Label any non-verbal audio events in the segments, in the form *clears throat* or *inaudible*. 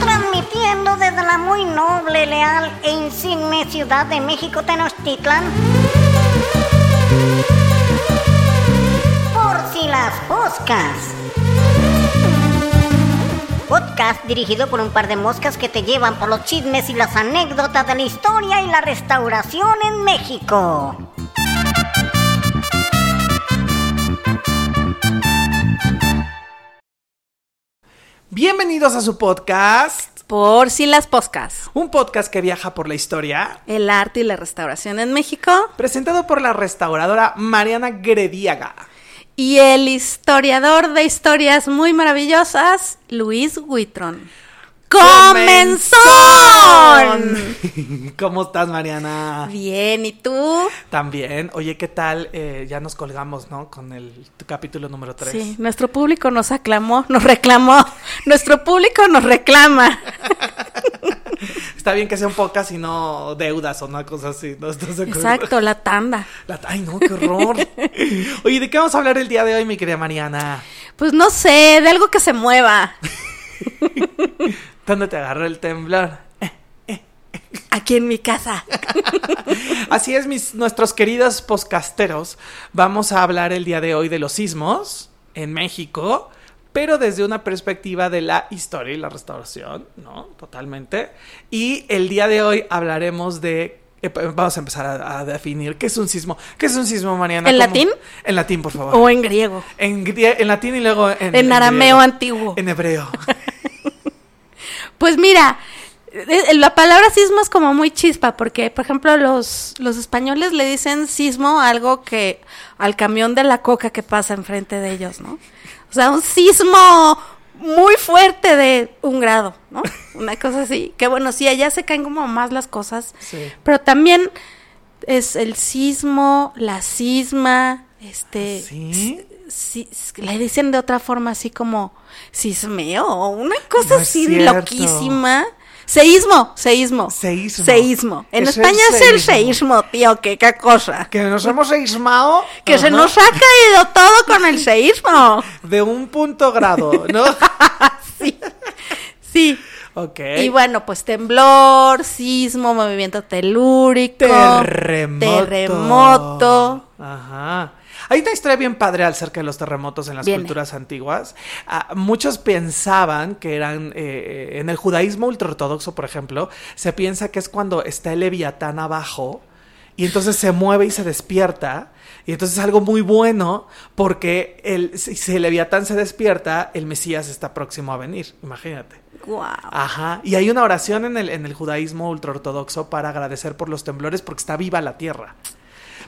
Transmitiendo desde la muy noble, leal e insigne ciudad de México, Tenochtitlan. Por si las poscas. Podcast dirigido por un par de moscas que te llevan por los chismes y las anécdotas de la historia y la restauración en México. Bienvenidos a su podcast, Por si las poscas. un podcast que viaja por la historia, El arte y la restauración en México. presentado por la restauradora Mariana Grediaga. Y el historiador de historias muy maravillosas, Luis Huitron. ¡Comenzó! *laughs* ¿Cómo estás, Mariana? Bien, ¿y tú? También. Oye, ¿qué tal? Eh, ya nos colgamos, ¿no? Con el tu capítulo número 3. Sí, nuestro público nos aclamó, nos reclamó. Nuestro público nos reclama. *laughs* Está bien que sean pocas y no deudas o una cosa así. ¿no? ¿Estás de? Exacto, la tanda. La- ay, no, qué horror. *laughs* Oye, ¿de qué vamos a hablar el día de hoy, mi querida Mariana? Pues no sé, de algo que se mueva. *laughs* ¿Dónde te agarró el temblor? Aquí en mi casa. *laughs* Así es, mis, nuestros queridos poscasteros. Vamos a hablar el día de hoy de los sismos en México, pero desde una perspectiva de la historia y la restauración, ¿no? Totalmente. Y el día de hoy hablaremos de. Eh, Vamos a empezar a, a definir qué es un sismo. ¿Qué es un sismo, Mariana? ¿En ¿Cómo? latín? En latín, por favor. O en griego. En, latín y luego en, En arameo antiguo. En hebreo. *laughs* Pues mira, eh, la palabra sismo es como muy chispa, porque, por ejemplo, los, los españoles le dicen sismo a algo que al camión de la coca que pasa enfrente de ellos, ¿no? O sea, un sismo muy fuerte de un grado, ¿no? *laughs* Una cosa así. Que bueno, sí, allá se caen como más las cosas, Sí. pero también es el sismo, la sisma, este... ¿Sí? sí, le dicen de otra forma así como sismeo o una cosa No así cierto. loquísima. Seísmo, seísmo. Seísmo. Seísmo. En ¿Qué es el España es el seísmo? tío, que qué cosa. Que nos hemos seismado. Que se nos ha caído todo con el seísmo. *laughs* De un punto grado, ¿no? *laughs* Sí. Sí. ok. Y bueno, pues temblor, sismo, movimiento telúrico, Terremoto. terremoto. Ajá. Hay una historia bien padre acerca de los terremotos en las Viene. culturas antiguas. Ah, muchos pensaban que eran, eh, en el judaísmo ultraortodoxo, por ejemplo, se piensa que es cuando está el leviatán abajo y entonces se mueve y se despierta. Y entonces es algo muy bueno porque el, si el leviatán se despierta, el Mesías está próximo a venir. Imagínate. Guau. Ajá. Y hay una oración en el, en el judaísmo ultraortodoxo para agradecer por los temblores porque está viva la tierra.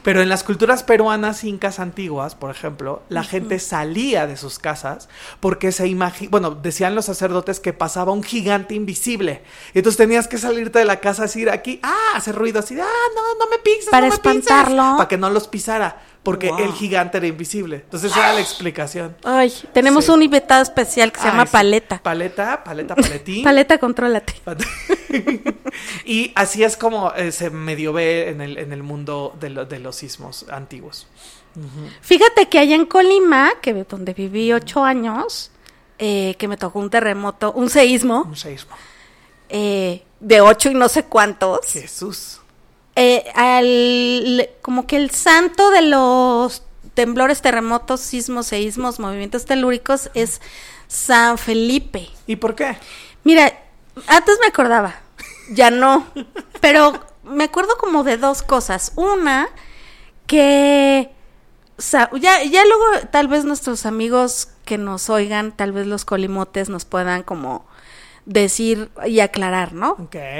Pero en las culturas peruanas incas antiguas, por ejemplo, la gente salía de sus casas porque se imagina, bueno, decían los sacerdotes que pasaba un gigante invisible. Y entonces tenías que salirte de la casa así, aquí, ah, hacer ruido así, ah, no, no me pises, Para no me pises", espantarlo. Para que no los pisara, porque Wow. el gigante era invisible. Entonces esa era la explicación. Ay, tenemos Sí. un invitado especial que se Ay, llama sí. Paleta. Paleta, paleta, *laughs* paletín. Paleta, contrólate. *laughs* y así es como eh, se medio ve en el, en el mundo de, lo- de los sismos antiguos. Fíjate que allá en Colima, que donde viví ocho años, eh, que me tocó un terremoto, un seísmo Un seismo. eh, de ocho y no sé cuántos. Jesús. Eh, al, como que el santo de los temblores, terremotos, sismos, seísmos, movimientos telúricos es San Felipe. ¿Y por qué? Mira, antes me acordaba, ya no, *laughs* pero me acuerdo como de dos cosas. Una, que ya, ya luego tal vez nuestros amigos que nos oigan, tal vez los colimotes nos puedan como decir y aclarar, ¿no?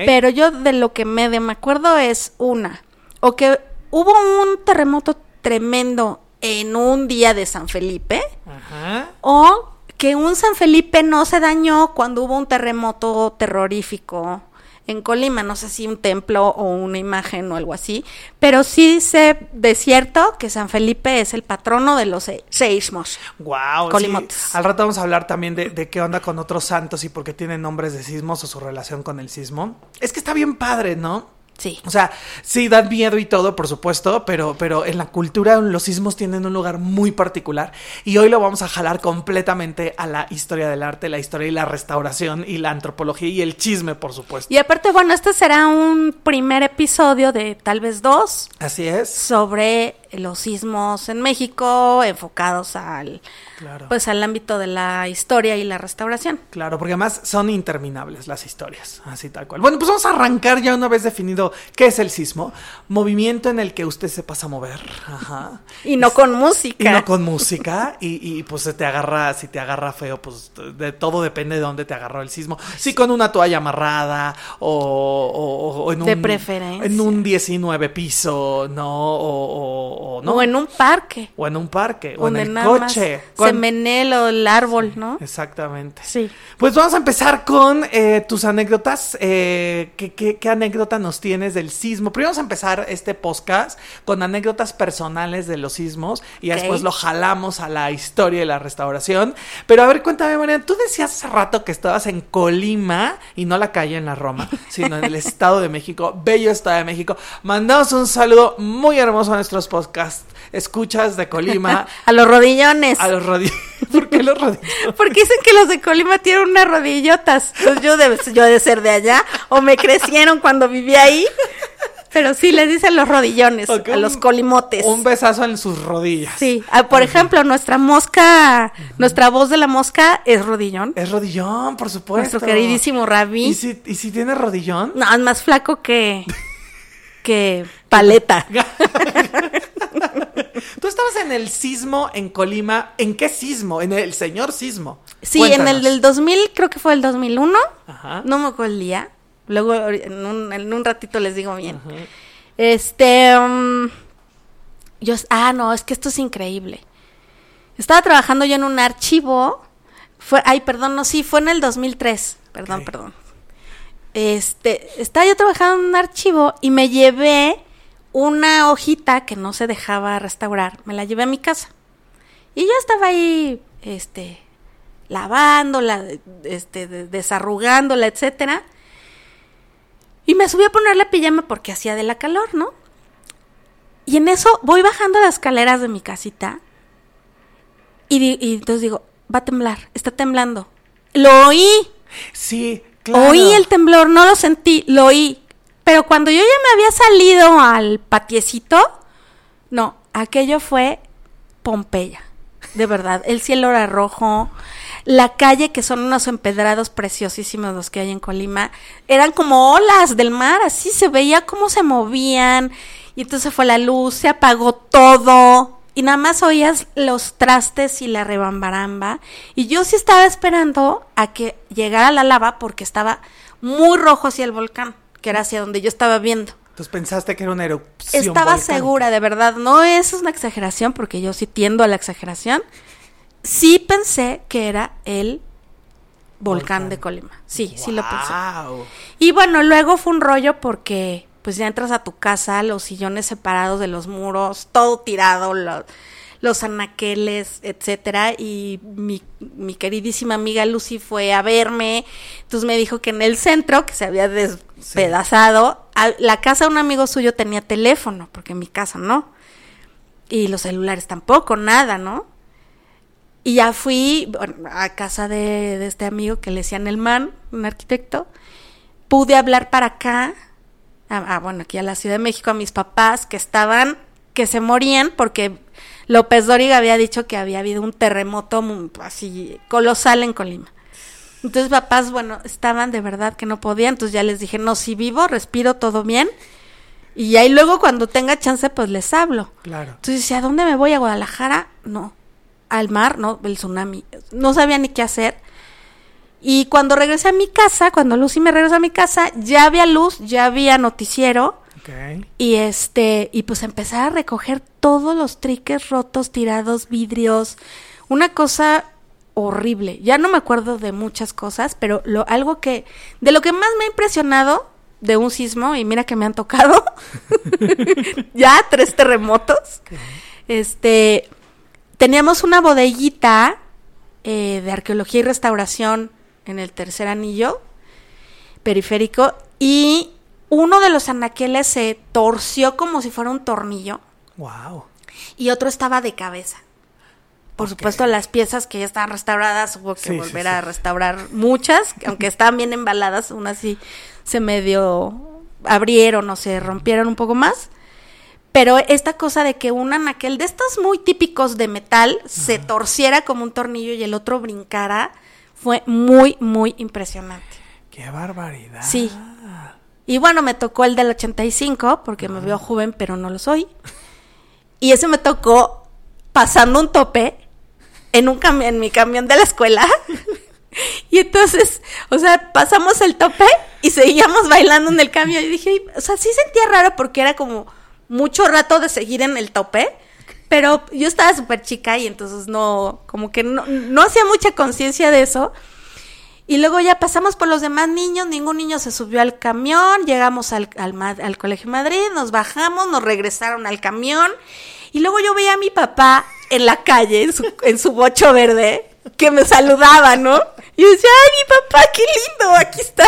Pero yo de lo que me, de- me acuerdo es una, o que hubo un terremoto tremendo en un día de San Felipe, Ajá. o que un San Felipe no se dañó cuando hubo un terremoto terrorífico en Colima, no sé si un templo o una imagen o algo así, pero sí sé de cierto que San Felipe es el patrono de los se- seísmos. Wow. Colimotes. Al rato vamos a hablar también de, de qué onda con otros santos y por qué tienen nombres de sismos o su relación con el sismo. Es que está bien padre, ¿no? Sí. O sea, sí dan miedo y todo, por supuesto, pero, pero en la cultura los sismos tienen un lugar muy particular y hoy lo vamos a jalar completamente a la historia del arte, la historia y la restauración y la antropología y el chisme, por supuesto. Y aparte, bueno, este será un primer episodio de tal vez dos Así es. sobre los sismos en México enfocados al Claro. pues al ámbito de la historia y la restauración. Claro, porque además son interminables las historias, así tal cual. Bueno, pues vamos a arrancar ya una vez definido qué es el sismo. Movimiento en el que usted se pasa a mover. Ajá. Y no con música. Y no con música. Y, y, pues se te agarra, si te agarra feo, pues de todo depende de dónde te agarró el sismo. Si con una toalla amarrada o, o- o en un... De preferencia. En un 19 piso, ¿no? O, o- o no. O en un parque. O en un parque. O en el nada más coche. se menela el árbol, ¿no? Exactamente. Sí. Pues vamos a empezar con eh, tus anécdotas. Eh, ¿qué, qué, qué anécdota nos tienes del sismo? Primero vamos a empezar este podcast con anécdotas personales de los sismos y después lo jalamos a la historia y la restauración. Pero a ver, cuéntame, Mariana, tú decías hace rato que estabas en Colima y no la calle en la Roma, sino en el *laughs* Estado de México, bello Estado de México. Mandamos un saludo muy hermoso a nuestros podcast escuchas de Colima. *laughs* A los rodillones. A los rodillos. *laughs* ¿Por qué los rodillos? Porque dicen que los de Colima tienen unas rodillotas. Entonces yo de, yo de ser de allá. O me crecieron cuando viví ahí. Pero sí les dicen los rodillones. A un- los colimotes. Un besazo en sus rodillas. Sí. Ah, por ejemplo, nuestra mosca, nuestra voz de la mosca es rodillón. Es rodillón, por supuesto. Nuestro queridísimo Rabi. ¿Y si, ¿Y si tiene rodillón? No, es más flaco que. que *laughs* paleta. *laughs* Tú estabas en el sismo en Colima. ¿En qué sismo? En el señor sismo. Sí, en el del 2000, creo que fue el 2001. Ajá. No me acuerdo el día. Luego en un, en un ratito les digo bien. Este. um, yo, ah, no, es que esto es increíble. Estaba trabajando yo en un archivo. Fue, ay, perdón, no, sí, fue en el 2003. Perdón, perdón. Este, estaba yo trabajando en un archivo y me llevé una hojita que no se dejaba restaurar. Me la llevé a mi casa. Y yo estaba ahí, este, lavándola, este, de- desarrugándola, etcétera. Y me subí a poner la pijama porque hacía de la calor, ¿no? Y en eso voy bajando las escaleras de mi casita. Y, di- y entonces digo, va a temblar, está temblando. Lo oí, Sí, claro. oí el temblor, no lo sentí, lo oí. Pero cuando yo ya me había salido al patiecito, no, aquello fue Pompeya. De verdad, el cielo era rojo, la calle, que son unos empedrados preciosísimos los que hay en Colima, eran como olas del mar, así se veía cómo se movían, y entonces fue la luz, se apagó todo, y nada más oías los trastes y la rebambaramba, y yo sí estaba esperando a que llegara la lava porque estaba muy rojo hacia el volcán, que era hacia donde yo estaba viendo. Entonces pensaste que era una erupción. Estaba volcánica. segura, de verdad. No es una exageración, porque yo sí tiendo a la exageración. Sí pensé que era el volcán, Volcán. de Colima. Sí, sí lo pensé. Y bueno, luego fue un rollo porque pues ya entras a tu casa, los sillones separados de los muros, todo tirado, lo- los anaqueles, etcétera, y mi, mi queridísima amiga Lucy fue a verme, entonces me dijo que en el centro, que se había despedazado, a- la casa de un amigo suyo tenía teléfono, porque en mi casa no, y los celulares tampoco, nada, ¿no? Y ya fui bueno, a casa de, de este amigo que le decían el man, un arquitecto. Pude hablar para acá, a- a, bueno, aquí a la Ciudad de México, a mis papás que estaban, que se morían porque López Dóriga había dicho que había habido un terremoto así colosal en Colima. Entonces papás, bueno, estaban de verdad que no podían, entonces ya les dije, no, si vivo, respiro, todo bien. Y ahí luego cuando tenga chance, pues les hablo. Claro. Entonces ¿a dónde me voy? ¿A Guadalajara? No. ¿Al mar? No, el tsunami. No sabía ni qué hacer. Y cuando regresé a mi casa, cuando Lucy me regresó a mi casa, ya había luz, ya había noticiero. Y este, y pues empezar a recoger todos los triques rotos, tirados, vidrios. Una cosa horrible. Ya no me acuerdo de muchas cosas, pero lo, algo que, de lo que más me ha impresionado de un sismo, y mira que me han tocado, *laughs* ya tres terremotos. Este, teníamos una bodeguita eh, de arqueología y restauración en el tercer anillo periférico y uno de los anaqueles se torció como si fuera un tornillo Wow. y otro estaba de cabeza. Por supuesto, las piezas que ya estaban restauradas hubo que Sí, volver sí. a restaurar muchas, aunque estaban bien embaladas, unas sí se medio abrieron o se rompieron un poco más. Pero esta cosa de que un anaquel de estos muy típicos de metal se torciera como un tornillo y el otro brincara fue muy, muy impresionante. Qué barbaridad. Sí. Y bueno, me tocó el del 85, porque me veo joven, pero no lo soy. Y ese me tocó pasando un tope en un cami- en mi camión de la escuela. *laughs* y entonces, o sea, pasamos el tope y seguíamos bailando en el camión. Y dije, o sea, sí sentía raro porque era como mucho rato de seguir en el tope. Pero yo estaba súper chica y entonces no, como que no, no hacía mucha conciencia de eso. Y luego ya pasamos por los demás niños, ningún niño se subió al camión, llegamos al, al, Colegio Madrid, nos bajamos, nos regresaron al camión. Y luego yo veía a mi papá en la calle, en su, en su bocho verde, que me saludaba, ¿no? Y yo decía, ay, mi papá, qué lindo, aquí está.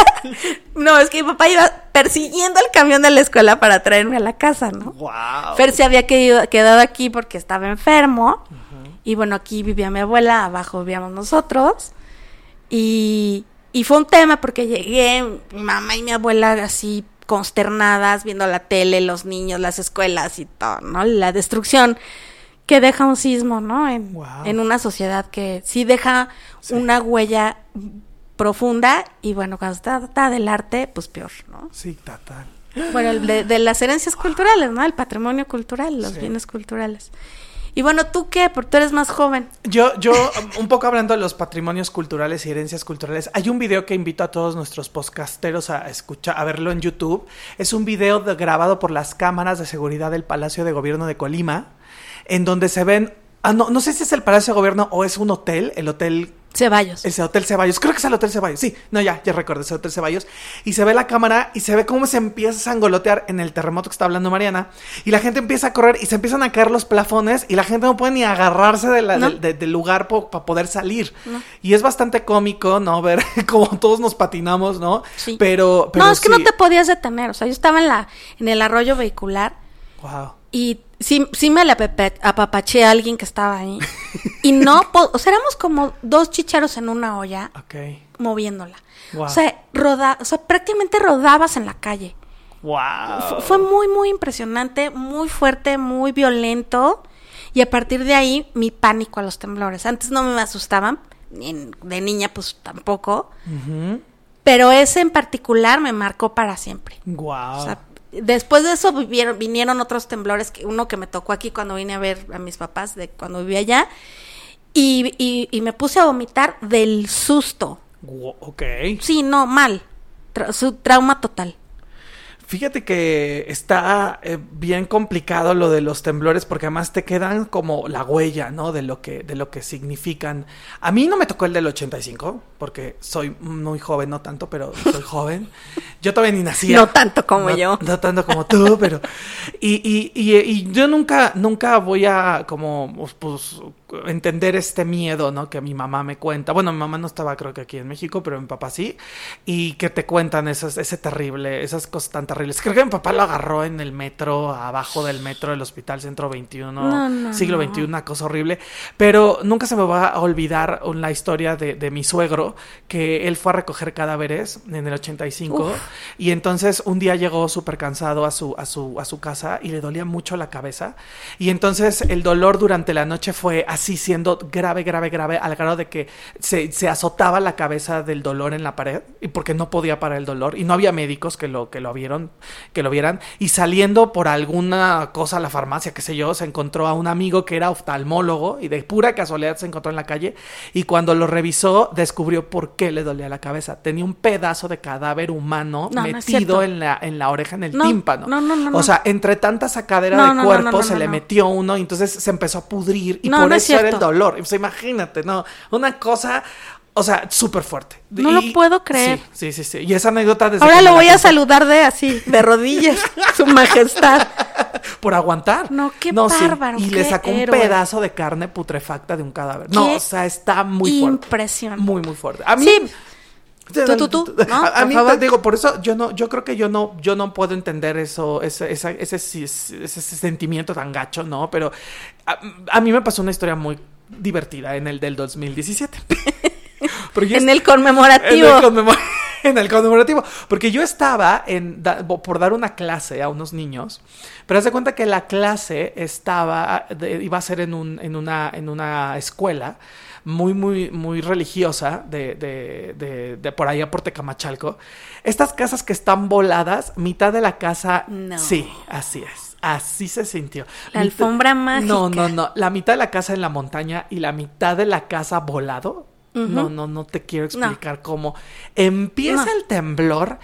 No, es que mi papá iba persiguiendo el camión de la escuela para traerme a la casa, ¿no? Wow. Fer se había quedado aquí porque estaba enfermo. Y bueno, aquí vivía mi abuela, abajo vivíamos nosotros. Y, y fue un tema porque llegué, mi mamá y mi abuela así consternadas, viendo la tele, los niños, las escuelas y todo, ¿no? La destrucción que deja un sismo, ¿no? En, Wow. en una sociedad que sí deja una huella profunda y bueno, cuando se trata del arte, pues peor, ¿no? Sí, total. Bueno, de, de las herencias culturales, ¿no? El patrimonio cultural, los Sí. bienes culturales. Y bueno, ¿tú qué? Porque tú eres más joven. Yo, yo, un poco hablando de los patrimonios culturales y herencias culturales, hay un video que invito a todos nuestros podcasteros a escuchar, a verlo en YouTube. Es un video de- grabado por las cámaras de seguridad del Palacio de Gobierno de Colima, en donde se ven, ah, no, no sé si es el Palacio de Gobierno o es un hotel, el hotel Ceballos. ese Hotel Ceballos, creo que es el Hotel Ceballos, sí, no, ya, ya recuerdo, ese Hotel Ceballos, y se ve la cámara y se ve cómo se empieza a sangolotear en el terremoto que está hablando Mariana, y la gente empieza a correr y se empiezan a caer los plafones y la gente no puede ni agarrarse de la- No. del- de- del lugar para poder salir. Y es bastante cómico, ¿no? *laughs* Ver cómo todos nos patinamos, ¿no? Sí. Pero, pero no, es que no te podías detener. O sea, yo estaba en la en el arroyo vehicular Wow. y sí, sí me apepe- apapaché a alguien que estaba ahí. *laughs* Y no, o sea, éramos como dos chicharos en una olla moviéndola. Wow. O sea, roda, o sea, prácticamente rodabas en la calle. Wow. Fu- Fue muy, muy impresionante, muy fuerte, muy violento. Y a partir de ahí, mi pánico a los temblores. Antes no me asustaban, de niña pues tampoco. Pero ese en particular me marcó para siempre. Wow. O sea, después de eso vivieron, vinieron otros temblores, que uno que me tocó aquí cuando vine a ver a mis papás, de cuando vivía allá. Y, y- y me puse a vomitar del susto. Ok. Sí, no, mal. Tra- su trauma total. Fíjate que está eh, bien complicado lo de los temblores porque además te quedan como la huella, ¿no? De lo que de lo que significan. A mí no me tocó el del 85 porque soy muy joven, no tanto, pero soy *laughs* joven. Yo todavía ni nacía. No tanto como No- yo. No tanto como tú, pero y, y, y, y yo nunca nunca voy a como pues, pues, entender este miedo, ¿no? Que mi mamá me cuenta. Bueno, mi mamá no estaba creo que aquí en México, pero mi papá sí. Y que te cuentan esas, ese terrible, esas cosas tan terribles. Creo que mi papá lo agarró en el metro, abajo del metro del Hospital Centro 21, No, no, siglo no. 21, una cosa horrible. Pero nunca se me va a olvidar la historia de, de mi suegro, que él fue a recoger cadáveres en el 85. Uf. Y entonces un día llegó súper cansado a su, a, su, a su casa y le dolía mucho la cabeza. Y entonces el dolor durante la noche fue así siendo grave, grave, grave, al grado de que se, se azotaba la cabeza del dolor en la pared y porque no podía parar el dolor. Y no había médicos que lo, que lo vieron, que lo vieran. Y saliendo por alguna cosa a la farmacia, qué sé yo, se encontró a un amigo que era oftalmólogo y de pura casualidad se encontró en la calle. Y cuando lo revisó, descubrió por qué le dolía la cabeza. Tenía un pedazo de cadáver humano No, metido en la, en la oreja, en el No, tímpano. no, no, no. O sea, entre tanta sacadera de cuerpo se le metió uno y entonces se empezó a pudrir y por eso era el dolor. O sea, imagínate, no, una cosa, o sea, súper fuerte. No lo puedo creer. Sí, sí, sí, sí. Y esa anécdota desde Ahora lo voy a saludar de así, de rodillas, *laughs* su majestad. por aguantar. No, qué bárbaro, Y le sacó un pedazo de carne putrefacta de un cadáver. No, Qué o sea, está muy fuerte. Impresionante. Muy, muy fuerte. A mí, Sí. Tú, tú, tú, *laughs* ¿no? A, mí favor. te digo, por eso yo no, yo creo que yo no, yo no puedo entender eso, ese, ese, ese- ese sentimiento tan gacho, ¿no? Pero a, a mí me pasó una historia muy divertida en el del 2017. *laughs* Porque yo En el conmemorativo. en el, conmemor- *laughs* en el conmemorativo. Porque yo estaba en da- por dar una clase a unos niños, pero haz de cuenta que la clase estaba, iba a ser en, un, en, una, en una escuela muy, muy, muy religiosa de, de, de, de por allá por Tecamachalco. Estas casas que están voladas, mitad de la casa, No. sí, así es. Así se sintió. La alfombra mágica. No, no, no. La mitad de la casa en la montaña y la mitad de la casa volado. No, no, no te quiero explicar cómo. Empieza No. el temblor.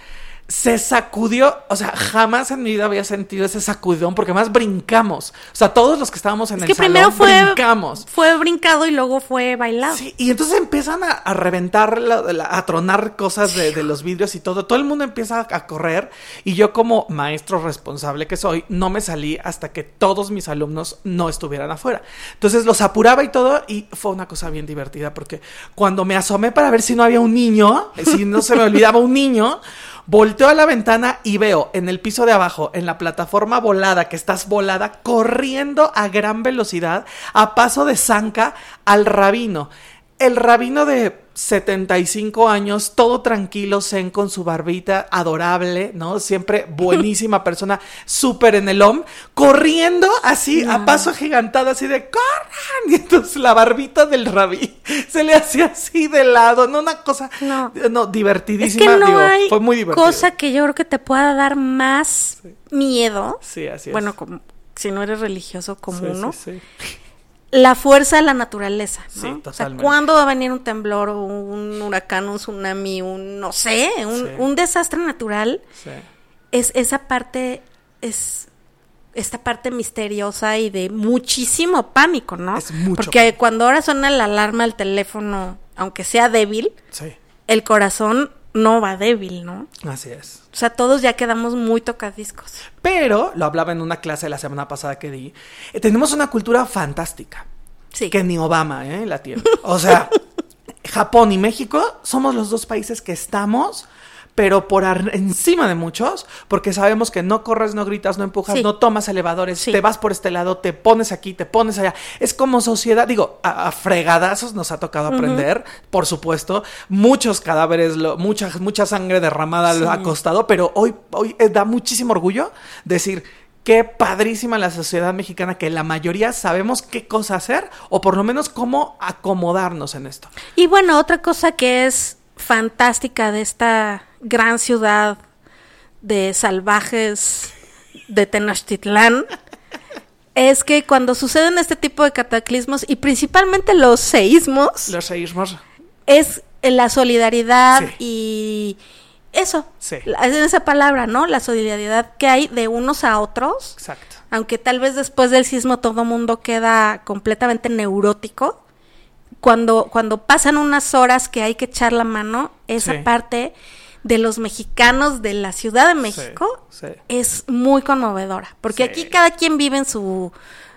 Se sacudió, o sea, jamás en mi vida había sentido ese sacudón, porque más brincamos. O sea, todos los que estábamos en Es el que salón primero fue, brincamos. fue brincado y luego fue bailado. Sí, y entonces empiezan a, a reventar, la- la- a tronar cosas de, de los vidrios y todo. Todo el mundo empieza a, a correr y yo como maestro responsable que soy, no me salí hasta que todos mis alumnos no estuvieran afuera. Entonces los apuraba y todo y fue una cosa bien divertida porque cuando me asomé para ver si no había un niño, si no se me olvidaba un niño, *laughs* volteo a la ventana y veo en el piso de abajo, en la plataforma volada, que estás volada, corriendo a gran velocidad, a paso de zanca, al rabino. El rabino de 75 años, todo tranquilo, zen con su barbita, adorable, ¿no? Siempre buenísima persona, súper en el om, corriendo así, a paso agigantado, así de ¡corran! *laughs* Y entonces la barbita del rabí se le hacía así de lado, ¿no? Una cosa, No. no, Es divertidísima, que no digo, hay fue muy divertido. cosa que yo creo que te pueda dar más miedo. Sí, así es. Bueno, como, si no eres religioso como Sí, uno. sí, sí. La fuerza de la naturaleza, ¿no? Sí, O sea, totalmente. ¿cuándo va a venir un temblor o un huracán, un tsunami, un, no sé, un, Sí. un desastre natural? Sí. Es esa parte, es esta parte misteriosa y de muchísimo pánico, ¿no? Es mucho Porque cuando ahora suena la alarma del teléfono, aunque sea débil, Sí, el corazón no va débil, ¿no? así es. O sea, todos ya quedamos muy tocadiscos. Pero, lo hablaba en una clase la semana pasada que di, eh, tenemos una cultura fantástica. Sí. Que ni Obama, ¿eh? La tiene. O sea, *laughs* Japón y México somos los dos países que estamos, pero por encima de muchos, porque sabemos que no corres, no gritas, no empujas, Sí. no tomas elevadores, Sí. te vas por este lado, te pones aquí, te pones allá. Es como sociedad, digo, a, a fregadazos nos ha tocado aprender, por supuesto, muchos cadáveres, lo- mucha, mucha sangre derramada lo ha costado, pero hoy, hoy eh, da muchísimo orgullo decir, Qué padrísima la sociedad mexicana que la mayoría sabemos qué cosa hacer o por lo menos cómo acomodarnos en esto. Y bueno, otra cosa que es fantástica de esta gran ciudad de salvajes de Tenochtitlán es que cuando suceden este tipo de cataclismos y principalmente los seísmos, Los seísmos. es la solidaridad Sí. y eso, Sí. es esa palabra, ¿no? La solidaridad que hay de unos a otros, Exacto. aunque tal vez después del sismo todo mundo queda completamente neurótico. Cuando, cuando pasan unas horas que hay que echar la mano, esa Sí. parte de los mexicanos de la Ciudad de México sí. es muy conmovedora. Porque Sí. aquí cada quien vive en su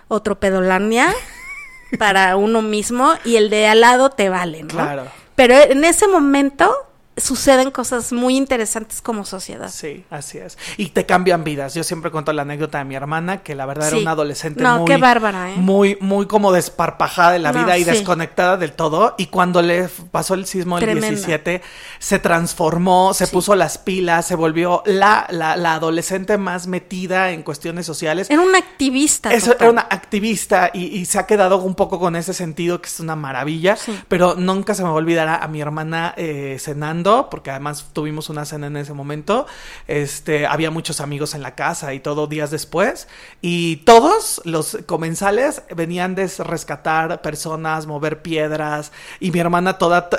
otro pedolandia *laughs* para uno mismo y el de al lado te vale, ¿no? Claro. Pero en ese momento suceden cosas muy interesantes como sociedad. Sí, así es. Y te cambian vidas. Yo siempre cuento la anécdota de mi hermana, que la verdad era una adolescente No, muy, qué bárbara, ¿eh? muy, muy como desparpajada de la No, vida y sí. desconectada del todo. Y cuando le pasó el sismo del Tremenda. 17, se transformó, se Sí. puso las pilas, se volvió la, la, la adolescente más metida en cuestiones sociales. Era una activista. Eso total. era una activista y, y se ha quedado un poco con ese sentido que es una maravilla. Pero nunca se me va a olvidar a, a mi hermana eh, cenando, porque además tuvimos una cena en ese momento. Este, había muchos amigos en la casa y todo días después. Y todos los comensales venían de rescatar personas, mover piedras. Y mi hermana toda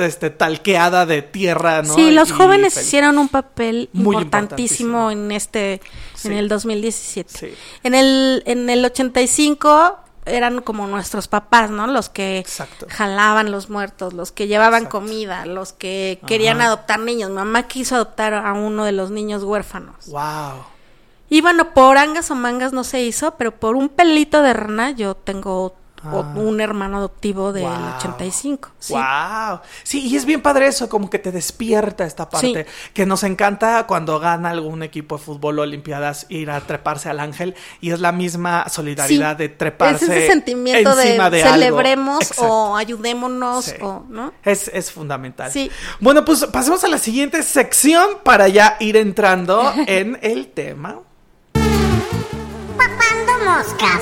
este, talqueada de tierra, ¿no? Sí, los Y jóvenes feliz. hicieron un papel Muy importantísimo, en este, Sí. en el 2017. Sí. En el, en el 85 eran como nuestros papás, ¿no? Los que Exacto. jalaban los muertos, los que llevaban Exacto. comida, los que querían adoptar niños. Mamá quiso adoptar a uno de los niños huérfanos. Wow. Y bueno, por angas o mangas no se hizo, pero por un pelito de rana yo tengo o Ah. un hermano adoptivo del Wow. 85. Sí. Wow. Sí, y es bien padre eso, como que te despierta esta parte. Que nos encanta cuando gana algún equipo de fútbol o olimpiadas ir a treparse al ángel. Y es la misma solidaridad Sí. de treparse. Es ese sentimiento de, encima de algo. celebremos o ayudémonos Sí. o, ¿no? Es, es fundamental. Sí. Bueno, pues pasemos a la siguiente sección para ya ir entrando *laughs* en el tema. Papando moscas.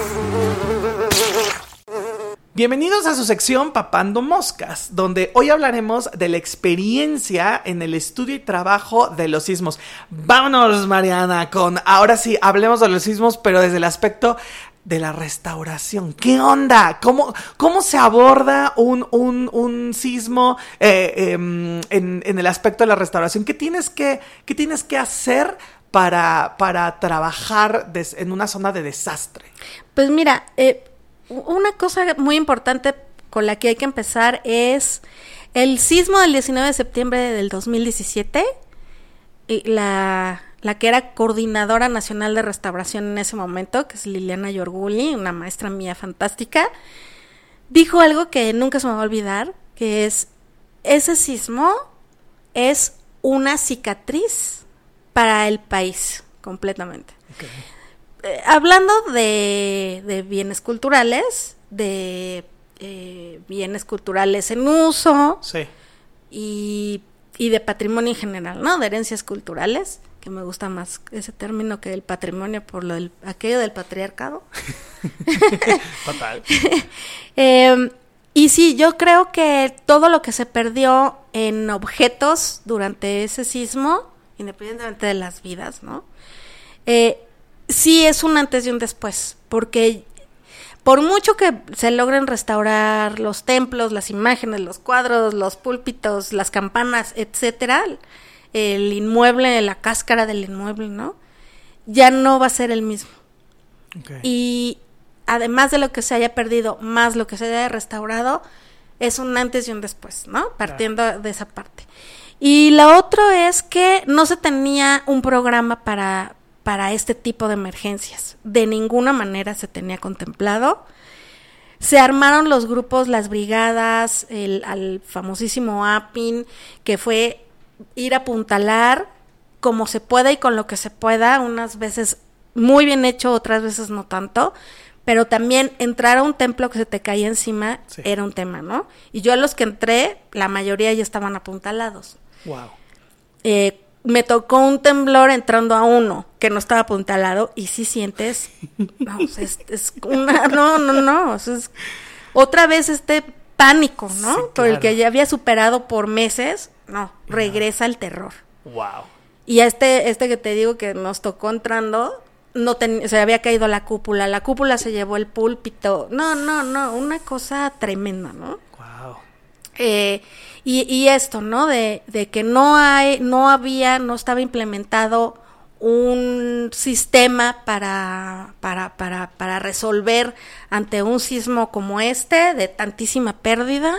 Bienvenidos a su sección Papando Moscas, donde hoy hablaremos de la experiencia en el estudio y trabajo de los sismos. Vámonos, Mariana, con ahora sí, hablemos de los sismos, pero desde el aspecto de la restauración. ¿Qué onda? ¿Cómo, cómo se aborda un, un, un sismo eh, em, en, en el aspecto de la restauración? ¿Qué tienes que, qué tienes que hacer para, para trabajar en una zona de desastre? Pues mira, eh, una cosa muy importante con la que hay que empezar es el sismo del 19 de septiembre del 2017. y la, la que era coordinadora nacional de restauración en ese momento, que es Liliana Yorguli, una maestra mía fantástica, dijo algo que nunca se me va a olvidar, que es, ese sismo es una cicatriz para el país completamente. Eh, hablando de, de bienes culturales, de eh, bienes culturales en uso Sí. y, y de patrimonio en general, ¿no? De herencias culturales, que me gusta más ese término que el patrimonio por lo del, aquello del patriarcado. *laughs* Total. *laughs* Eh, y sí, yo creo que todo lo que se perdió en objetos durante ese sismo, independientemente de las vidas, ¿no? Eh, sí es un antes y un después, porque por mucho que se logren restaurar los templos, las imágenes, los cuadros, los púlpitos, las campanas, etcétera, el inmueble, la cáscara del inmueble, ¿no? Ya no va a ser el mismo. Y además de lo que se haya perdido, más lo que se haya restaurado, es un antes y un después, ¿no? Partiendo de esa parte. Y la otra es que no se tenía un programa para, para este tipo de emergencias. De ninguna manera se tenía contemplado. Se armaron los grupos, las brigadas, el al famosísimo APIN, que fue ir a apuntalar como se pueda y con lo que se pueda, unas veces muy bien hecho, otras veces no tanto, pero también entrar a un templo que se te caía encima Sí. era un tema, ¿no? Y yo a los que entré, la mayoría ya estaban apuntalados. Wow. Eh, me tocó un temblor entrando a uno que no estaba apuntalado y sí sientes, no, es, es una, no, no, no, es otra vez este pánico, ¿no? Sí, Por el que ya había superado por meses, no, regresa el terror. Wow. Y a este, este que te digo que nos tocó entrando, no ten- se había caído la cúpula, la cúpula se llevó el púlpito, no, no, no, una cosa tremenda, ¿no? Eh, y, esto, ¿no? De, de que no hay, no había, no estaba implementado un sistema para, para, para, para resolver ante un sismo como este, de tantísima pérdida.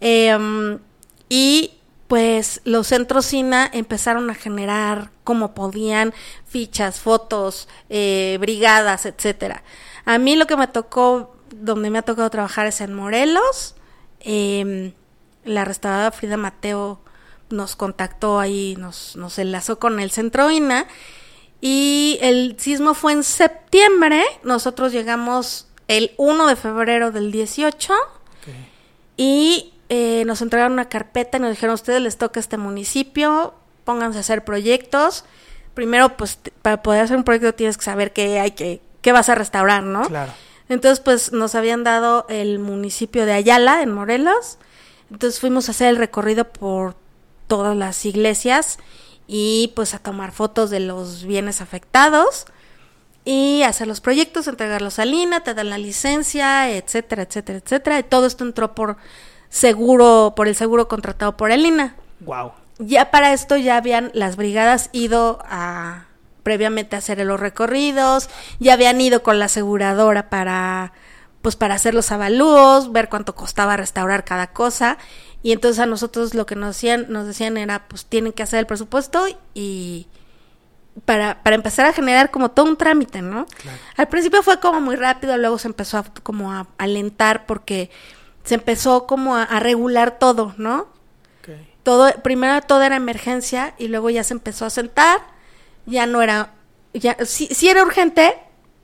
Em, y pues los centros SINA empezaron a generar como podían fichas, fotos, eh, brigadas, etcétera. A mí lo que me tocó, donde me ha tocado trabajar es en Morelos. Em, la restauradora Frida Mateo nos contactó ahí, nos, nos enlazó con el centro INA. Y el sismo fue en septiembre. Nosotros llegamos el 1 de febrero del 18. Ok. Y eh, nos entregaron una carpeta y nos dijeron, ustedes les toca este municipio, pónganse a hacer proyectos. Primero, pues, para poder hacer un proyecto tienes que saber qué hay que, qué vas a restaurar, ¿no? Claro. Entonces, pues, nos habían dado el municipio de Ayala, en Morelos. Entonces fuimos a hacer el recorrido por todas las iglesias y pues a tomar fotos de los bienes afectados y hacer los proyectos, entregarlos a Lina, te dan la licencia, etcétera, etcétera, etcétera. Y todo esto entró por seguro, por el seguro contratado por el INA. Wow. Ya para esto ya habían las brigadas ido a previamente a hacer los recorridos, ya habían ido con la aseguradora para pues para hacer los avalúos, ver cuánto costaba restaurar cada cosa y entonces a nosotros lo que nos decían nos decían era pues tienen que hacer el presupuesto y para, para empezar a generar como todo un trámite, ¿no? Claro. Al principio fue como muy rápido, luego se empezó a, como a alentar porque se empezó como a, a regular todo, ¿no? Todo, primero todo era emergencia y luego ya se empezó a sentar, ya no era, ya, sí, sí era urgente,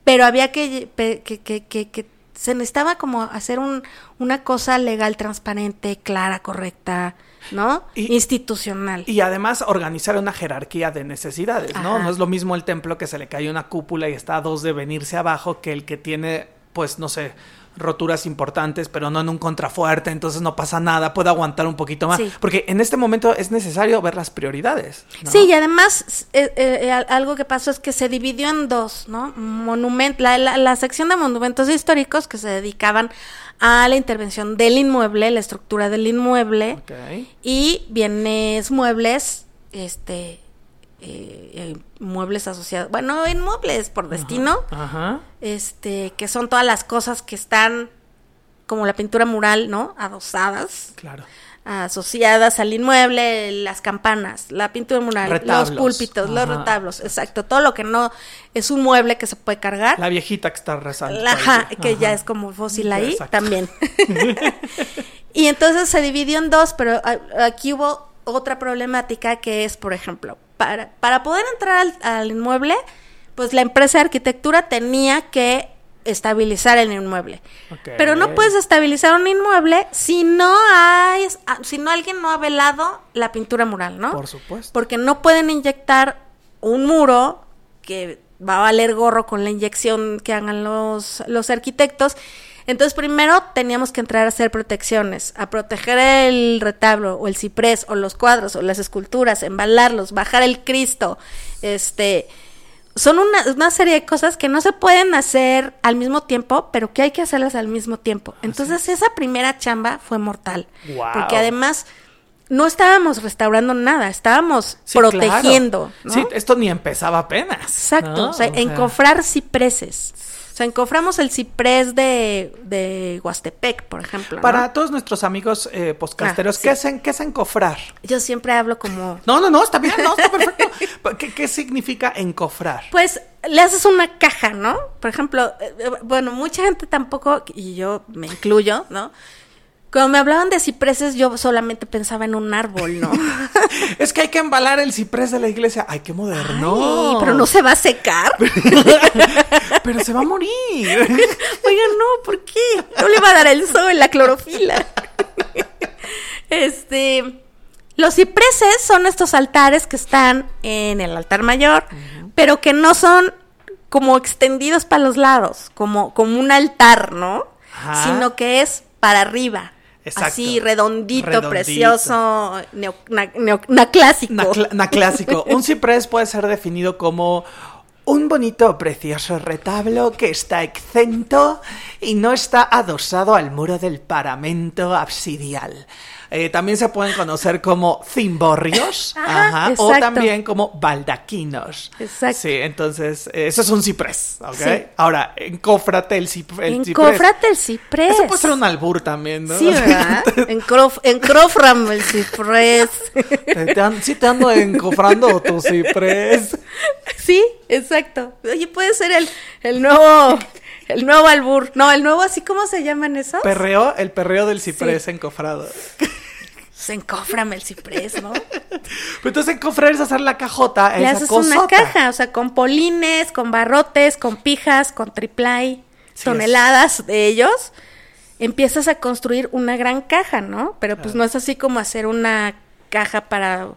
pero había que, que, que, que, que se necesitaba como hacer un, una cosa legal, transparente, clara, correcta, ¿no? Y- Institucional. Y además organizar una jerarquía de necesidades, ¿no? Ajá. No es lo mismo el templo que se le cae una cúpula y está a dos de venirse abajo que el que tiene, pues, no sé, roturas importantes, pero no en un contrafuerte, entonces no pasa nada, puede aguantar un poquito más. Sí. Porque en este momento es necesario ver las prioridades. ¿no? Sí, y además eh, eh, al- algo que pasó es que se dividió en dos, ¿no? Monument, la, la, la sección de monumentos históricos que se dedicaban a la intervención del inmueble, la estructura del inmueble, y bienes muebles, este, eh, muebles asociados, bueno, inmuebles por destino, Ajá. este, que son todas las cosas que están como la pintura mural, ¿no? Adosadas Claro. asociadas al inmueble, las campanas, la pintura mural, Retablos. los púlpitos, los retablos, exacto, todo lo que no es un mueble que se puede cargar. La viejita que está rezando. La- *laughs* que ya es como fósil ahí Exacto. también. *laughs* y entonces se dividió en dos, pero aquí hubo otra problemática que es, por ejemplo, para, para poder entrar al, al inmueble, pues la empresa de arquitectura tenía que estabilizar el inmueble. Pero no puedes estabilizar un inmueble si no hay, ah, si no alguien no ha velado la pintura mural, ¿no? Por supuesto. Porque no pueden inyectar un muro que va a valer gorro con la inyección que hagan los, los arquitectos. Entonces primero teníamos que entrar a hacer protecciones, a proteger el retablo o el ciprés o los cuadros o las esculturas, embalarlos, bajar el Cristo, este son una, una serie de cosas que no se pueden hacer al mismo tiempo, pero que hay que hacerlas al mismo tiempo. Entonces esa primera chamba fue mortal, porque además no estábamos restaurando nada, estábamos Sí, protegiendo. claro. ¿no? Sí, esto ni empezaba apenas. Exacto, ¿no? o sea, O sea, encofrar cipreses. O sea, encoframos el ciprés de, de Huastepec, por ejemplo. ¿no? Para todos nuestros amigos eh, podcasteros, Ah, ¿qué, es ¿qué es encofrar? Yo siempre hablo como... No, no, no, está bien, no, está perfecto. *laughs* ¿Qué, qué significa encofrar? Pues le haces una caja, ¿no? Por ejemplo, eh, eh, bueno, mucha gente tampoco, y yo me incluyo, ¿no? Cuando me hablaban de cipreses, yo solamente pensaba en un árbol, ¿no? *laughs* Es que hay que embalar el ciprés de la iglesia. Ay, qué moderno. Ay, pero no se va a secar. *laughs* Pero se va a morir. *laughs* Oigan, no, ¿por qué? No le va a dar el sol, la clorofila. Este, los cipreses son estos altares que están en el altar mayor, pero que no son como extendidos para los lados, como, como un altar, ¿no? Ajá. Sino que es para arriba. Exacto. Así, redondito, Redondito. precioso, neo, na-. *laughs* Un ciprés puede ser definido como un bonito, precioso retablo que está exento y no está adosado al muro del paramento absidial. Eh, también se pueden conocer como cimborrios *laughs* Ajá, ajá, o también como baldaquinos. Exacto. Sí, entonces, eh, eso es un ciprés, ¿ok? Sí. Ahora, encófrate el, cip- el ciprés. Encófrate el ciprés. Eso puede ser un albur también, ¿no? Sí, ¿verdad? *laughs* El ciprés. Te sí te ando encofrando tu ciprés. Sí, exacto. Oye, puede ser el, el nuevo, el nuevo albur. No, el nuevo, así cómo se llaman esos. Perreo, el perreo del ciprés encofrado. *laughs* Se encóframe el ciprés, ¿no? Pero entonces encofrar es hacer la cajota, Le esa haces una caja, o sea, con polines, con barrotes, con pijas, con triplay, Sí, toneladas de ellos. Empiezas a construir una gran caja, ¿no? Pero pues no es así como hacer una caja para,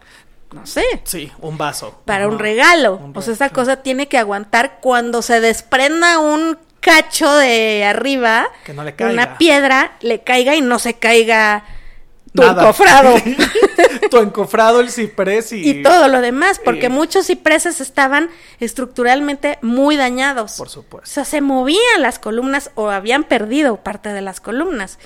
no sé, Sí, un vaso. para un regalo. Un o sea, esa cosa tiene que aguantar cuando se desprenda un cacho de arriba, Que no le caiga. una piedra, le caiga y no se caiga tu Nada. encofrado. *laughs* tu encofrado, el ciprés y... y todo lo demás, porque y- muchos cipreses estaban estructuralmente muy dañados. Por O supuesto. sea, se movían las columnas o habían perdido parte de las columnas.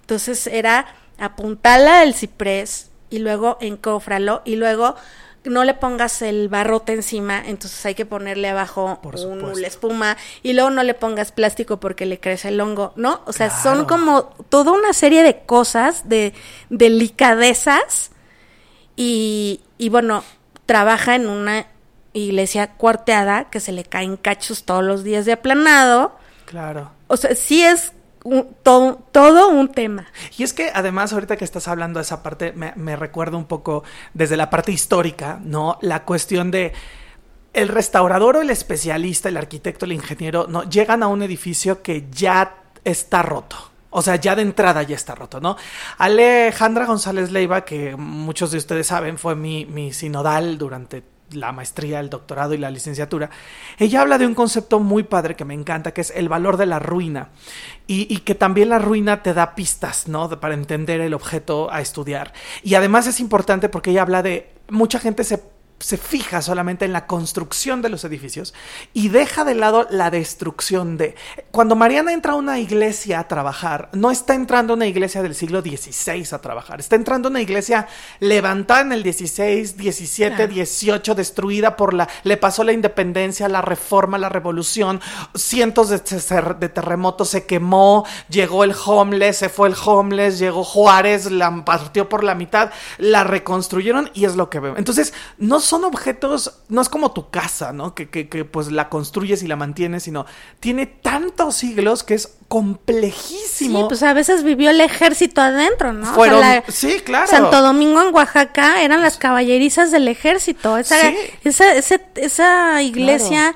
Entonces era apuntala el ciprés y luego encófralo y luego no le pongas el barrote encima, entonces hay que ponerle abajo un, la espuma y luego no le pongas plástico porque le crece el hongo, ¿no? O sea, son como toda una serie de cosas, de delicadezas y, y bueno, trabaja en una iglesia cuarteada que se le caen cachos todos los días de aplanado. Claro. O sea, sí es todo, todo un tema. Y es que además ahorita que estás hablando de esa parte, me, me recuerda un poco desde la parte histórica, ¿no? La cuestión de el restaurador o el especialista, el arquitecto, el ingeniero, no llegan a un edificio que ya está roto. O sea, ya de entrada ya está roto, ¿no? Alejandra González Leiva, que muchos de ustedes saben, fue mi, mi sinodal durante la maestría, el doctorado y la licenciatura, ella habla de un concepto muy padre que me encanta, que es el valor de la ruina. Y, que también la ruina te da pistas, ¿no? Para entender el objeto a estudiar. Y además es importante porque ella habla de, mucha gente se se fija solamente en la construcción de los edificios y deja de lado la destrucción de... Cuando Mariana entra a una iglesia a trabajar, no está entrando a una iglesia del siglo XVI a trabajar, está entrando a una iglesia levantada en el XVI, XVII, Claro. XVIII, destruida por la... Le pasó la independencia, la reforma, la revolución, cientos de, ter- de terremotos, se quemó, llegó el homeless, se fue el homeless, llegó Juárez, la partió por la mitad, la reconstruyeron y es lo que veo. Entonces, no son objetos, no es como tu casa, ¿no? Que, que, que, pues la construyes y la mantienes, sino tiene tantos siglos que es complejísimo. Sí, pues a veces vivió el ejército adentro, ¿no? O sea, Fueron, la- sí, claro. Santo Domingo en Oaxaca eran las caballerizas del ejército. Esa, Sí. esa, ese- esa iglesia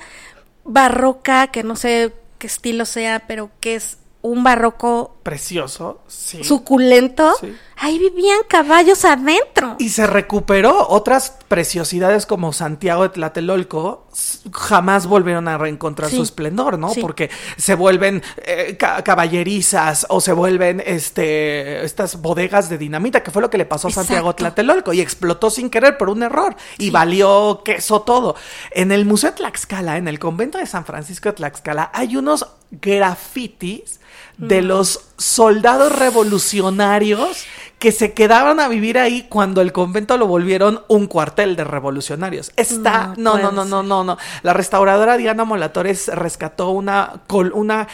barroca, que no sé qué estilo sea, pero que es un barroco Precioso, sí. suculento, Sí. ahí vivían caballos adentro. Y se recuperó otras preciosidades como Santiago de Tlatelolco, jamás volvieron a reencontrar Sí. su esplendor, ¿no? Porque se vuelven eh, ca- caballerizas o se vuelven este estas bodegas de dinamita, que fue lo que le pasó a Santiago de. Tlatelolco y explotó sin querer por un error y valió queso todo. En el Museo de Tlaxcala, en el convento de San Francisco de Tlaxcala, hay unos grafitis de los soldados revolucionarios que se quedaban a vivir ahí cuando el convento lo volvieron un cuartel de revolucionarios. Está, no, No no, no, no, no, no. La restauradora Diana Molatores rescató una col- una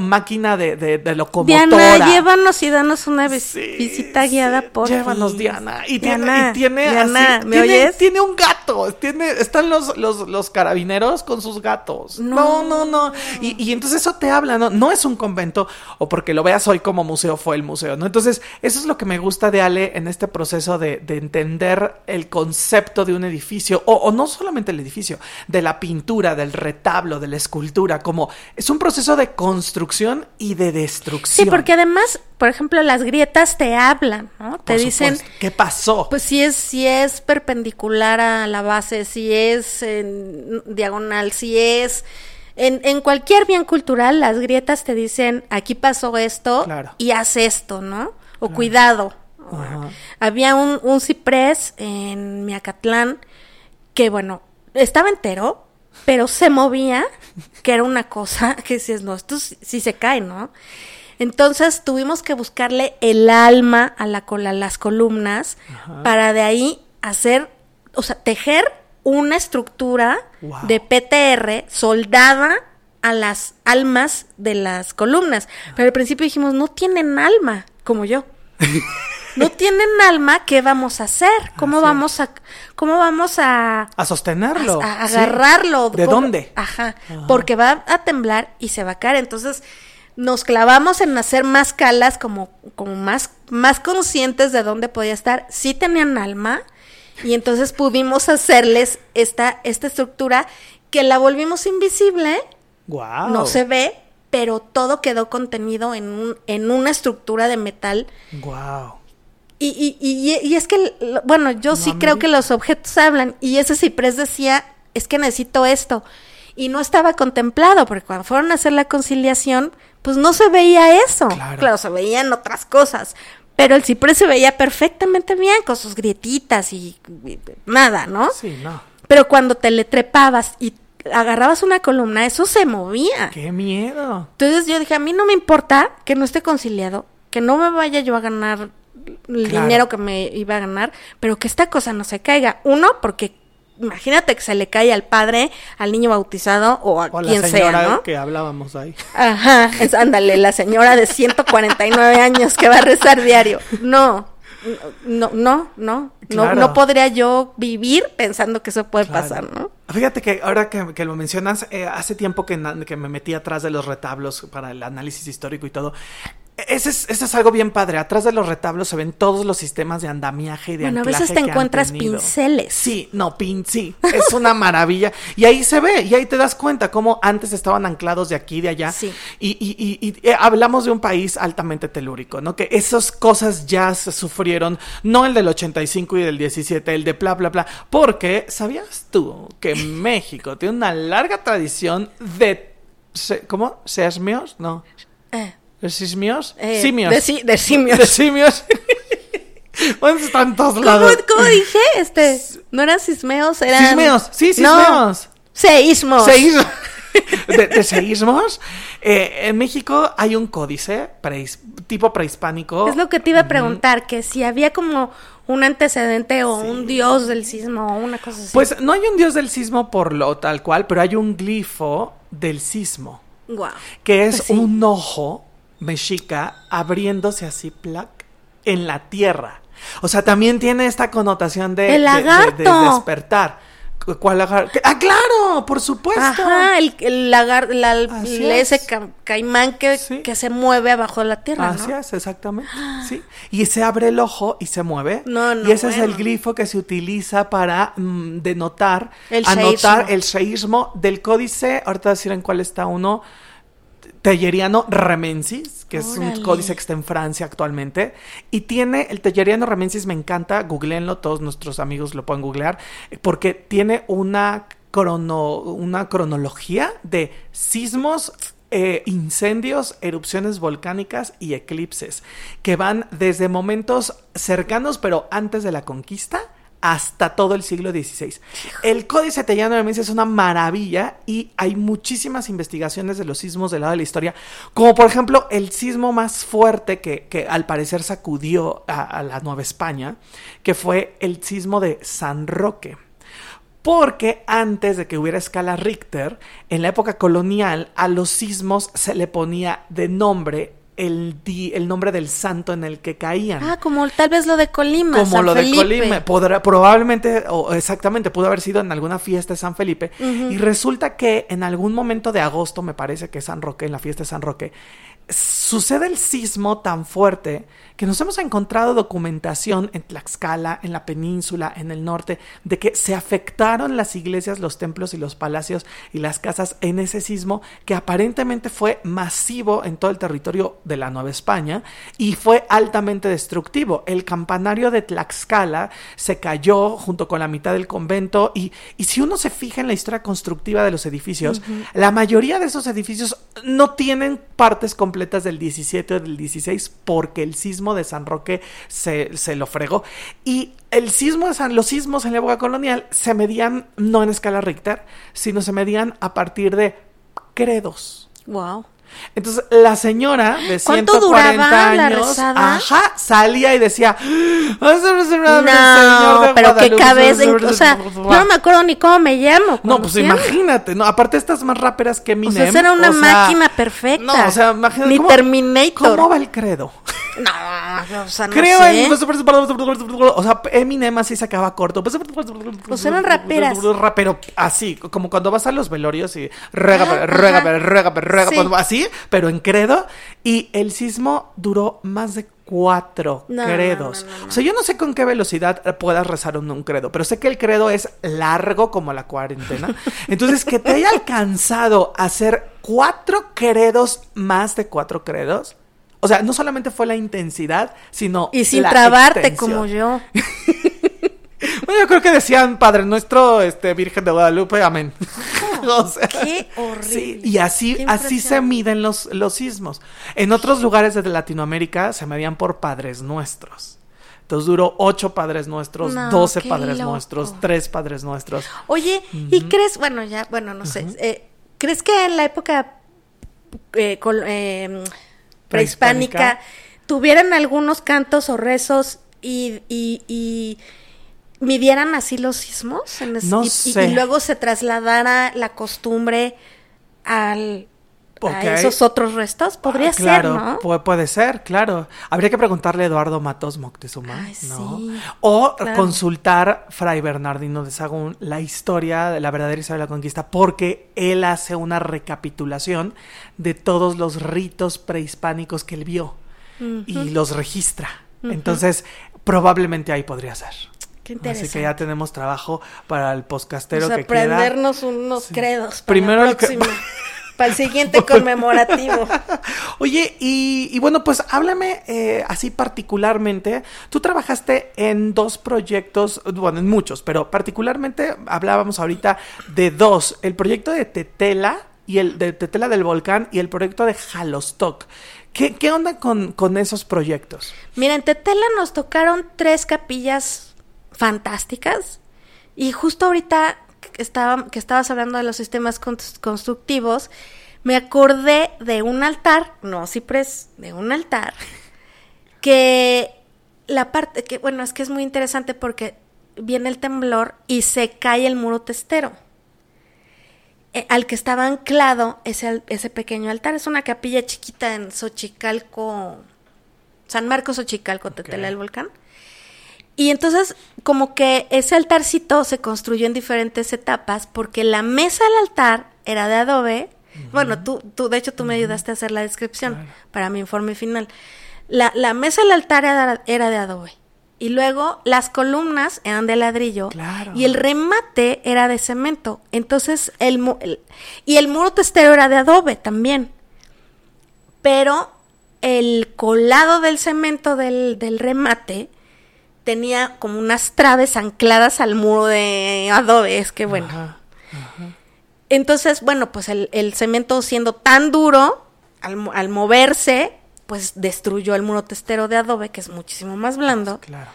máquina de, de, de locomotora. Diana, llévanos y danos una vis- Sí, visita guiada sí. por Llévanos, Diana. Y tiene, y tiene Diana, así- ¿me tiene, oyes? tiene un gato. Tiene, están los, los, los carabineros con sus gatos. No, no, no. Y, y entonces eso te habla, ¿no? No es un convento, o porque lo veas hoy como museo, fue el museo, ¿no? Entonces, eso es lo que me gusta de Ale en este proceso de, de entender el concepto de un edificio, o, o no solamente el edificio, de la pintura, del retablo, de la escultura, como es un proceso de construcción y de destrucción. Sí, porque además, por ejemplo, las grietas te hablan, ¿no? Te dicen, supuesto. ¿Qué pasó? pues si es, si es perpendicular a la base, si es en diagonal, si es en, en cualquier bien cultural, las grietas te dicen aquí pasó esto Claro. y haz esto, ¿no? O cuidado. Ajá. Había un, un ciprés en Miacatlán que, bueno, estaba entero, pero se movía, que era una cosa *laughs* que dices, no, esto sí, sí se cae, ¿no? Entonces tuvimos que buscarle el alma a, la, a las columnas para de ahí hacer, o sea, tejer una estructura Wow. de PTR soldada a las almas de las columnas. Pero al principio dijimos, no tienen alma, como yo. No tienen alma, ¿qué vamos a hacer? ¿Cómo Así vamos a cómo vamos a A sostenerlo. a, a Sí. agarrarlo. ¿De ¿Cómo? dónde? Ajá, porque va a temblar y se va a caer. Entonces nos clavamos en hacer más calas como, como más, más conscientes de dónde podía estar. Sí tenían alma y entonces pudimos hacerles esta, esta estructura que la volvimos invisible, Wow. no se ve, pero todo quedó contenido en, un, en una estructura de metal Wow. y, y, y, y es que, bueno, yo sí creo que los objetos hablan. Y ese ciprés decía, es que necesito esto. Y no estaba contemplado, porque cuando fueron a hacer la conciliación, pues no se veía eso. Claro. se veían otras cosas. Pero el ciprés se veía perfectamente bien, con sus grietitas y, y nada, ¿no? Sí, no. Pero cuando te le trepabas y agarrabas una columna, eso se movía. Qué miedo. Entonces yo dije, a mí no me importa que no esté conciliado, que no me vaya yo a ganar el Claro. dinero que me iba a ganar, pero que esta cosa no se caiga. Uno, porque imagínate que se le cae al padre, al niño bautizado o a O la quien señora sea, ¿no? que hablábamos ahí. Ajá, es, ándale, la señora de 149 años que va a rezar diario. No, no, no, no, no, Claro. no podría yo vivir pensando que eso puede Claro. pasar, ¿no? Fíjate que ahora que, que lo mencionas, eh, hace tiempo que, que me metí atrás de los retablos para el análisis histórico y todo. Ese es, ese es algo bien padre. Atrás de los retablos se ven todos los sistemas de andamiaje y de Bueno, a veces te encuentras pinceles. Sí, no, pin, sí. Es una *laughs* maravilla. Y ahí se ve, y ahí te das cuenta cómo antes estaban anclados de aquí y de allá. Sí. Y, y- y- y, eh, hablamos de un país altamente telúrico, ¿no? Que esas cosas ya se sufrieron, no el del 85 y del 17, el de bla, bla, bla. Porque, ¿sabías tú que *laughs* México tiene una larga tradición de... ¿Cómo? ¿Sesmios? No. Eh, ¿Sismios? eh, Simios. De, si- de simios. *laughs* De simios. *laughs* bueno, están todos ¿Cómo, lados. cómo dije? Este, no eran cismeos, eran... Sismeos, sí, No, sismeos. seísmos. Seísmo. *laughs* De, de seísmos. Eh, en México hay un códice tipo prehispánico. Es lo que te iba a preguntar, que si había como un antecedente o un dios del sismo o una cosa así. Pues no hay un dios del sismo por lo tal cual, pero hay un glifo del sismo, Guau. que es Pues sí. un ojo mexica abriéndose así, plac, en la tierra. O sea, también tiene esta connotación de, ¡El de- de- de lagarto! despertar. ¿Cu- ¿Cuál lagarto? ¡Ah, claro! Por supuesto. Ajá, el, el lagar, la- Así el- ese es. ca- caimán que, Sí. que se mueve abajo de la tierra, Así ¿no? es, exactamente. *gasps* Sí. Y se abre el ojo y se mueve. No, no, y ese es el glifo que se utiliza para mm, denotar, El anotar seísmo. el seísmo del códice. Ahorita decir en cuál está uno. Telleriano Remensis, que es un códice que está en Francia actualmente. Y tiene el Telleriano Remensis, me encanta, googleenlo, todos nuestros amigos lo pueden googlear, porque tiene una, crono, una cronología de sismos, eh, incendios, erupciones volcánicas y eclipses, que van desde momentos cercanos, pero antes de la conquista, hasta todo el siglo XVI. El Códice Tellano de Remensis es una maravilla y hay muchísimas investigaciones de los sismos del lado de la historia, como por ejemplo el sismo más fuerte que, que al parecer sacudió a, a la Nueva España, que fue el sismo de San Roque. Porque antes de que hubiera escala Richter, en la época colonial, a los sismos se le ponía de nombre el, di- el nombre del santo en el que caían Ah, como tal vez lo de Colima, como San lo de. Colima, podrá, probablemente, o exactamente, pudo haber sido en alguna fiesta de San Felipe. Y resulta que en algún momento de agosto, me parece que San Roque, en la fiesta de San Roque, sucede el sismo tan fuerte que nos hemos encontrado documentación en Tlaxcala, en la península, en el norte, de que se afectaron las iglesias, los templos y los palacios y las casas en ese sismo que aparentemente fue masivo en todo el territorio de la Nueva España y fue altamente destructivo. El campanario de Tlaxcala se cayó junto con la mitad del convento y, y si uno se fija en la historia constructiva de los edificios, la mayoría de esos edificios no tienen partes completas del 17 o del 16 porque el sismo de San Roque se, se lo fregó. Y el sismo de San, los sismos en la época colonial se medían no en escala Richter, sino se medían a partir de credos. Wow. Entonces, la señora de ¿Cuánto 140 duraba la años, ajá, salía y decía, No, pero qué cabeza, o sea, yo no me acuerdo ni cómo me llamo. No, pues imagínate, no, aparte estas más ráperas que Eminem. O sea, era una o sea, máquina perfecta. No, o sea, imagínate. Ni ¿cómo- Terminator. ¿Cómo va el credo? No, o sea, no Creo sé. en... O sea, Eminem así se acaba corto. Pues eran raperas. Pero así, como cuando vas a los velorios y rega, rega, Sí. así, pero en credo. Y el sismo duró más de cuatro No, credos. no, no. O sea, yo no sé con qué velocidad puedas rezar un, un credo, pero sé que el credo es largo como la cuarentena. Entonces, que te haya alcanzado a hacer cuatro credos más de cuatro credos. O sea, no solamente fue la intensidad, sino. Y sin la trabarte extensión. como yo. *laughs* Bueno, yo creo que decían Padre Nuestro, este, Virgen de Guadalupe, amén. *laughs* O sea, Qué horrible. Sí, y así, así se miden los, los sismos. En otros lugares de Latinoamérica se medían por Padres Nuestros. Entonces duró ocho Padres Nuestros, doce Padres loco. Nuestros, tres Padres Nuestros. Oye, ¿y crees, bueno, ya, bueno, no sé, eh, ¿crees que en la época eh, col- eh, prehispánica Prehispánica. tuvieran algunos cantos o rezos y, y, y midieran así los sismos? En es- No y, y- sé. y luego se trasladara la costumbre al A esos otros restos. Podría Ah, claro, ser, ¿no? pu- puede ser, claro. Habría que preguntarle a Eduardo Matos Moctezuma, Ay, ¿no? sí, O claro. consultar Fray Bernardino de Sagún la historia de la verdadera historia de la conquista, porque él hace una recapitulación de todos los ritos prehispánicos que él vio y los registra. Entonces, probablemente ahí podría ser. Qué Así que ya tenemos trabajo para el podcastero O sea, que queda. aprendernos unos credos para Primero la el que- *laughs* para el siguiente conmemorativo. *laughs* Oye, y, y bueno, pues háblame eh, así particularmente. Tú trabajaste en dos proyectos, bueno, en muchos, pero particularmente hablábamos ahorita de dos. El proyecto de Tetela y el de Tetela del Volcán y el proyecto de Jalostoc. ¿Qué, qué onda con, con esos proyectos? Mira, en Tetela nos tocaron tres capillas fantásticas. Y justo ahorita que, estaba, que estabas hablando de los sistemas cons- constructivos, me acordé de un altar, no ciprés, de un altar, *laughs* que la parte, que bueno, es que es muy interesante porque viene el temblor y se cae el muro testero. eh, al que estaba anclado ese, ese pequeño altar. Es una capilla chiquita en Xochicalco, San Marcos Xochicalco, Tetela del Volcán. Y entonces, como que ese altarcito se construyó en diferentes etapas porque la mesa del altar era de adobe. Bueno, tú, tú, de hecho, tú me ayudaste a hacer la descripción para mi informe final. La, la mesa del altar era, era de adobe. Y luego las columnas eran de ladrillo. Claro. Y el remate era de cemento. Entonces, el, y el muro testero era de adobe también. Pero el colado del cemento del, del remate tenía como unas traves ancladas al muro de adobe. Es que bueno. Ajá. Entonces, bueno, pues el, el cemento siendo tan duro, al, al moverse, pues destruyó el muro testero de adobe, que es muchísimo más blando. Claro.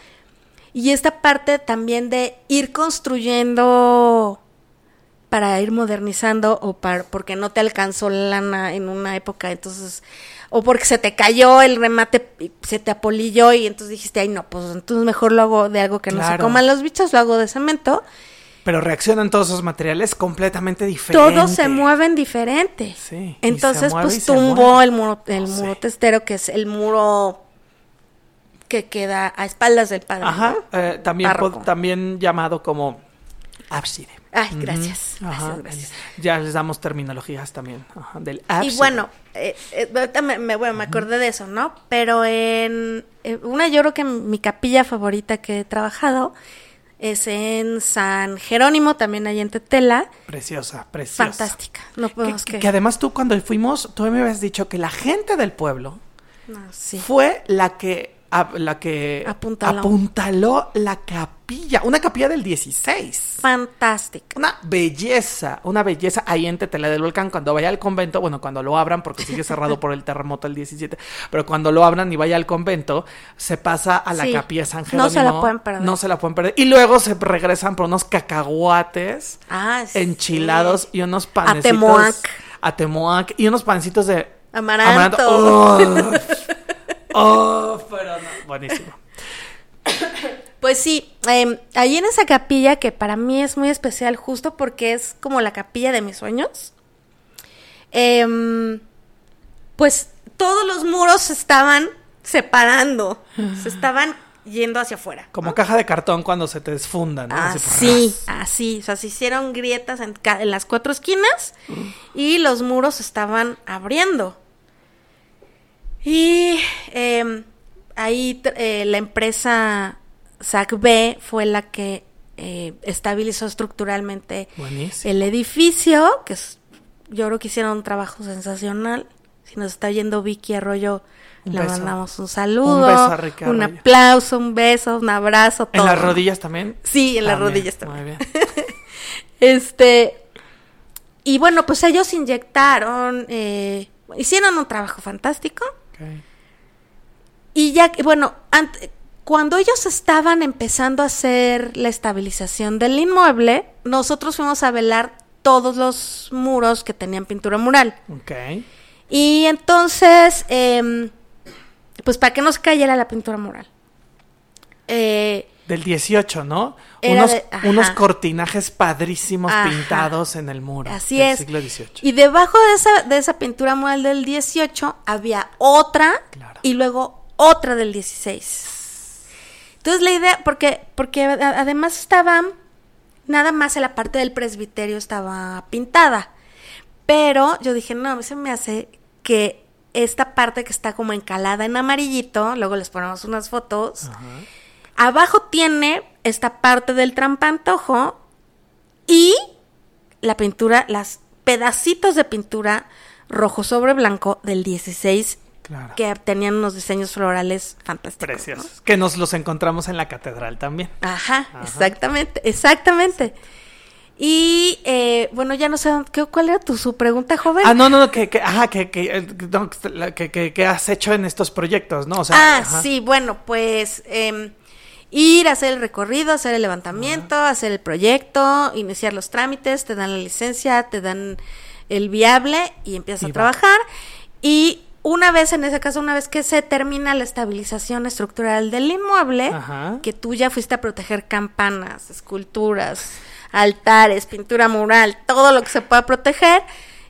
Y esta parte también de ir construyendo para ir modernizando o para, porque no te alcanzó lana en una época, entonces, o porque se te cayó el remate, y se te apolilló y entonces dijiste, ay no, pues entonces mejor lo hago de algo que no se coman los bichos, lo hago de cemento. Pero reaccionan todos esos materiales completamente diferentes. Todos se mueven diferente. Sí, Entonces, pues tumbó el muro, el muro testero, que es el muro que queda a espaldas del padre. Ajá. ¿no? eh, también, también llamado como ábside. Ay, gracias. Ajá. Gracias, gracias. Ya les damos terminologías también. Ajá, del ábside. Y bueno, eh, eh, me, me- bueno, me acordé de eso, ¿no? Pero en eh, una, yo creo que mi capilla favorita que he trabajado es en San Jerónimo, también ahí en Tetela. Preciosa, preciosa. Fantástica. No Que, podemos que- que... que además tú cuando fuimos, tú me habías dicho que la gente del pueblo No, sí. fue la que a- la que Apuntaló. apuntaló la capilla, una capilla del 16. Fantástica. Una belleza, una belleza ahí en del Volcán. Cuando vaya al convento, bueno, cuando lo abran, porque sigue cerrado por el terremoto el 17, pero cuando lo abran y vaya al convento, se pasa a la Sí. capilla San No Jerónimo. se la pueden perder. No se la pueden perder. Y luego se regresan por unos cacahuates Ah, sí. enchilados y unos panecitos. Atemoac. Atemoac. Y unos pancitos de Amaranto. Oh, *laughs* Oh, pero no. Buenísimo. Pues sí, eh, ahí en esa capilla que para mí es muy especial justo porque es como la capilla de mis sueños, em, pues todos los muros se estaban separando, se estaban yendo hacia afuera. Como caja de cartón cuando se te desfundan. ¿no? Así, Así, así, o sea, se hicieron grietas en, en las cuatro esquinas y los muros se estaban abriendo. Y em, ahí eh, la empresa SACB fue la que eh, estabilizó estructuralmente Buenísimo. el edificio, que es- yo creo que hicieron un trabajo sensacional. Si nos está yendo Vicky Arroyo, Un le beso. mandamos un saludo, Un beso a Ricky un aplauso, un beso, un abrazo. ¿En todo. las rodillas también? Sí, en las rodillas Muy también. bien. *laughs* Este. Y bueno, pues ellos inyectaron, eh, hicieron un trabajo fantástico. Y ya, que- bueno, cuando ellos estaban empezando a hacer la estabilización del inmueble, nosotros fuimos a velar todos los muros que tenían pintura mural. Ok. Y entonces, em, pues para que nos cayera la pintura mural. Eh, Del 18, ¿no? Unos, de- unos cortinajes padrísimos Ajá. pintados en el muro. Así del es. siglo XVIII. Y debajo de esa, de esa pintura mural del 18 había otra Claro. y luego otra del 16. Entonces la idea, porque, porque además estaba, nada más en la parte del presbiterio estaba pintada. Pero yo dije, no, a mí se me hace que esta parte que está como encalada en amarillito, luego les ponemos unas fotos, Ajá. Abajo tiene esta parte del trampantojo y la pintura, las pedacitos de pintura rojo sobre blanco del 16 Claro. que tenían unos diseños florales fantásticos. ¿no? Preciosos. Que nos los encontramos en la catedral también. Ajá, exactamente, exactamente. Y eh, bueno, ya no sé, ¿qué- ¿cuál era tu su pregunta, joven? Ah, no, no, no, que, que, ajá, que, que, eh, no, que, que- que has hecho en estos proyectos, ¿no? O sea, ah, ajá. sí, bueno, pues em, ir a hacer el recorrido, hacer el levantamiento, hacer el proyecto, iniciar los trámites, te dan la licencia, te dan el viable y empiezas Y a va. trabajar. Y una vez, en ese caso, una vez que se termina la estabilización estructural del inmueble, Ajá. que tú ya fuiste a proteger campanas, esculturas, altares, pintura mural, todo lo que se pueda proteger,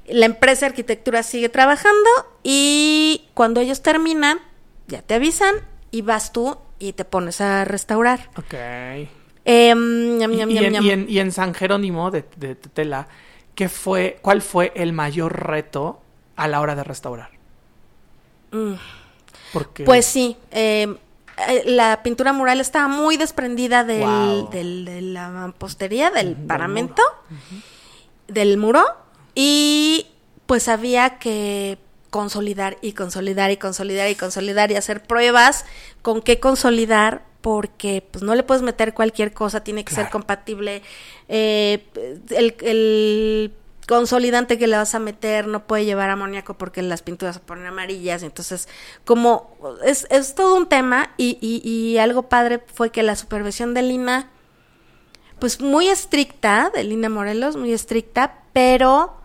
la empresa de arquitectura sigue trabajando y cuando ellos terminan, ya te avisan y vas tú y te pones a restaurar. Ok. Ñam, Y, ñam, y ñam, en, ñam. y en- y en San Jerónimo de, de Tetela, ¿qué fue, ¿cuál fue el mayor reto a la hora de restaurar? Mm. Porque, Pues sí, em, eh, la pintura mural estaba muy desprendida del, de la mampostería, del del paramento, del muro, y pues había que consolidar y consolidar y consolidar y consolidar y hacer pruebas con qué consolidar porque pues no le puedes meter cualquier cosa, tiene que ser compatible. eh, el, el consolidante que le vas a meter no puede llevar amoníaco porque las pinturas se ponen amarillas. Entonces, como es, es todo un tema y, y- y algo padre fue que la supervisión de Lina, pues muy estricta, de Lina Morelos, muy estricta, pero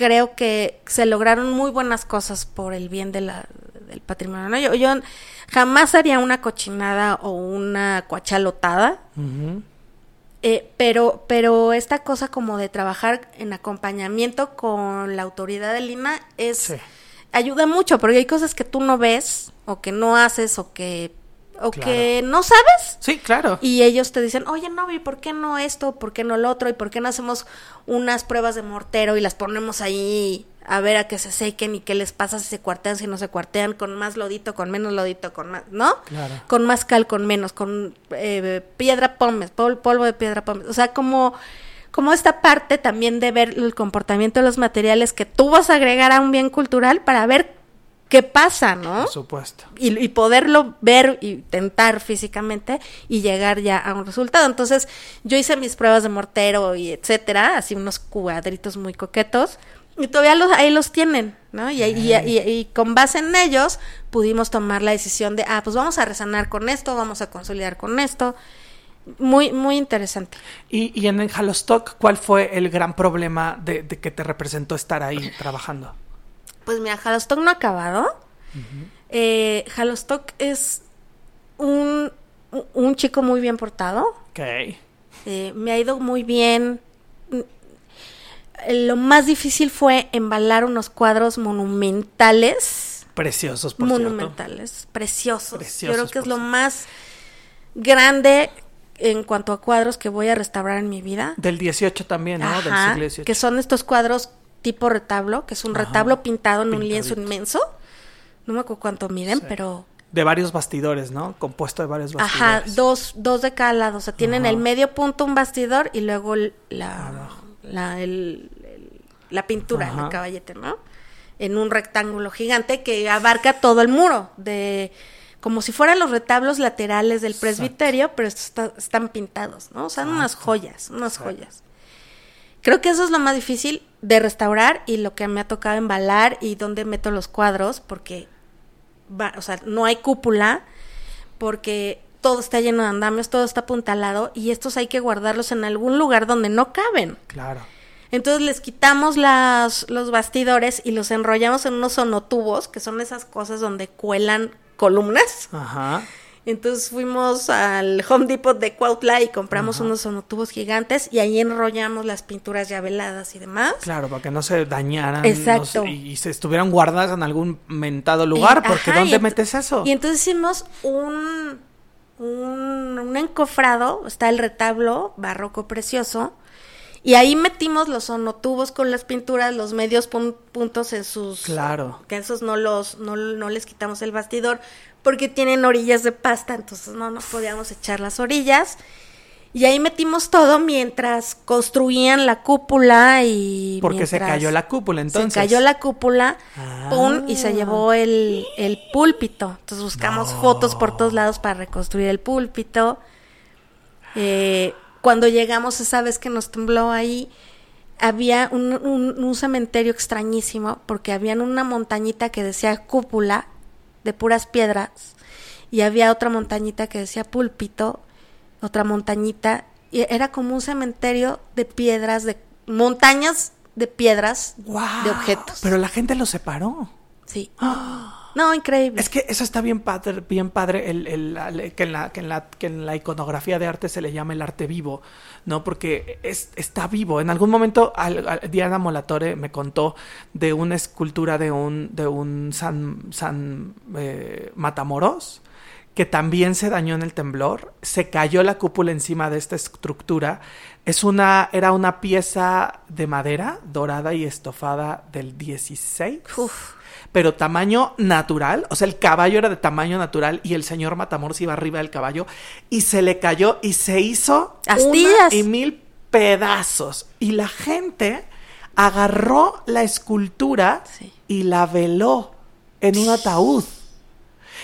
creo que se lograron muy buenas cosas por el bien de la, del patrimonio. ¿no? Yo, yo jamás haría una cochinada o una cuachalotada, eh, pero, pero esta cosa como de trabajar en acompañamiento con la autoridad de Lina es Sí. ayuda mucho, porque hay cosas que tú no ves o que no haces o que o Claro. que no sabes Sí, claro. y ellos te dicen, oye, no, ¿y por qué no esto? ¿Por qué no lo otro? ¿Y por qué no hacemos unas pruebas de mortero y las ponemos ahí a ver a que se sequen y qué les pasa si se cuartean, si no se cuartean, con más lodito, con menos lodito, con más, ¿no? Claro. Con más cal, con menos, con eh, piedra pómez, pol- polvo de piedra pómez. O sea, como, como esta parte también de ver el comportamiento de los materiales que tú vas a agregar a un bien cultural para ver qué pasa, ¿no? Por supuesto. y, y poderlo ver y tentar físicamente y llegar ya a un resultado. Entonces, yo hice mis pruebas de mortero y etcétera, así unos cuadritos muy coquetos, y todavía los, ahí los tienen, ¿no? Y, y- y- y con base en ellos pudimos tomar la decisión de, ah, pues vamos a resanar con esto, vamos a consolidar con esto. Muy, muy interesante. Y, y en el Halostock, ¿cuál fue el gran problema de, de que te representó estar ahí trabajando? Pues mira, Halostock no ha acabado. Eh, Halostock es un, un chico muy bien portado. Ok. Eh, me ha ido muy bien. Mm, Lo más difícil fue embalar unos cuadros monumentales. Preciosos, por cierto. monumentales, preciosos. Yo Preciosos, creo que es lo más grande en cuanto a cuadros que voy a restaurar en mi vida. Del 18 también, ¿no? Del Ajá, siglo XVIII. que son estos cuadros tipo retablo, que es un Ajá, retablo pintado en un lienzo inmenso. No me acuerdo cuánto miden, Sí. pero De varios bastidores, ¿no? Compuesto de varios Ajá, bastidores. dos, dos de cada lado. O sea, tienen Ajá. el medio punto un bastidor y luego la, la, el- el- la pintura, Ajá. el caballete, ¿no? En un rectángulo gigante que abarca todo el muro, de como si fueran los retablos laterales del Exacto. presbiterio, pero estos está- están pintados, ¿no? O sea, unas joyas, unas Exacto. joyas. Creo que eso es lo más difícil de restaurar y lo que me ha tocado embalar y dónde meto los cuadros, porque, va, o sea, no hay cúpula, porque todo está lleno de andamios, todo está apuntalado y estos hay que guardarlos en algún lugar donde no caben. Claro. Entonces les quitamos las, los bastidores y los enrollamos en unos sonotubos, que son esas cosas donde cuelan columnas, Ajá. Entonces fuimos al Home Depot de Cuautla y compramos unos sonotubos gigantes y ahí enrollamos las pinturas ya veladas y demás. Claro, para que no se dañaran Exacto. no se- y se estuvieran guardadas en algún mentado lugar, porque ajá, ¿dónde metes eso? Y entonces hicimos un, un, un encofrado, está el retablo barroco precioso, y ahí metimos los sonotubos con las pinturas, los medios pun- puntos en sus... Claro. Que esos no los, no, no les quitamos el bastidor, porque tienen orillas de pasta, entonces no nos podíamos echar las orillas. Y ahí metimos todo mientras construían la cúpula y... Porque se cayó la cúpula, entonces. se cayó la cúpula, Ah. pum, y se llevó el, el púlpito. Entonces buscamos fotos por todos lados para reconstruir el púlpito. Eh, cuando llegamos esa vez que nos tembló ahí, había un, un- un cementerio extrañísimo porque había una montañita que decía cúpula de puras piedras y había otra montañita que decía púlpito, otra montañita y era como un cementerio de piedras, de montañas de piedras, de objetos. Pero la gente lo separó. Sí. No, increíble. Es que eso está bien padre, bien padre el, el- que, en la, que, en la, que en la iconografía de arte se le llama el arte vivo, ¿no? Porque es, está vivo. En algún momento al- al- Diana Molatore me contó de una escultura de un, de un San, San eh, Matamoros que también se dañó en el temblor, se cayó la cúpula encima de esta estructura. Es una, era una pieza de madera dorada y estofada del 16 Uf. Pero tamaño natural, o sea, el caballo era de tamaño natural y el señor Matamoros iba arriba del caballo y se le cayó y se hizo Astillas. una y mil pedazos y la gente agarró la escultura Sí. y la veló en un ataúd.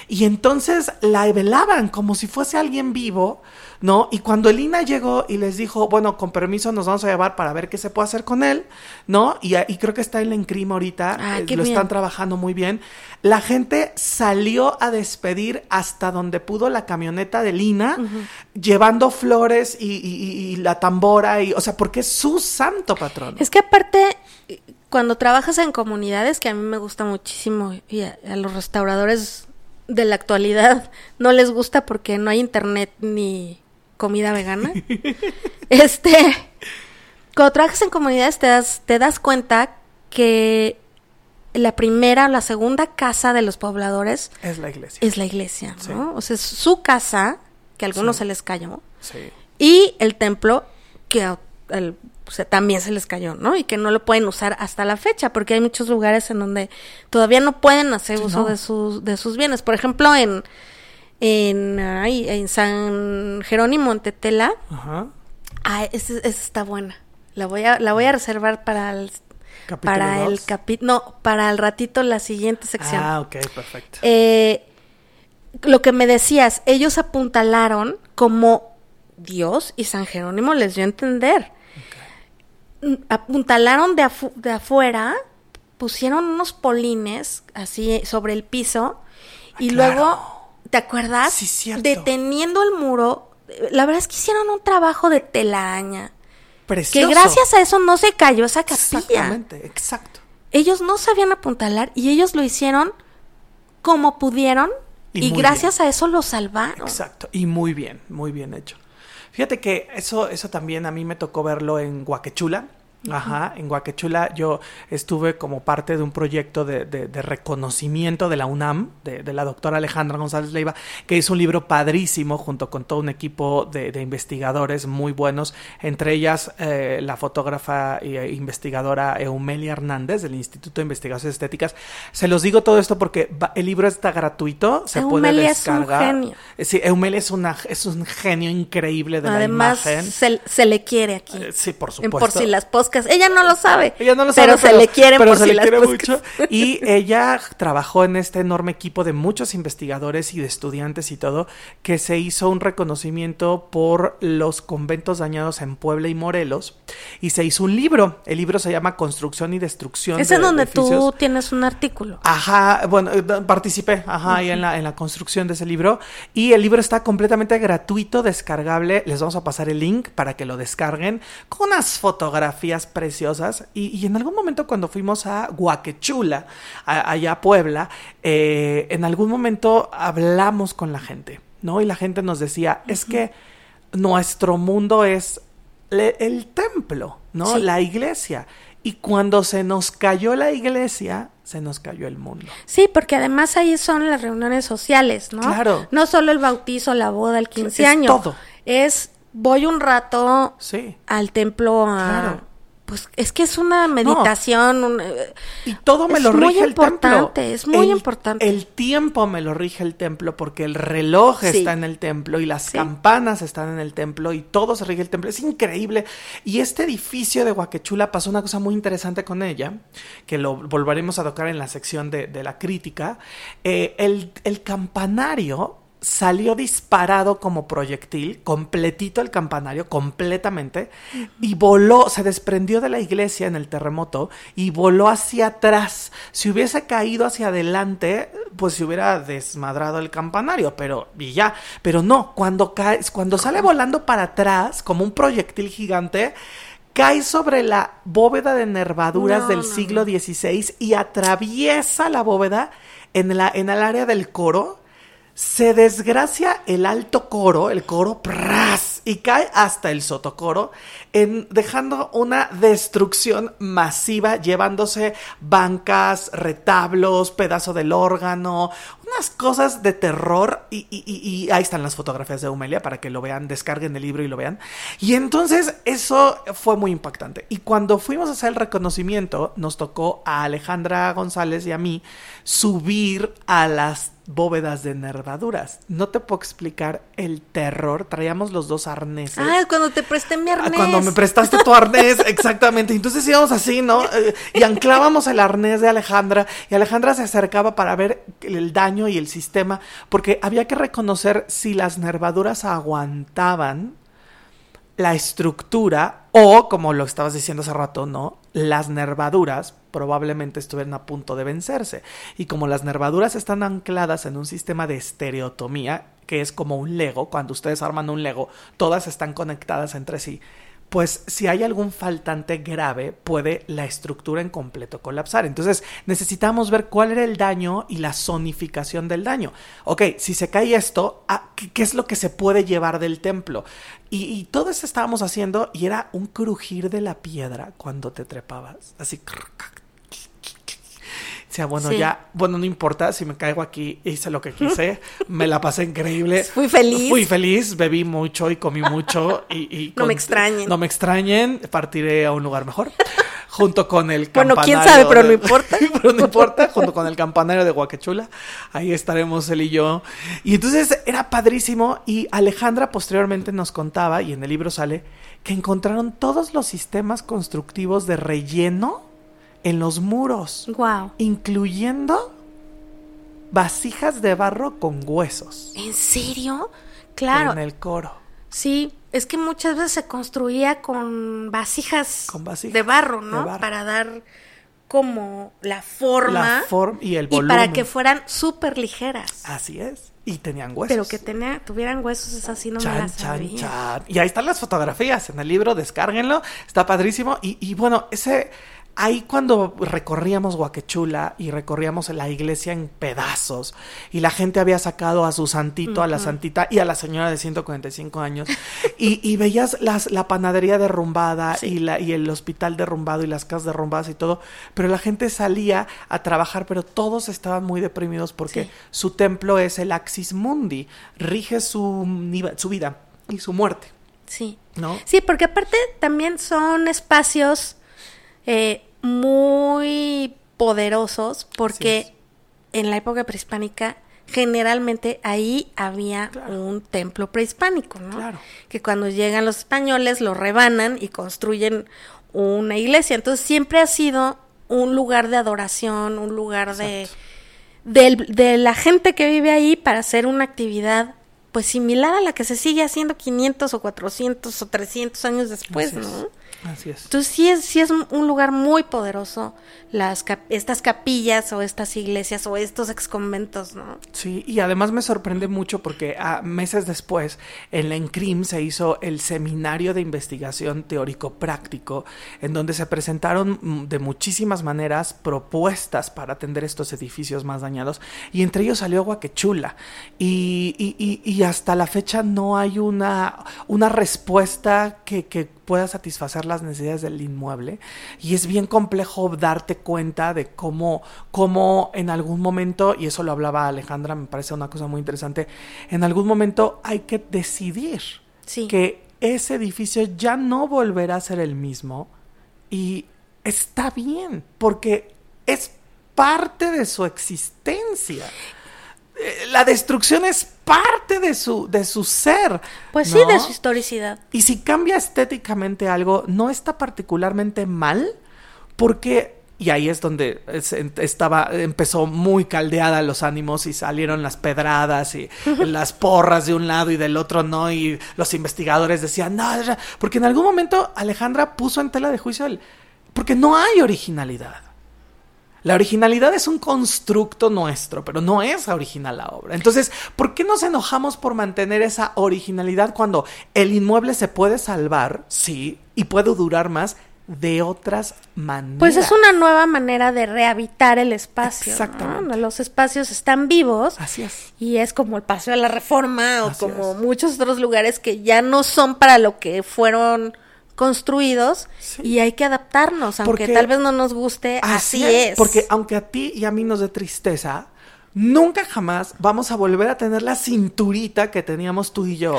Y entonces la velaban como si fuese alguien vivo, ¿no? Y cuando el INA llegó y les dijo, bueno, con permiso nos vamos a llevar para ver qué se puede hacer con él, ¿no? Y, y creo que está en la Encrima ahorita, Ah, eh, lo bien. están trabajando muy bien. La gente salió a despedir hasta donde pudo la camioneta del INA, llevando flores y, y- y- y la tambora, y, o sea, porque es su santo patrón. Es que aparte, cuando trabajas en comunidades, que a mí me gusta muchísimo, y a, a los restauradores de la actualidad no les gusta porque no hay internet ni comida vegana. *laughs* este, cuando trabajas en comunidades te das, te das cuenta que la primera o la segunda casa de los pobladores Es la iglesia. es la iglesia, Sí. ¿no? O sea, es su casa, que a algunos Sí. se les cayó, Sí. y el templo que a- al- o sea, también se les cayó, ¿no? Y que no lo pueden usar hasta la fecha, porque hay muchos lugares en donde todavía no pueden hacer uso no. de sus de sus bienes. Por ejemplo, en en, ay, en San Jerónimo en Tetela, Ajá. ah, esa esa está buena. La voy a la voy a reservar para el Capítulo para el capítulo, no, para el ratito la siguiente sección. Ah, ok, perfecto. Eh, lo que me decías, ellos apuntalaron como Dios y San Jerónimo les dio a entender. Apuntalaron de, afu- de afuera, pusieron unos polines así sobre el piso y Ah, claro. luego, ¿te acuerdas? Sí, cierto. Deteniendo el muro. La verdad es que hicieron un trabajo de telaraña. Precioso. Que gracias a eso no se cayó esa capilla. Exactamente, exacto. Ellos no sabían apuntalar y ellos lo hicieron como pudieron Y gracias a eso lo salvaron. Exacto, y muy bien, muy bien hecho. Fíjate que eso, eso también a mí me tocó verlo en Guaquechula. Ajá, en Guaquechula yo estuve como parte de un proyecto de, de- de reconocimiento de la UNAM, de, de la doctora Alejandra González Leiva, que hizo un libro padrísimo junto con todo un equipo de, investigadores muy buenos, entre ellas eh, la fotógrafa e investigadora Eumelia Hernández del Instituto de Investigaciones Estéticas. Se los digo todo esto porque va- el libro está gratuito, se puede Eumelia es un descargar. genio. Eh, Sí, Eumelia es, una, es un genio increíble de Además, la imagen. se, se le quiere aquí. Eh, sí, por en supuesto. por si las Ella no lo sabe. Ella no lo sabe, pero, se le quiere pero por se si le las quiere mucho. Y *laughs* ella trabajó en este enorme equipo de muchos investigadores y de estudiantes y todo, que se hizo un reconocimiento por los conventos dañados en Puebla y Morelos. Y se hizo un libro. El libro se llama Construcción y Destrucción. Es de en donde tú tienes un artículo. Ajá, bueno, eh, participé, ajá, ahí en la, en la construcción de ese libro. Y el libro está completamente gratuito, descargable. Les vamos a pasar el link para que lo descarguen con unas fotografías preciosas. Y, y en algún momento cuando fuimos a Guaquechula, a- allá a Puebla, eh, en algún momento hablamos con la gente. ¿no? Y la gente nos decía, es que nuestro mundo es le- el templo, ¿no? Sí. La iglesia. Y cuando se nos cayó la iglesia, se nos cayó el mundo. Sí, porque además ahí son las reuniones sociales, ¿no? Claro. No solo el bautizo, la boda, el 15 Es años. todo. Es voy un rato Sí. al templo a Claro. Pues es que es una meditación, un, eh, Y todo me lo rige el templo. importante, es muy El- importante. El tiempo me lo rige el templo porque el reloj Sí. está en el templo y las Sí. campanas están en el templo y todo se rige el templo. Es increíble. Y este edificio de Huaquechula pasó una cosa muy interesante con ella, que lo volveremos a tocar en la sección de, de la crítica. Eh, el, el campanario salió disparado como proyectil, completito el campanario, completamente, y voló, se desprendió de la iglesia en el terremoto y voló hacia atrás. Si hubiese caído hacia adelante, pues se hubiera desmadrado el campanario, pero y ya, pero no, cuando cae, cuando sale volando para atrás como un proyectil gigante, cae sobre la bóveda de nervaduras No, del no, siglo XVI y atraviesa la bóveda en, la, en el área del coro. Se desgracia el alto coro, el coro, ¡pras! y cae hasta el sotocoro, en, dejando una destrucción masiva, llevándose bancas, retablos, pedazo del órgano, unas cosas de terror. Y, y- ahí están las fotografías de Humelia para que lo vean, descarguen el libro y lo vean. Y entonces eso fue muy impactante. Y cuando fuimos a hacer el reconocimiento, nos tocó a Alejandra González y a mí subir a las bóvedas de nervaduras. No te puedo explicar el terror. Traíamos los dos arneses. Ah, cuando te presté mi Ah, arnés. Cuando me prestaste tu arnés, *laughs* exactamente. Entonces íbamos así, ¿no? Eh, Y anclábamos el arnés de Alejandra y Alejandra se acercaba para ver el daño y el sistema, porque había que reconocer si las nervaduras aguantaban la estructura o, como lo estabas diciendo hace rato, ¿no? Las nervaduras probablemente estuvieran a punto de vencerse. Y como las nervaduras están ancladas en un sistema de estereotomía, que es como un Lego, cuando ustedes arman un Lego, todas están conectadas entre sí. Pues si hay algún faltante grave, puede la estructura en completo colapsar. Entonces necesitamos ver cuál era el daño y la zonificación del daño. Ok, si se cae esto, ah, ¿qué, es lo que se puede llevar del templo? Y, todo eso estábamos haciendo y era un crujir de la piedra cuando te trepabas. Así. Sea, bueno, Sí. ya, bueno, no importa si me caigo aquí, hice lo que quise, *laughs* me la pasé increíble. Fui feliz. Fui feliz, bebí mucho y comí mucho y... y *laughs* No me extrañen. No me extrañen, partiré a un lugar mejor. junto con el *laughs* Bueno, campanario. quién sabe, pero no importa. pero no importa, junto con el campanario de Huaquechula. Ahí estaremos él y yo. Y entonces era padrísimo y Alejandra posteriormente nos contaba, y en el libro sale, que encontraron todos los sistemas constructivos de relleno en los muros, Wow. incluyendo vasijas de barro con huesos ¿En serio? Claro. en el coro. Sí, es que muchas veces se construía con vasijas, Con vasijas de barro, de ¿no? barro. Para dar como la forma La forma y el y volumen. para que fueran súper ligeras. Así es. Y tenían huesos. Pero que tenía, tuvieran huesos, es así, no me Chan, las chan, sabía. chan. Y ahí están las fotografías en el libro, descárguenlo, está padrísimo. Y, y bueno, ese, ahí cuando recorríamos Huaquechula y recorríamos la iglesia en pedazos y la gente había sacado a su santito, a la santita y a la señora de 145 años y, y veías las, la panadería derrumbada y, la, y el hospital derrumbado y las casas derrumbadas y todo, pero la gente salía a trabajar, pero todos estaban muy deprimidos porque Sí. su templo es el Axis Mundi, rige su, su vida y su muerte, Sí. ¿no? Sí, porque aparte también son espacios eh, muy poderosos porque en la época prehispánica generalmente ahí había Claro. un templo prehispánico, ¿no? Claro. Que cuando llegan los españoles lo rebanan y construyen una iglesia. Entonces siempre ha sido un lugar de adoración, un lugar de, de la gente que vive ahí para hacer una actividad pues similar a la que se sigue haciendo 500 o 400 o 300 años después, Así es. Así es. Entonces sí es, sí es un lugar muy poderoso, las cap- estas capillas o estas iglesias o estos exconventos, ¿no? Sí, y además me sorprende mucho porque ah, meses después en la ENCRIM se hizo el seminario de investigación teórico-práctico, en donde se presentaron mm, de muchísimas maneras propuestas para atender estos edificios más dañados, y entre ellos salió Guaquechula. Y, y- y- y hasta la fecha no hay una, una respuesta que, que pueda satisfacer las necesidades del inmueble y es bien complejo darte cuenta de cómo, cómo en algún momento, y eso lo hablaba Alejandra, me parece una cosa muy interesante, en algún momento hay que decidir Sí. que ese edificio ya no volverá a ser el mismo y está bien, porque es parte de su existencia. Eh, La destrucción es parte de su, de su ser. Pues sí, de su historicidad. Y si cambia estéticamente algo, no está particularmente mal, porque y ahí es donde es- estaba empezó muy caldeada los ánimos y salieron las pedradas y las porras de un lado y del otro no y los investigadores decían no porque en algún momento Alejandra puso en tela de juicio el porque no hay originalidad la originalidad es un constructo nuestro, pero no es original la obra. Entonces, ¿por qué nos enojamos por mantener esa originalidad cuando el inmueble se puede salvar, sí, y puede durar más de otras maneras? Pues es una nueva manera de rehabitar el espacio. ¿no? Exactamente. Los espacios están vivos. Así es. Y es como el Paseo de la Reforma o Así como es. muchos otros lugares que ya no son para lo que fueron construidos Sí. y hay que adaptarnos, aunque Porque- tal vez no nos guste, así, es. Porque aunque a ti y a mí nos dé tristeza, nunca jamás vamos a volver a tener la cinturita que teníamos tú y yo.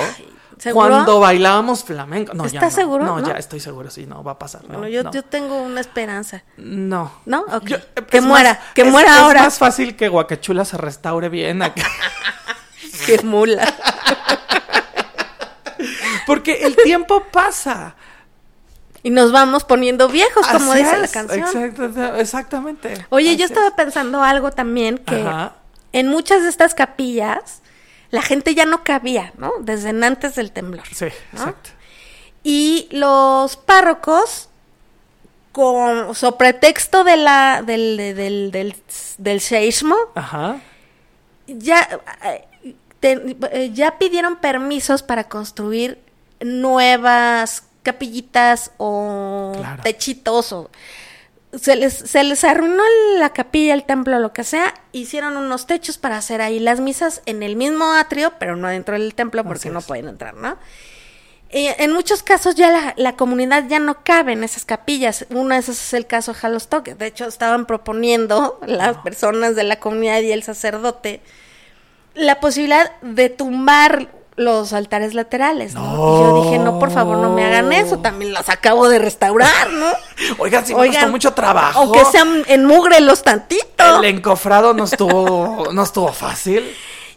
¿seguro? Cuando bailábamos flamenco. No, ¿Estás no. seguro? No, ¿No? ya estoy seguro, sí, no, va a pasar. no, Bueno, yo, yo tengo una esperanza. No. ¿No? Ok. Yo- Que es muera, más- que es- muera es ahora. más fácil que Guacachula se restaure bien acá. *laughs* Qué mula. *laughs* Porque el tiempo pasa. Y nos vamos poniendo viejos, como dice la canción. exacta- exactamente. Oye, Así yo es. estaba pensando algo también que Ajá. en muchas de estas capillas la gente ya no cabía, ¿no? Desde antes del temblor. Sí, ¿no? exacto. Y los párrocos, con sobre pretexto de la, del, de- del, del, del seísmo, Ajá. ya, eh, te- eh, ya pidieron permisos para construir nuevas capillitas o Claro. techitos o se les, se les arruinó la capilla, el templo, lo que sea, hicieron unos techos para hacer ahí las misas en el mismo atrio, pero no dentro del templo porque no pueden entrar, ¿no? Eh, en muchos casos ya la, la comunidad ya no cabe en esas capillas. Uno de esos es el caso de Jalostoque. De hecho, estaban proponiendo las personas de la comunidad y el sacerdote la posibilidad de tumbar los altares laterales, ¿no? Y yo dije, no, por favor, no me hagan eso. También los acabo de restaurar, ¿no? *laughs* Oigan, sí me costó mucho trabajo. Aunque sean enmúgrelos tantito. El encofrado no estuvo, *laughs* no estuvo fácil.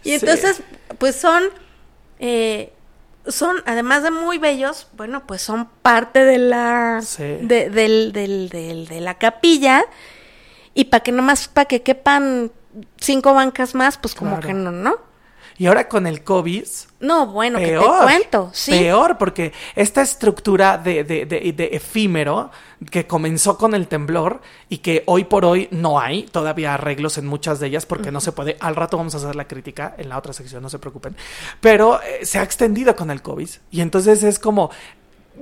Y Sí. entonces, pues son, eh, son, además de muy bellos, bueno, pues son parte de la, Sí. de, del, del, del- de la capilla. Y para que nomás, para que quepan cinco bancas más, pues como Claro. que no, ¿no? Y ahora con el COVID, No, bueno, que peor. te cuento, sí. Peor, porque esta estructura de, de, de, de efímero que comenzó con el temblor y que hoy por hoy no hay todavía arreglos en muchas de ellas porque no se puede. Al rato vamos a hacer la crítica en la otra sección, no se preocupen. Pero eh, se ha extendido con el COVID y entonces es como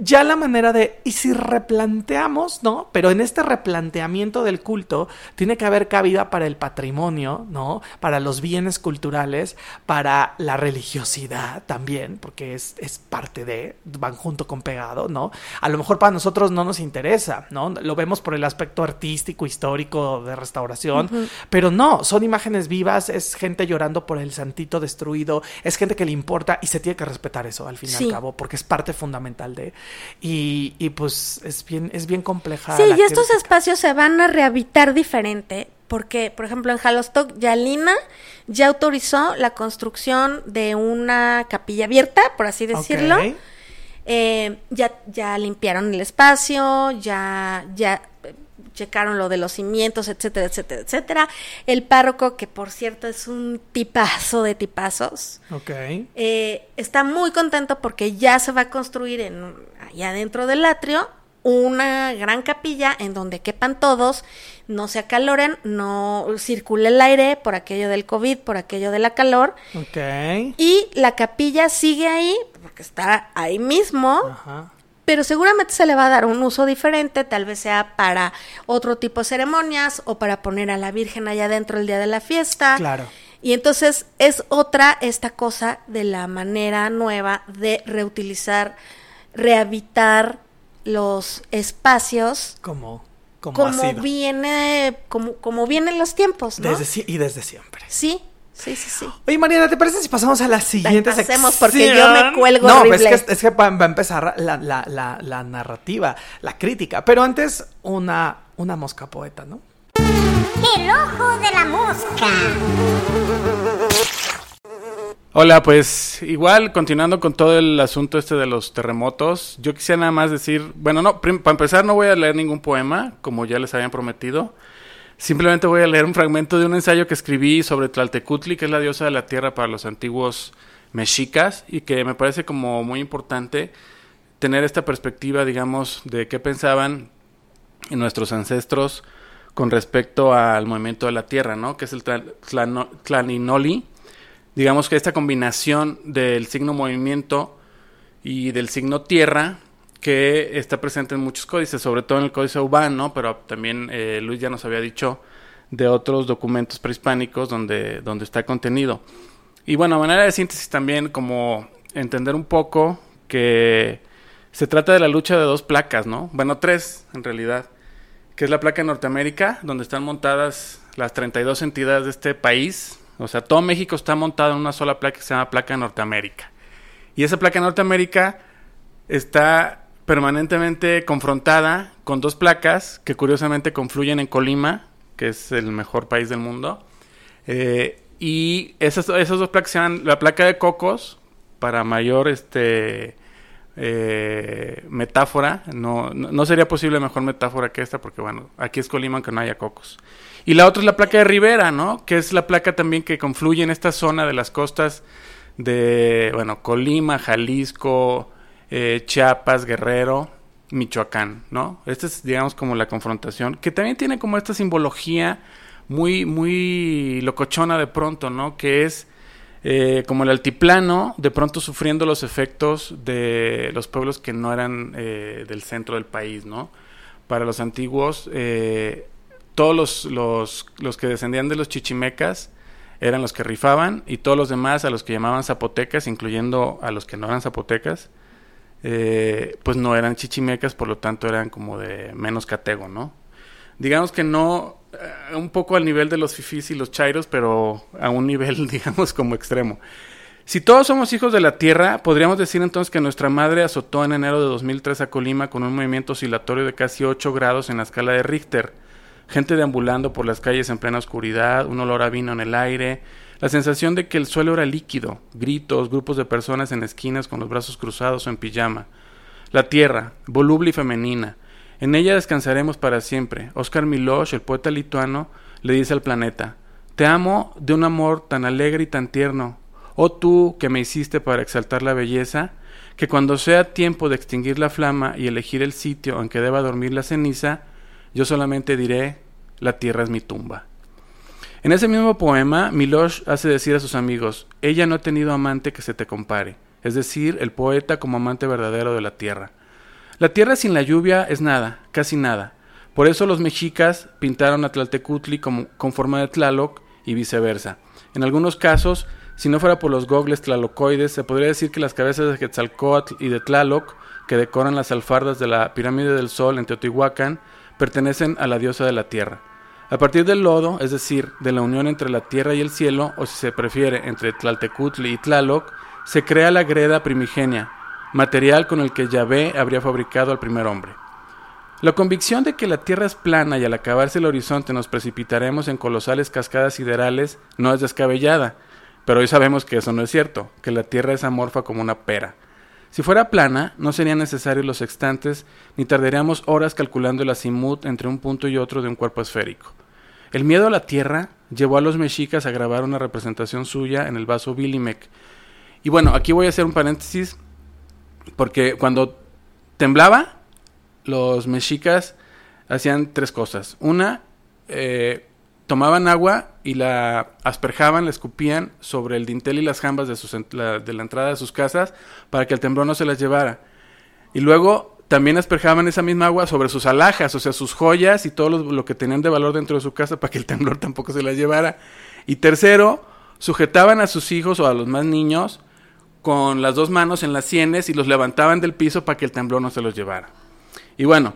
ya la manera de, y si replanteamos, ¿no? Pero en este replanteamiento del culto tiene que haber cabida para el patrimonio, ¿no? Para los bienes culturales, para la religiosidad también, porque es, es parte de, van junto con pegado, ¿no? A lo mejor para nosotros no nos interesa, ¿no? Lo vemos por el aspecto artístico, histórico, de restauración, pero no, son imágenes vivas, es gente llorando por el santito destruido, es gente que le importa y se tiene que respetar eso al fin y Sí. al cabo, porque es parte fundamental de... Y, y pues es bien, es bien compleja. Sí, y estos crítica. espacios se van a rehabilitar diferente, porque, por ejemplo, en Jalostoc, Yalina ya autorizó la construcción de una capilla abierta, por así decirlo. Eh, ya, ya limpiaron el espacio, ya, ya checaron lo de los cimientos, etcétera, etcétera, etcétera. El párroco, que por cierto es un tipazo de tipazos, Ok. eh, está muy contento porque ya se va a construir en allá dentro del atrio una gran capilla en donde quepan todos, no se acaloren, no circule el aire por aquello del COVID, por aquello de la calor. Y la capilla sigue ahí, porque está ahí mismo, Ajá. Pero seguramente se le va a dar un uso diferente, tal vez sea para otro tipo de ceremonias o para poner a la Virgen allá adentro el día de la fiesta. Claro. Y entonces es otra esta cosa de la manera nueva de reutilizar, rehabitar los espacios Como, como, como viene, como, como vienen los tiempos, ¿no? Desde y desde siempre. Sí, sí, sí, sí. Oye, Mariana, ¿te parece si pasamos a la siguiente pasemos, sección? porque yo me cuelgo No, horrible. es que, es que va va a empezar la, la, la, la narrativa, la crítica. Pero antes, una, una mosca poeta, ¿no? El ojo de la mosca. Hola, pues igual continuando con todo el asunto este de los terremotos, yo quisiera nada más decir, bueno, no, para empezar no voy a leer ningún poema, como ya les habían prometido. Simplemente voy a leer un fragmento de un ensayo que escribí sobre Tlaltecutli, que es la diosa de la tierra para los antiguos mexicas, y que me parece como muy importante tener esta perspectiva, digamos, de qué pensaban nuestros ancestros con respecto al movimiento de la tierra, ¿no? Que es el tlaninoli, digamos que esta combinación del signo movimiento y del signo tierra que está presente en muchos códices, sobre todo en el códice Ubán, ¿no? Pero también eh, Luis ya nos había dicho de otros documentos prehispánicos donde, donde está contenido. Y bueno, manera de síntesis también como entender un poco que se trata de la lucha de dos placas, ¿no? Bueno, tres en realidad, que es la placa de Norteamérica, donde están montadas las 32 entidades de este país. O sea, todo México está montado en una sola placa que se llama placa de Norteamérica. Y esa placa de Norteamérica está permanentemente confrontada con dos placas que curiosamente confluyen en Colima, que es el mejor país del mundo. Eh, y esas, dos placas se llaman la placa de Cocos, para mayor este eh, metáfora. No sería posible mejor metáfora que esta, porque bueno, aquí es Colima aunque no haya cocos. Y la otra es la placa de Rivera, ¿no? Que es la placa también que confluye en esta zona de las costas de, bueno, Colima, Jalisco, eh, Chiapas, Guerrero, Michoacán, ¿no? Esta es, digamos, como la confrontación, que también tiene como esta simbología muy, muy locochona de pronto, ¿no? Que es eh, como el altiplano, de pronto sufriendo los efectos de los pueblos que no eran eh, del centro del país, ¿no? Para los antiguos, eh, todos los, los, los que descendían de los chichimecas eran los que rifaban y todos los demás a los que llamaban zapotecas, incluyendo a los que no eran zapotecas, eh, pues no eran chichimecas, por lo tanto eran como de menos catego, ¿no? Digamos que no, eh, un poco al nivel de los fifís y los chairos, pero a un nivel, *laughs* digamos, como extremo. Si todos somos hijos de la Tierra, podríamos decir entonces que nuestra madre azotó en enero de 2003 a Colima con un movimiento oscilatorio de casi 8 grados en la escala de Richter. Gente deambulando por las calles en plena oscuridad, un olor a vino en el aire, la sensación de que el suelo era líquido, gritos, grupos de personas en esquinas con los brazos cruzados o en pijama. La Tierra, voluble y femenina. En ella descansaremos para siempre. Oscar Milosh, el poeta lituano, le dice al planeta, Te amo de un amor tan alegre y tan tierno. Oh tú que me hiciste para exaltar la belleza, que cuando sea tiempo de extinguir la flama y elegir el sitio en que deba dormir la ceniza, yo solamente diré, la tierra es mi tumba. En ese mismo poema, Milosh hace decir a sus amigos, ella no ha tenido amante que se te compare, es decir, el poeta como amante verdadero de la tierra. La tierra sin la lluvia es nada, casi nada. Por eso los mexicas pintaron a Tlaltecutli como, con forma de Tlaloc y viceversa. En algunos casos, si no fuera por los gogles tlalocoides, se podría decir que las cabezas de Quetzalcoatl y de Tlaloc, que decoran las alfardas de la pirámide del Sol en Teotihuacán, pertenecen a la diosa de la tierra. A partir del lodo, es decir, de la unión entre la tierra y el cielo, o si se prefiere, entre Tlaltecutli y Tlaloc, se crea la greda primigenia, material con el que Yahvé habría fabricado al primer hombre. La convicción de que la Tierra es plana y al acabarse el horizonte nos precipitaremos en colosales cascadas siderales no es descabellada, pero hoy sabemos que eso no es cierto, que la Tierra es amorfa como una pera. Si fuera plana, no serían necesarios los sextantes, ni tardaríamos horas calculando el azimut entre un punto y otro de un cuerpo esférico. El miedo a la Tierra llevó a los mexicas a grabar una representación suya en el vaso Bilimec. Y bueno, aquí voy a hacer un paréntesis, porque cuando temblaba, los mexicas hacían tres cosas. Una, eh, tomaban agua y la asperjaban, la escupían sobre el dintel y las jambas de, sus, la, entrada de sus casas para que el temblor no se las llevara. Y luego también asperjaban esa misma agua sobre sus alhajas, o sea, sus joyas y todo lo, lo, que tenían de valor dentro de su casa para que el temblor *laughs* tampoco se las llevara. Y tercero, sujetaban a sus hijos o a los más niños con las dos manos en las sienes y los levantaban del piso para que el temblor no se los llevara. Y bueno,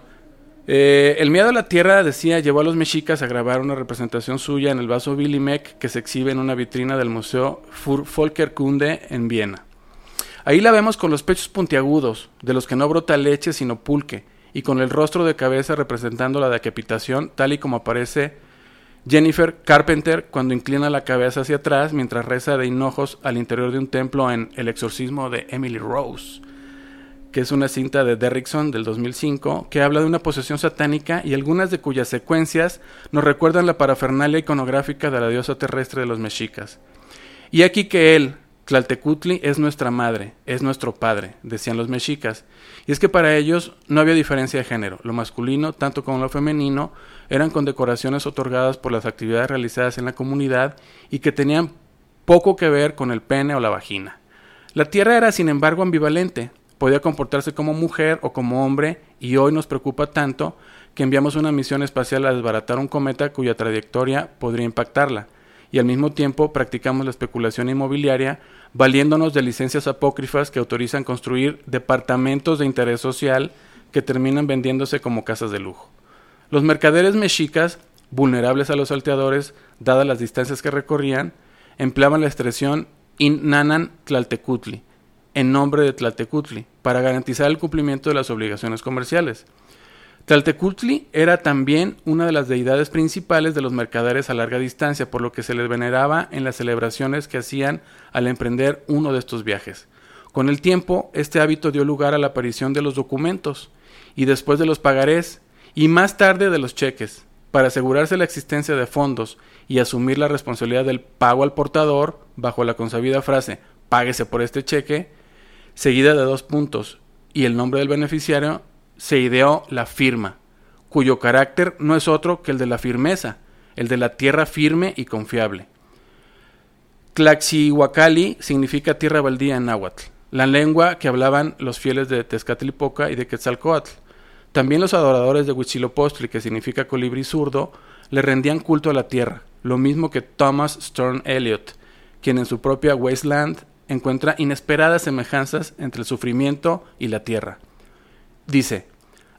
eh, el miedo a la tierra, decía, llevó a los mexicas a grabar una representación suya en el vaso Billy Meck que se exhibe en una vitrina del Museo Volkerkunde en Viena. Ahí la vemos con los pechos puntiagudos, de los que no brota leche sino pulque, y con el rostro de cabeza representando la decapitación, tal y como aparece Jennifer Carpenter cuando inclina la cabeza hacia atrás mientras reza de hinojos al interior de un templo en El exorcismo de Emily Rose, que es una cinta de Derrickson del 2005 que habla de una posesión satánica y algunas de cuyas secuencias nos recuerdan la parafernalia iconográfica de la diosa terrestre de los mexicas. Y aquí que él, Tlaltecutli es nuestra madre, es nuestro padre, decían los mexicas. Y es que para ellos no había diferencia de género. Lo masculino, tanto como lo femenino, eran condecoraciones otorgadas por las actividades realizadas en la comunidad y que tenían poco que ver con el pene o la vagina. La tierra era, sin embargo, ambivalente. Podía comportarse como mujer o como hombre y hoy nos preocupa tanto que enviamos una misión espacial a desbaratar un cometa cuya trayectoria podría impactarla y al mismo tiempo practicamos la especulación inmobiliaria valiéndonos de licencias apócrifas que autorizan construir departamentos de interés social que terminan vendiéndose como casas de lujo. Los mercaderes mexicas, vulnerables a los salteadores, dadas las distancias que recorrían, empleaban la expresión Innanan Tlaltecutli, en nombre de Tlaltecutli, para garantizar el cumplimiento de las obligaciones comerciales. Tlaltecutli era también una de las deidades principales de los mercaderes a larga distancia, por lo que se les veneraba en las celebraciones que hacían al emprender uno de estos viajes. Con el tiempo, este hábito dio lugar a la aparición de los documentos, y después de los pagarés, y más tarde de los cheques, para asegurarse la existencia de fondos y asumir la responsabilidad del pago al portador, bajo la consabida frase páguese por este cheque, seguida de dos puntos, y el nombre del beneficiario se ideó la firma, cuyo carácter no es otro que el de la firmeza, el de la tierra firme y confiable. Tlaxihuacali significa tierra baldía en náhuatl, la lengua que hablaban los fieles de Tezcatlipoca y de Quetzalcoatl. También los adoradores de Huitzilopochtli, que significa colibrí zurdo, le rendían culto a la tierra, lo mismo que Thomas Stern Eliot, quien en su propia Wasteland encuentra inesperadas semejanzas entre el sufrimiento y la tierra. Dice,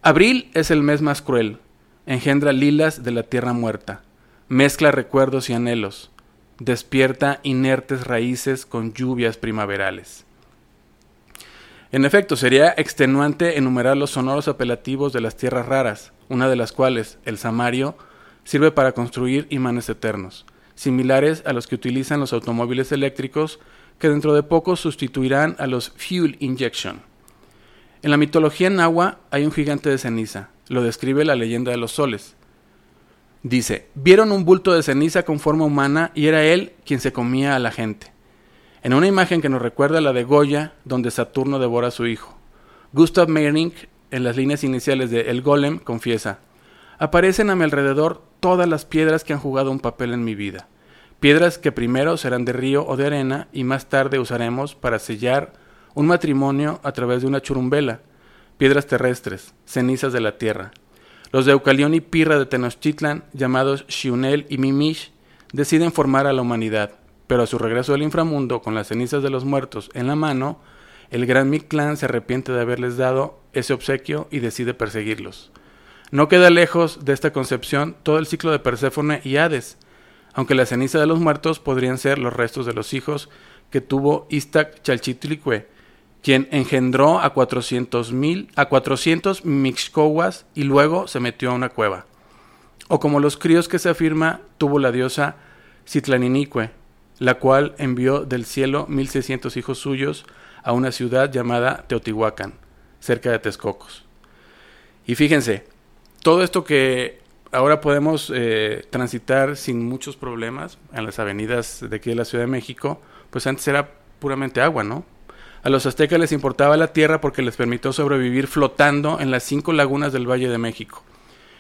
Abril es el mes más cruel, engendra lilas de la tierra muerta, mezcla recuerdos y anhelos, despierta inertes raíces con lluvias primaverales. En efecto, sería extenuante enumerar los sonoros apelativos de las tierras raras, una de las cuales, el samario, sirve para construir imanes eternos, similares a los que utilizan los automóviles eléctricos que dentro de poco sustituirán a los fuel injection. En la mitología nahua hay un gigante de ceniza, lo describe la leyenda de los soles. Dice, vieron un bulto de ceniza con forma humana y era él quien se comía a la gente. En una imagen que nos recuerda la de Goya, donde Saturno devora a su hijo. Gustav Meyrink, en las líneas iniciales de El Golem, confiesa, aparecen a mi alrededor todas las piedras que han jugado un papel en mi vida. Piedras que primero serán de río o de arena y más tarde usaremos para sellar un matrimonio a través de una churumbela, piedras terrestres, cenizas de la tierra. Los de Eucalión y Pirra de Tenochtitlan, llamados Xiunel y Mimish, deciden formar a la humanidad, pero a su regreso del inframundo con las cenizas de los muertos en la mano, el gran Mictlán se arrepiente de haberles dado ese obsequio y decide perseguirlos. No queda lejos de esta concepción todo el ciclo de Perséfone y Hades, aunque la ceniza de los muertos podrían ser los restos de los hijos que tuvo Istac Chalchitlicue, quien engendró a 400 mil, a 400 mixcohuas y luego se metió a una cueva. O como los críos que se afirma tuvo la diosa Citlaninique, la cual envió del cielo 1600 hijos suyos a una ciudad llamada Teotihuacán, cerca de Texcocos. Y fíjense, todo esto que ahora podemos eh, transitar sin muchos problemas en las avenidas de aquí de la Ciudad de México, pues antes era puramente agua, ¿no? A los aztecas les importaba la tierra porque les permitió sobrevivir flotando en las cinco lagunas del Valle de México.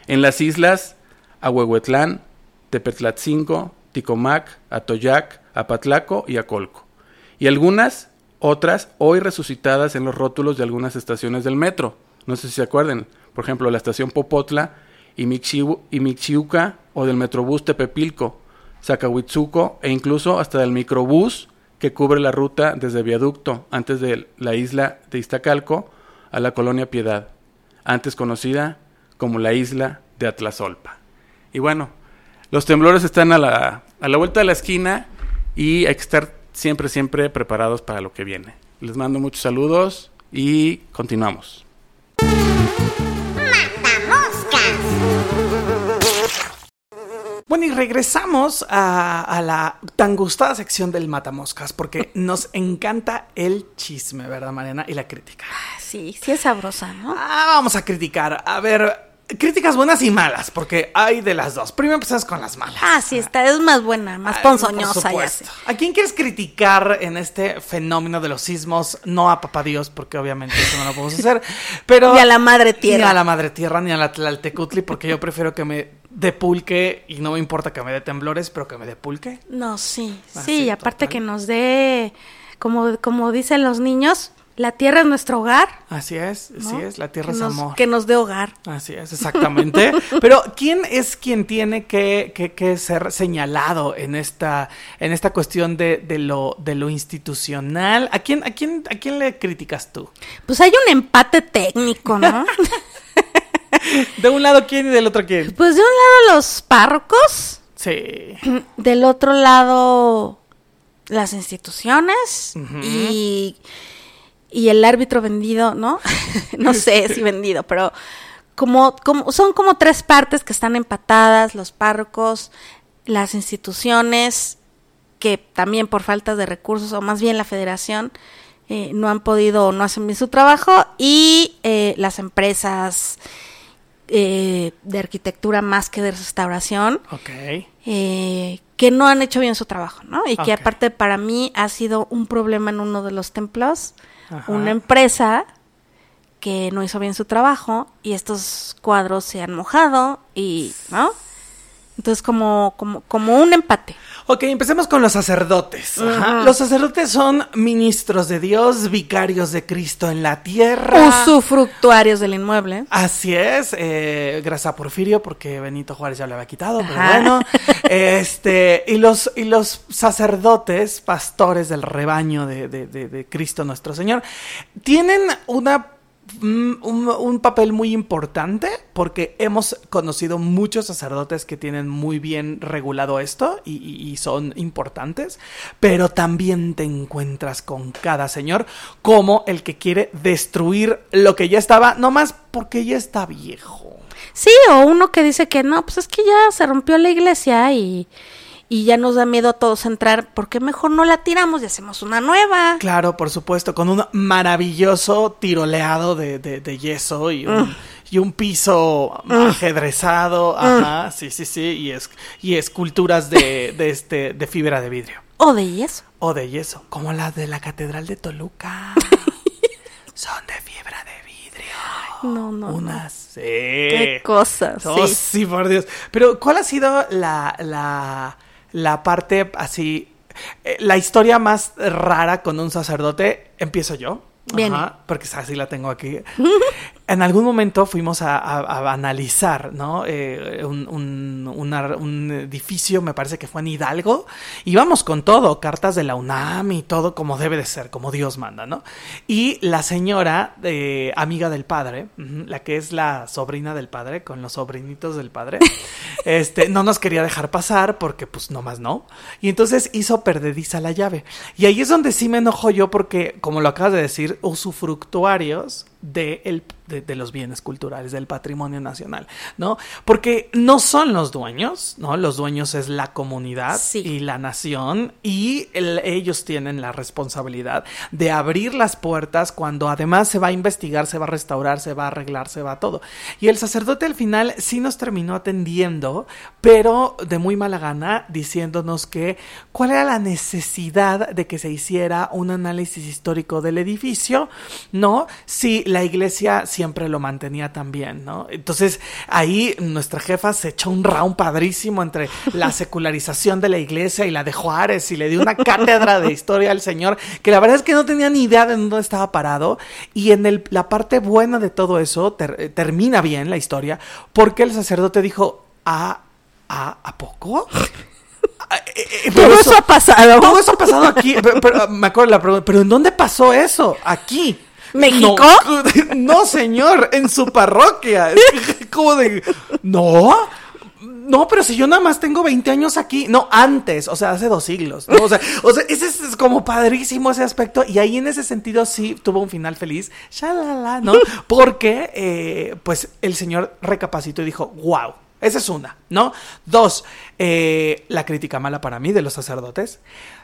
En las islas Ahuehuetlán, Tepetlatzingo, Ticomac, Atoyac, Apatlaco y Acolco. Y algunas otras hoy resucitadas en los rótulos de algunas estaciones del metro. No sé si se acuerdan. Por ejemplo, la estación Popotla y, Mixiu- y Mixiuca o del Metrobús Tepepilco, Zacahuitzuco e incluso hasta del microbús que cubre la ruta desde Viaducto antes de la isla de Iztacalco a la colonia Piedad, antes conocida como la isla de Atlazolpa. Y bueno, los temblores están a la, a la vuelta de la esquina y hay que estar siempre, siempre preparados para lo que viene. Les mando muchos saludos y continuamos. Bueno, y regresamos a, a la tan gustada sección del Matamoscas, porque nos encanta el chisme, ¿verdad, Mariana? Y la crítica. Sí, sí es sabrosa, ¿no? Ah, vamos a criticar. A ver, críticas buenas y malas, porque hay de las dos. Primero empezamos con las malas. Ah, sí, esta es más buena, más Ay, por ponzoñosa y así. supuesto. ¿A quién quieres criticar en este fenómeno de los sismos? No a Papá Dios, porque obviamente eso no lo podemos hacer. *laughs* Pero Ni a la madre tierra. Ni a la madre tierra, ni a la Tlaltecutli, porque yo prefiero que me dé pulque y no me importa que me dé temblores, pero que me dé pulque. No, sí, Ah, sí, sí, y aparte total. que nos dé, como, como dicen los niños, la tierra es nuestro hogar. Así es, ¿no? así es, la tierra que es nos, amor. Que nos dé hogar. Así es, exactamente. *laughs* Pero ¿quién es quien tiene que, que- que ser señalado en esta, en esta cuestión de, de lo, de lo institucional? ¿A quién, a quién, a quién le criticas tú? Pues hay un empate técnico, ¿no? *laughs* De un lado quién y del otro quién. pues de un lado los párrocos, Sí. del otro lado las instituciones y, y el árbitro vendido, ¿no? *laughs* no sé si vendido, pero como, como son como tres partes que están empatadas, los párrocos, las instituciones que también por falta de recursos o más bien la federación eh, no han podido o no hacen bien su trabajo y eh, las empresas eh, de arquitectura más que de restauración eh, que no han hecho bien su trabajo, ¿no? Y que aparte para mí ha sido un problema en uno de los templos, Una empresa que no hizo bien su trabajo y estos cuadros se han mojado y, ¿no? Entonces como, como, como un empate. Ok, empecemos con los sacerdotes. Ajá. Los sacerdotes son ministros de Dios, vicarios de Cristo en la tierra. Usufructuarios del inmueble. Así es, eh, gracias a Porfirio, porque Benito Juárez ya lo había quitado, pero bueno. *laughs* Este, y los, y los sacerdotes, pastores del rebaño de, de- de- de Cristo nuestro Señor, tienen una un, papel muy importante porque hemos conocido muchos sacerdotes que tienen muy bien regulado esto y son importantes, pero también te encuentras con cada señor como el que quiere destruir lo que ya estaba, nomás porque ya está viejo. Sí, o uno que dice que no, pues es que ya se rompió la iglesia y, y ya nos da miedo a todos entrar, ¿por qué mejor no la tiramos y hacemos una nueva? Claro, por supuesto, con un maravilloso tiroleado de, de- de yeso y un, y un piso ajedrezado, ajá, sí, sí, sí, y, es, y esculturas de, de, este, de fibra de vidrio. O de eso. O de yeso, como las de la Catedral de Toluca. *laughs* Son de fibra de vidrio. No, no. no. Unas, sí. Qué cosas. Oh, sí. sí, por Dios. Pero, ¿cuál ha sido la, la, la parte así, eh, la historia más rara con un sacerdote? Empiezo yo. Viene. Ajá, porque así la tengo aquí. *laughs* en algún momento fuimos a, a- a analizar, ¿no? Eh, un, un- una- un edificio, me parece que fue en Hidalgo. Íbamos con todo, cartas de la UNAM y todo como debe de ser, como Dios manda, ¿no? Y la señora, eh, amiga del padre, la que es la sobrina del padre, con los sobrinitos del padre, *laughs* este, no nos quería dejar pasar porque pues nomás no. Y entonces hizo perdediza la llave. Y ahí es donde sí me enojo yo porque, como lo acabas de decir, usufructuarios de, el- de- de los bienes culturales, del patrimonio nacional, ¿no? Porque no son los dueños, ¿no? Los dueños es la comunidad Sí. y la nación y el- ellos tienen la responsabilidad de abrir las puertas cuando además se va a investigar, se va a restaurar, se va a arreglar, se va todo. Y el sacerdote al final sí nos terminó atendiendo, pero de muy mala gana, diciéndonos que cuál era la necesidad de que se hiciera un análisis histórico del edificio, ¿no? Si la iglesia siempre lo mantenía también, ¿no? Entonces ahí nuestra jefa se echó un round padrísimo entre la *laughs* secularización de la iglesia y la de Juárez y le dio una cátedra de historia al señor que la verdad es que no tenía ni idea de dónde estaba parado y en el- la parte buena de todo eso ter- eh, termina bien la historia porque el sacerdote dijo, ¿a, a, ¿a poco? *laughs* Ah, eh, eh, pero Todo eso ha pasado. todo eso ha pasado aquí. Pero, pero, me acuerdo la pregunta, ¿pero en dónde pasó eso? Aquí. ¿México? No, no, señor, en su parroquia. Es *laughs* Como de, no. No, pero si yo nada más tengo 20 años aquí, no, antes, o sea, hace dos siglos, ¿no? O sea, o sea ese es, es como padrísimo ese aspecto y ahí en ese sentido sí tuvo un final feliz, shalala, ¿no? *laughs* Porque, eh, pues, el señor recapacitó y dijo, wow, esa es una, ¿no? Dos, eh, la crítica mala para mí de los sacerdotes.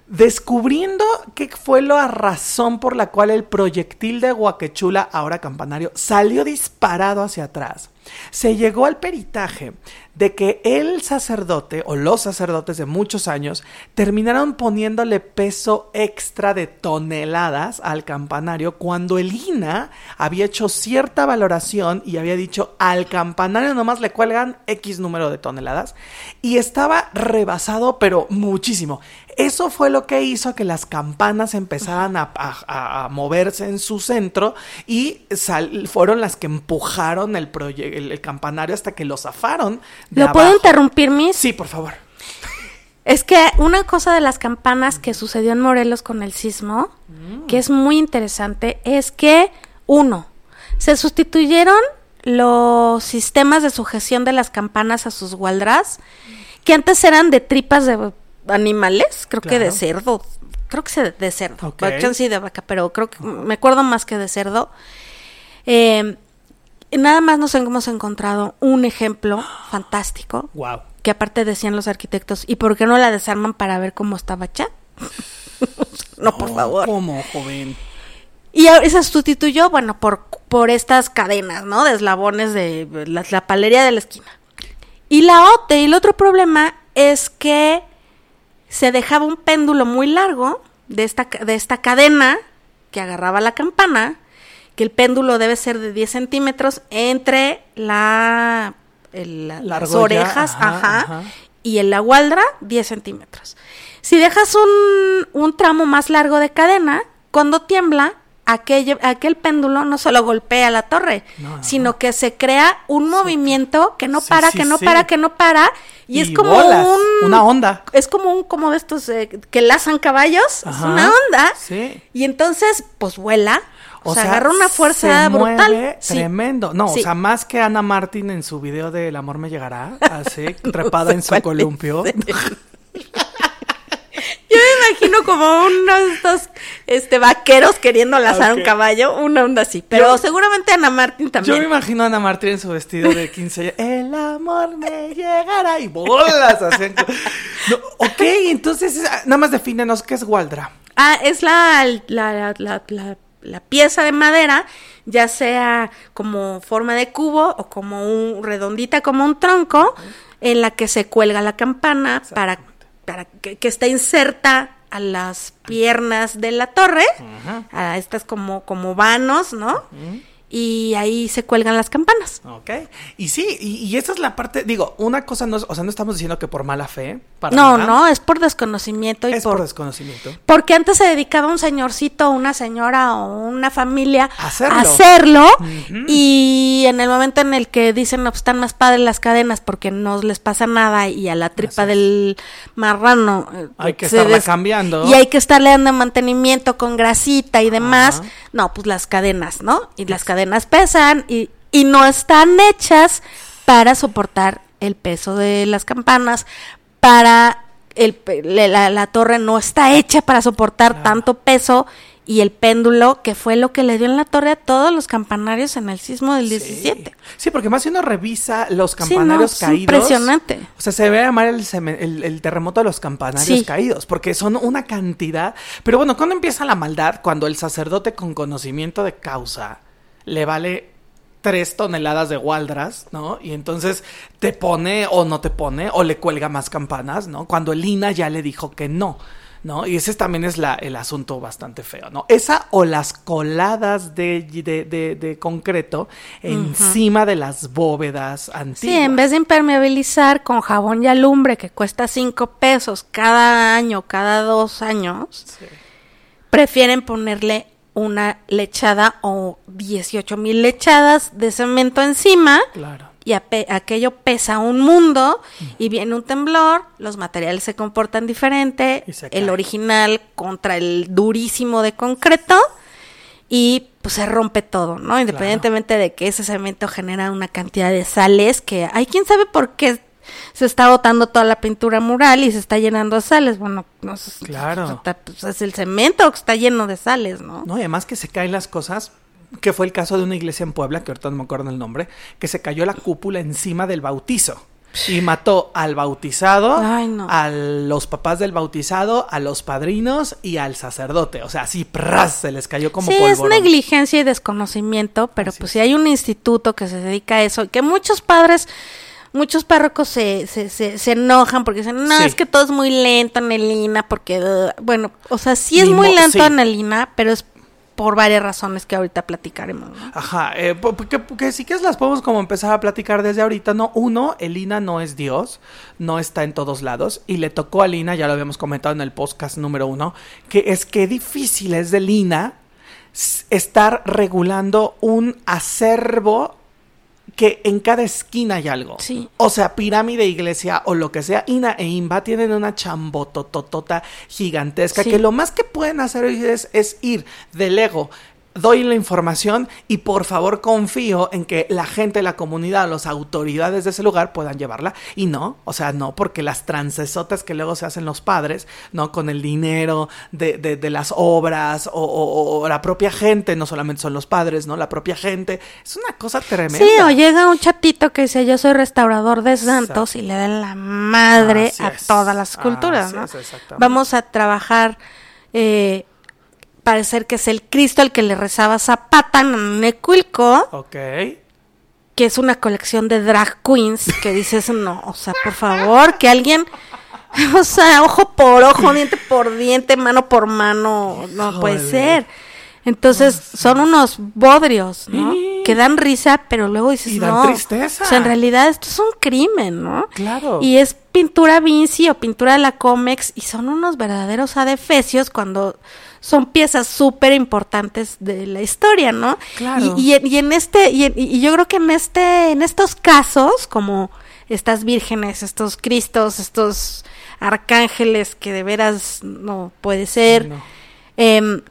Descubriendo qué fue la razón por la cual el proyectil de Guaquechula, ahora campanario, salió disparado hacia atrás. Se llegó al peritaje de que el sacerdote o los sacerdotes de muchos años terminaron poniéndole peso extra de toneladas al campanario cuando el INA había hecho cierta valoración y había dicho al campanario nomás le cuelgan X número de toneladas y estaba rebasado pero muchísimo. Eso fue lo que hizo que las campanas empezaran a, a- moverse en su centro y fueron las que empujaron el, proye- el, el campanario hasta que lo zafaron. de ¿Lo puedo interrumpir, Miss? Sí, por favor. Es que una cosa de las campanas que sucedió en Morelos con el sismo, que es muy interesante, es que, uno, se sustituyeron los sistemas de sujeción de las campanas a sus gualdras, que antes eran de tripas de animales, creo que de cerdo, creo que de cerdo, sí de vaca, pero creo que me acuerdo más que de cerdo. Eh, nada más nos hemos encontrado un ejemplo fantástico Wow. que aparte decían los arquitectos, ¿y por qué no la desarman para ver cómo estaba hecha? *laughs* no, por favor. ¿Cómo, joven? Y se sustituyó, bueno, por, por estas cadenas, ¿no? De eslabones de la, la palería de la esquina. Y la otra, y el otro problema es que se dejaba un péndulo muy largo de esta, de esta cadena que agarraba la campana, que el péndulo debe ser de 10 centímetros entre la, el- la- La las orejas, ajá, ajá, ajá. y en la gualdra 10 centímetros. Si dejas un, un tramo más largo de cadena, cuando tiembla, aquel, aquel péndulo no solo golpea la torre, No, no, sino que se crea un movimiento que no Sí, para, sí, que no para, que no para, y, es como bolas, un... Una onda. Es como un, como de estos eh, que lazan caballos, es una onda, y entonces, pues vuela, o, O sea, sea, agarra una fuerza se brutal. mueve Sí. Tremendo. No, Sí. o sea, más que Ana Martín en su video de El amor me llegará, así, *laughs* trepada sé en su columpio. *laughs* Yo me imagino como unos de estos este, vaqueros queriendo lazar un caballo, una onda así. Pero Yo- seguramente Ana Martín Yo también. me imagino a Ana Martín en su vestido de 15 años. El amor me llegará y bolas. Así. No, ok, entonces, es- nada más defínenos qué es Waldra. Ah, es la, la, la, la- la- la pieza de madera, ya sea como forma de cubo o como un redondita como un tronco, en la que se cuelga la campana para, para que, que está inserta a las piernas de la torre, a estas como, como vanos, ¿no? Y ahí se cuelgan las campanas. Ok. Y sí, y, y esa es la parte. Digo, una cosa no es. O sea, no estamos diciendo que por mala fe. para No, nada. no, es por desconocimiento y Es por, por desconocimiento. Porque antes se dedicaba un señorcito, una señora o una familia A hacerlo. a hacerlo, y en el momento en el que dicen, no, pues están más padres las cadenas porque no les pasa nada y a la tripa del marrano eh, Hay que estarla cambiando. Y hay que estarle dando mantenimiento con grasita y demás. No, pues las cadenas, ¿no? Y las cadenas pesan y, y no están hechas para soportar el peso de las campanas, para el, la, la torre no está hecha para soportar tanto peso y el péndulo, que fue lo que le dio en la torre a todos los campanarios en el sismo del 17. Sí. Sí, porque más si uno revisa los Sí, campanarios no, es caídos. impresionante. O sea, se debe llamar el, el- el terremoto de los campanarios Sí. caídos, porque son una cantidad. Pero bueno, ¿cuándo empieza la maldad? Cuando el sacerdote con conocimiento de causa le vale tres toneladas de gualdras, ¿no? Y entonces te pone o no te pone, o le cuelga más campanas, ¿no? Cuando el INA ya le dijo que no. ¿No? Y ese también es la, el asunto bastante feo, ¿no? Esa o las coladas de, de, de- de concreto encima de las bóvedas antiguas. Sí, en vez de impermeabilizar con jabón y alumbre que cuesta cinco pesos cada año, cada dos años, prefieren ponerle una lechada o 18 mil lechadas de cemento encima Claro. y aquello pesa un mundo y viene un temblor, los materiales se comportan diferente, se el original contra el durísimo de concreto y pues se rompe todo, ¿no? Independientemente de que ese cemento genera una cantidad de sales que hay quién sabe por qué se está botando toda la pintura mural y se está llenando de sales. Bueno, no sé, Claro. está- pues, es el cemento que está lleno de sales, ¿no? No, y además que se caen las cosas, que fue el caso de una iglesia en Puebla, que ahorita no me acuerdo el nombre, que se cayó la cúpula encima del bautizo. Y mató al bautizado, Ay, no. a los papás del bautizado, a los padrinos y al sacerdote. O sea, así ¡pras! se les cayó como sí, es negligencia y desconocimiento, pero Así pues es. si hay un instituto que se dedica a eso que muchos padres, muchos párrocos se, se, se, se enojan porque dicen, no, Sí. es que todo es muy lento en el INA, porque, uh", bueno, o sea, sí es muy lento sí. en el INA, pero es por varias razones que ahorita platicaremos, ¿no? Ajá, eh, po- porque, porque sí que las podemos como empezar a platicar desde ahorita, ¿no? Uno, el INA no es Dios, no está en todos lados, y le tocó al INA, ya lo habíamos comentado en el podcast número uno, que es que difícil es del INA s- estar regulando un acervo que en cada esquina hay algo. Sí. O sea, pirámide, iglesia o lo que sea, INA e INBA tienen una chambotototota gigantesca Sí. que lo más que pueden hacer es, es ir del ego. Doy la información y por favor confío en que la gente, la comunidad, las autoridades de ese lugar puedan llevarla. Y no, o sea, no, porque las trancesotas que luego se hacen los padres, ¿no? Con el dinero de, de- de las obras o, o- o la propia gente, no solamente son los padres, ¿no? La propia gente. Es una cosa tremenda. Sí, o llega un chatito que dice yo soy restaurador de santos y le dan la madre Así a es. todas las culturas, Así ¿no? es. Vamos a trabajar, eh, parecer que es el Cristo el que le rezaba Zapata en Necuilco, Ok. que es una colección de drag queens, que dices, *laughs* no, o sea, por favor, que alguien, *laughs* o sea, ojo por ojo, *laughs* diente por diente, mano por mano, no puede ser. Entonces, son unos bodrios, ¿no? Que dan risa, pero luego dices, Y dan no. tristeza. O sea, en realidad esto es un crimen, ¿no? Claro. Y es pintura Vinci o pintura de la Comex y son unos verdaderos adefesios cuando son piezas súper importantes de la historia, ¿no? Claro. Y, y- y en este, y, y yo creo que en este, en estos casos, como estas vírgenes, estos cristos, estos arcángeles que de veras no puede ser, No. em,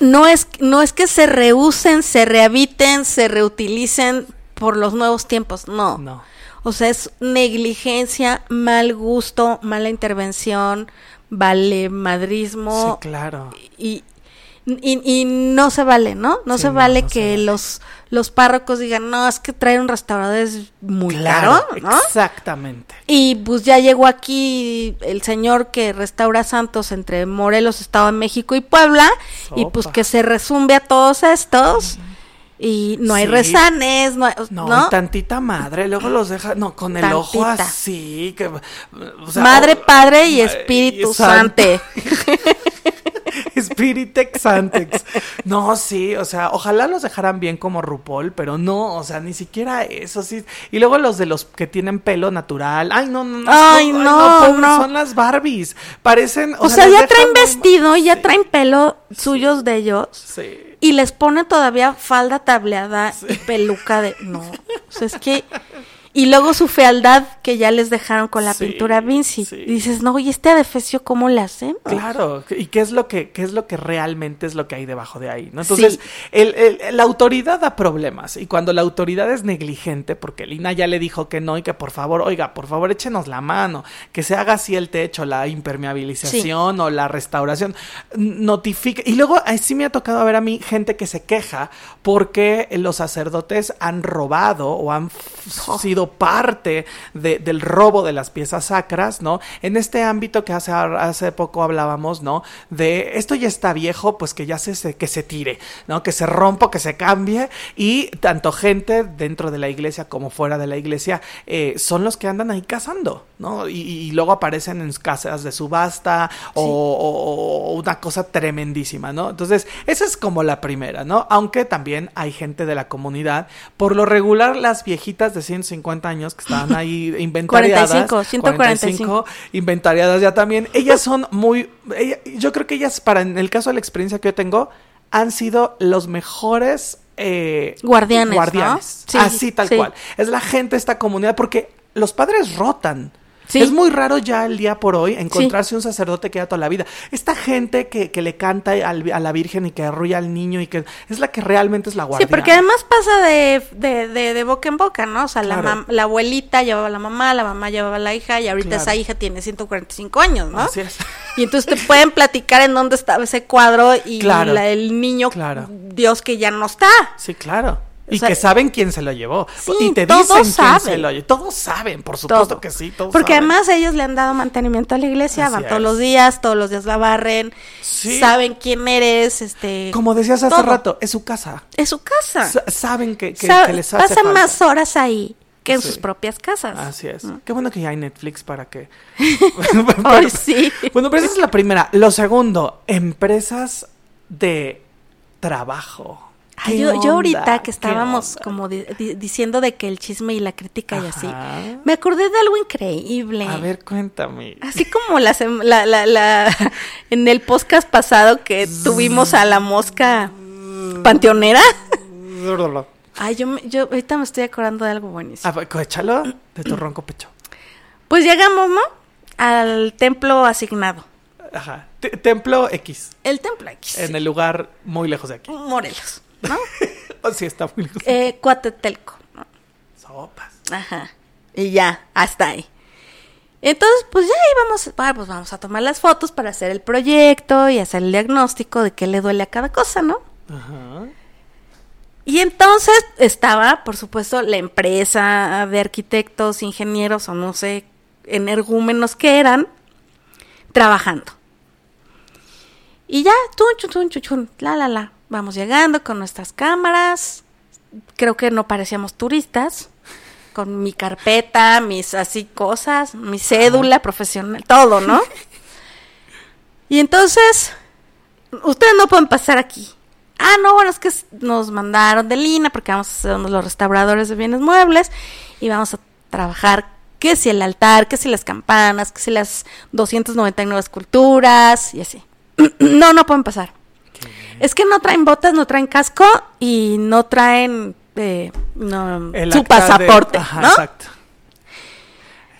no es, no es que se reusen, se rehabiten, se reutilicen por los nuevos tiempos, no. No. O sea, es negligencia, mal gusto, mala intervención, vale madrismo Sí, claro. y, y, y no se vale, ¿no? No Sí, se vale no que vale. los los párrocos digan, no, es que traer un restaurador es muy Claro, caro, ¿no? exactamente. Y pues ya llegó aquí el señor que restaura santos entre Morelos, Estado de México y Puebla, y pues que se resumbe a todos estos. Y no hay Sí. rezanes, no hay, No, ¿no? tantita madre, luego los deja, no, con el ojo así, que, o sea, Madre, Padre y Espíritu santo. *laughs* *laughs* Spiritex Santex. No, sí, o sea, ojalá los dejaran bien como RuPaul, pero no, o sea, ni siquiera eso, sí. Y luego los de los que tienen pelo natural. Ay, no, no, no. Ay, no, pobres, no. Son las Barbies. Parecen. O sea, ya traen vestido y ya Sí, traen pelo suyos de ellos. Sí. Y les pone todavía falda tableada y peluca de... No, o sea, es que... Y luego su fealdad que ya les dejaron con la Sí, pintura Vinci. sí. Dices, no, ¿y este adefesio cómo le hacemos? Claro, y qué es lo que qué es lo que realmente es lo que hay debajo de ahí, ¿no? Entonces, Sí. el- el- la autoridad da problemas y cuando la autoridad es negligente, porque Lina ya le dijo que no y que por favor, oiga, por favor échenos la mano, que se haga así el techo, la impermeabilización o la restauración, n- notifique. Y luego así me ha tocado ver a mí gente que se queja porque los sacerdotes han robado o han f- sido parte de- del robo de las piezas sacras, ¿no? En este ámbito que hace, hace poco hablábamos, ¿no? De esto ya está viejo, pues que ya se, se- que se tire, ¿no? Que se rompa, que se cambie y tanto gente dentro de la iglesia como fuera de la iglesia eh, son los que andan ahí cazando, ¿no? Y, y luego aparecen en casas de subasta o, o- o una cosa tremendísima, ¿no? Entonces, esa es como la primera, ¿no? Aunque también hay gente de la comunidad, por lo regular las viejitas de 150 años que estaban ahí *laughs* inventariadas, 45, 145. inventariadas ya también, ellas son muy, ella- yo creo que ellas, para en el caso de la experiencia que yo tengo, han sido los mejores eh, Guardianes, ¿no? guardianes. Sí, Así tal sí. cual. Es la gente de esta comunidad porque los padres rotan. Sí. Es muy raro ya el día por hoy encontrarse un sacerdote que da toda la vida. Esta gente que, que le canta al- a la Virgen y que arrulla al niño y que es la que realmente es la Sí, guardiana. porque además pasa de, de, de, de boca en boca, ¿no? O sea, la, Claro. la abuelita llevaba a la mamá, la mamá llevaba a la hija y ahorita Claro. esa hija tiene 145 años, ¿no? Así es. Y entonces te pueden platicar en dónde estaba ese cuadro y Claro. la- el niño. Dios que ya no está. Sí, claro. Y O sea, que saben quién se lo llevó. Sí, y te todos dicen quién saben. se lo llevó. Todos saben, por supuesto Todo. que sí. Todos Porque saben. además ellos le han dado mantenimiento a la iglesia, Así van todos los días, todos los días la barren, Sí. saben quién eres, este... Como decías hace todo. rato, es su casa. Es su casa. Sa- saben que, que- Sa- que les hace pasan falta. más horas ahí que en Sí. sus propias casas. Así es. ¿no? Qué bueno que ya hay Netflix para que. *laughs* *laughs* Ay, sí. Bueno, pero esa es la primera. Lo segundo, empresas de trabajo. Ay, ¿Qué yo, yo ahorita que ¿Qué estábamos como di- di- diciendo de que el chisme y la crítica y así, me acordé de algo increíble. A ver, cuéntame. Así como la, la, la, la- *laughs* en el podcast pasado que tuvimos a la mosca panteonera. *laughs* Ay, yo, yo ahorita me estoy acordando de algo buenísimo. A échalo de tu ronco pecho. Pues llegamos, ¿no? Al templo asignado. Ajá. Te- Templo X. El templo X. En el lugar muy lejos de aquí. Morelos, ¿no? *laughs* Oh, sí, está muy lejos. eh, Cuatetelco, ¿no? Sopas. Ajá. Y ya, hasta ahí. Entonces, pues ya íbamos, ah, pues vamos a tomar las fotos para hacer el proyecto y hacer el diagnóstico de qué le duele a cada cosa, ¿no? Ajá. Y entonces estaba, por supuesto, la empresa de arquitectos, ingenieros o no sé, energúmenos que eran, trabajando. Y ya, chun, chun, chun, chun, la, la, la. Vamos llegando con nuestras cámaras. Creo que no parecíamos turistas. Con mi carpeta, mis así cosas, mi cédula profesional, todo, ¿no? *laughs* y entonces, ustedes no pueden pasar aquí. Ah, no, bueno, es que nos mandaron de Lina porque vamos a ser uno de los restauradores de bienes muebles y vamos a trabajar que si el altar, que si las campanas, que si las 299 esculturas y así. *clears throat* no, no pueden pasar. Es que no traen botas, no traen casco y no traen eh, no, El su de- pasaporte, Ajá, ¿no? Exacto.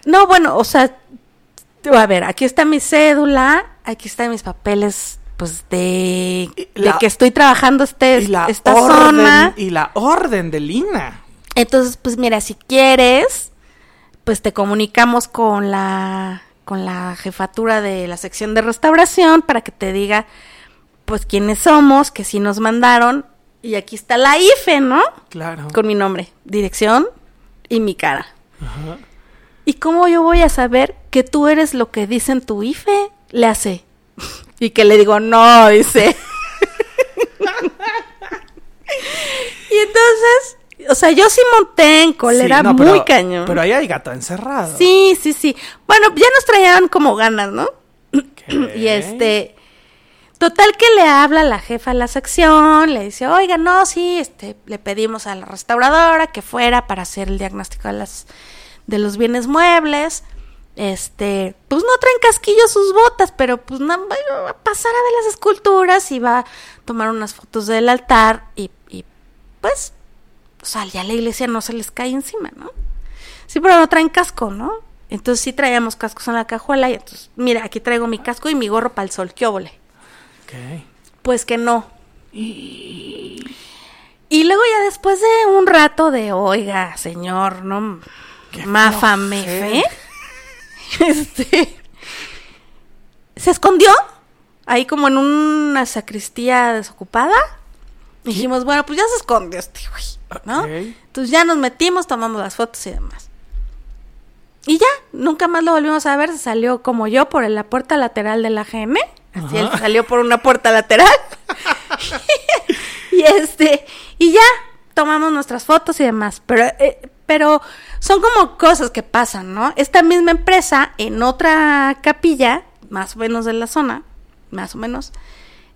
No, bueno, o sea, a ver, aquí está mi cédula, aquí están mis papeles, pues de, de que estoy trabajando este, Y la esta orden, zona. Y la orden de Lina. Entonces, pues mira, si quieres, pues te comunicamos con la con la jefatura de la sección de restauración para que te diga pues quiénes somos, que sí nos mandaron y aquí está la IFE, ¿no? Claro. Con mi nombre, dirección y mi cara. ¿Y cómo yo voy a saber que tú eres lo que dice en tu IFE? Le hace. *laughs* Y que le digo, no, dice. *laughs* y entonces, o sea, yo sí monté en cólera Sí, no, muy pero- cañón. Pero ahí hay gato encerrado. Sí, sí, sí. Bueno, ya nos traían como ganas, ¿no? Ok. *clears throat* Y este, total que le habla la jefa de la sección, le dice, oiga, no, sí, este, le pedimos a la restauradora que fuera para hacer el diagnóstico de los bienes muebles. Este, pues no traen casquillo sus botas, pero pues no, va a pasar a ver las esculturas y va a tomar unas fotos del altar y, y pues, o sea, ya la iglesia no se les cae encima, ¿no? Sí, pero no traen casco, ¿no? Entonces sí traíamos cascos en la cajuela y entonces, mira, aquí traigo mi casco y mi gorro para el sol, ¿qué óvole? Pues que no. Y luego ya después de un rato de, oiga, señor, no máfame. ¿eh? *laughs* Este, se escondió ahí como en una sacristía desocupada. Dijimos, bueno, pues ya se escondió este güey, ¿no? Ok. Entonces ya nos metimos, tomamos las fotos y demás. Y ya, nunca más lo volvimos a ver. Se salió como yo por la puerta lateral de la GM. Así él salió por una puerta lateral. *laughs* y este, y ya tomamos nuestras fotos y demás. Pero, eh, pero son como cosas que pasan, ¿no? Esta misma empresa en otra capilla, más o menos de la zona, más o menos,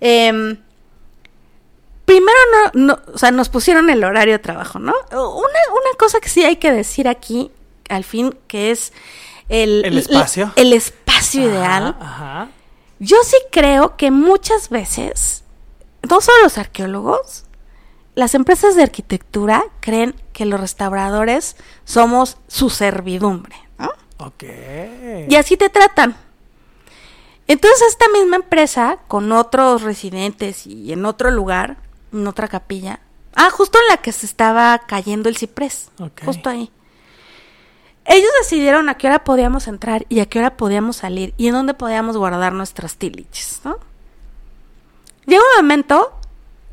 em, primero no, no, o sea, nos pusieron el horario de trabajo, ¿no? Una, una cosa que sí hay que decir aquí, al fin, que es el, El espacio. El, espacio ideal. Ajá. Yo sí creo que muchas veces, no solo los arqueólogos, las empresas de arquitectura creen que los restauradores somos su servidumbre, ¿no? Ok. Y así te tratan. Entonces esta misma empresa, con otros residentes y en otro lugar, en otra capilla, ah, justo en la que se estaba cayendo el ciprés, justo ahí. Ellos decidieron a qué hora podíamos entrar y a qué hora podíamos salir y en dónde podíamos guardar nuestras tiliches, ¿no? Llega un momento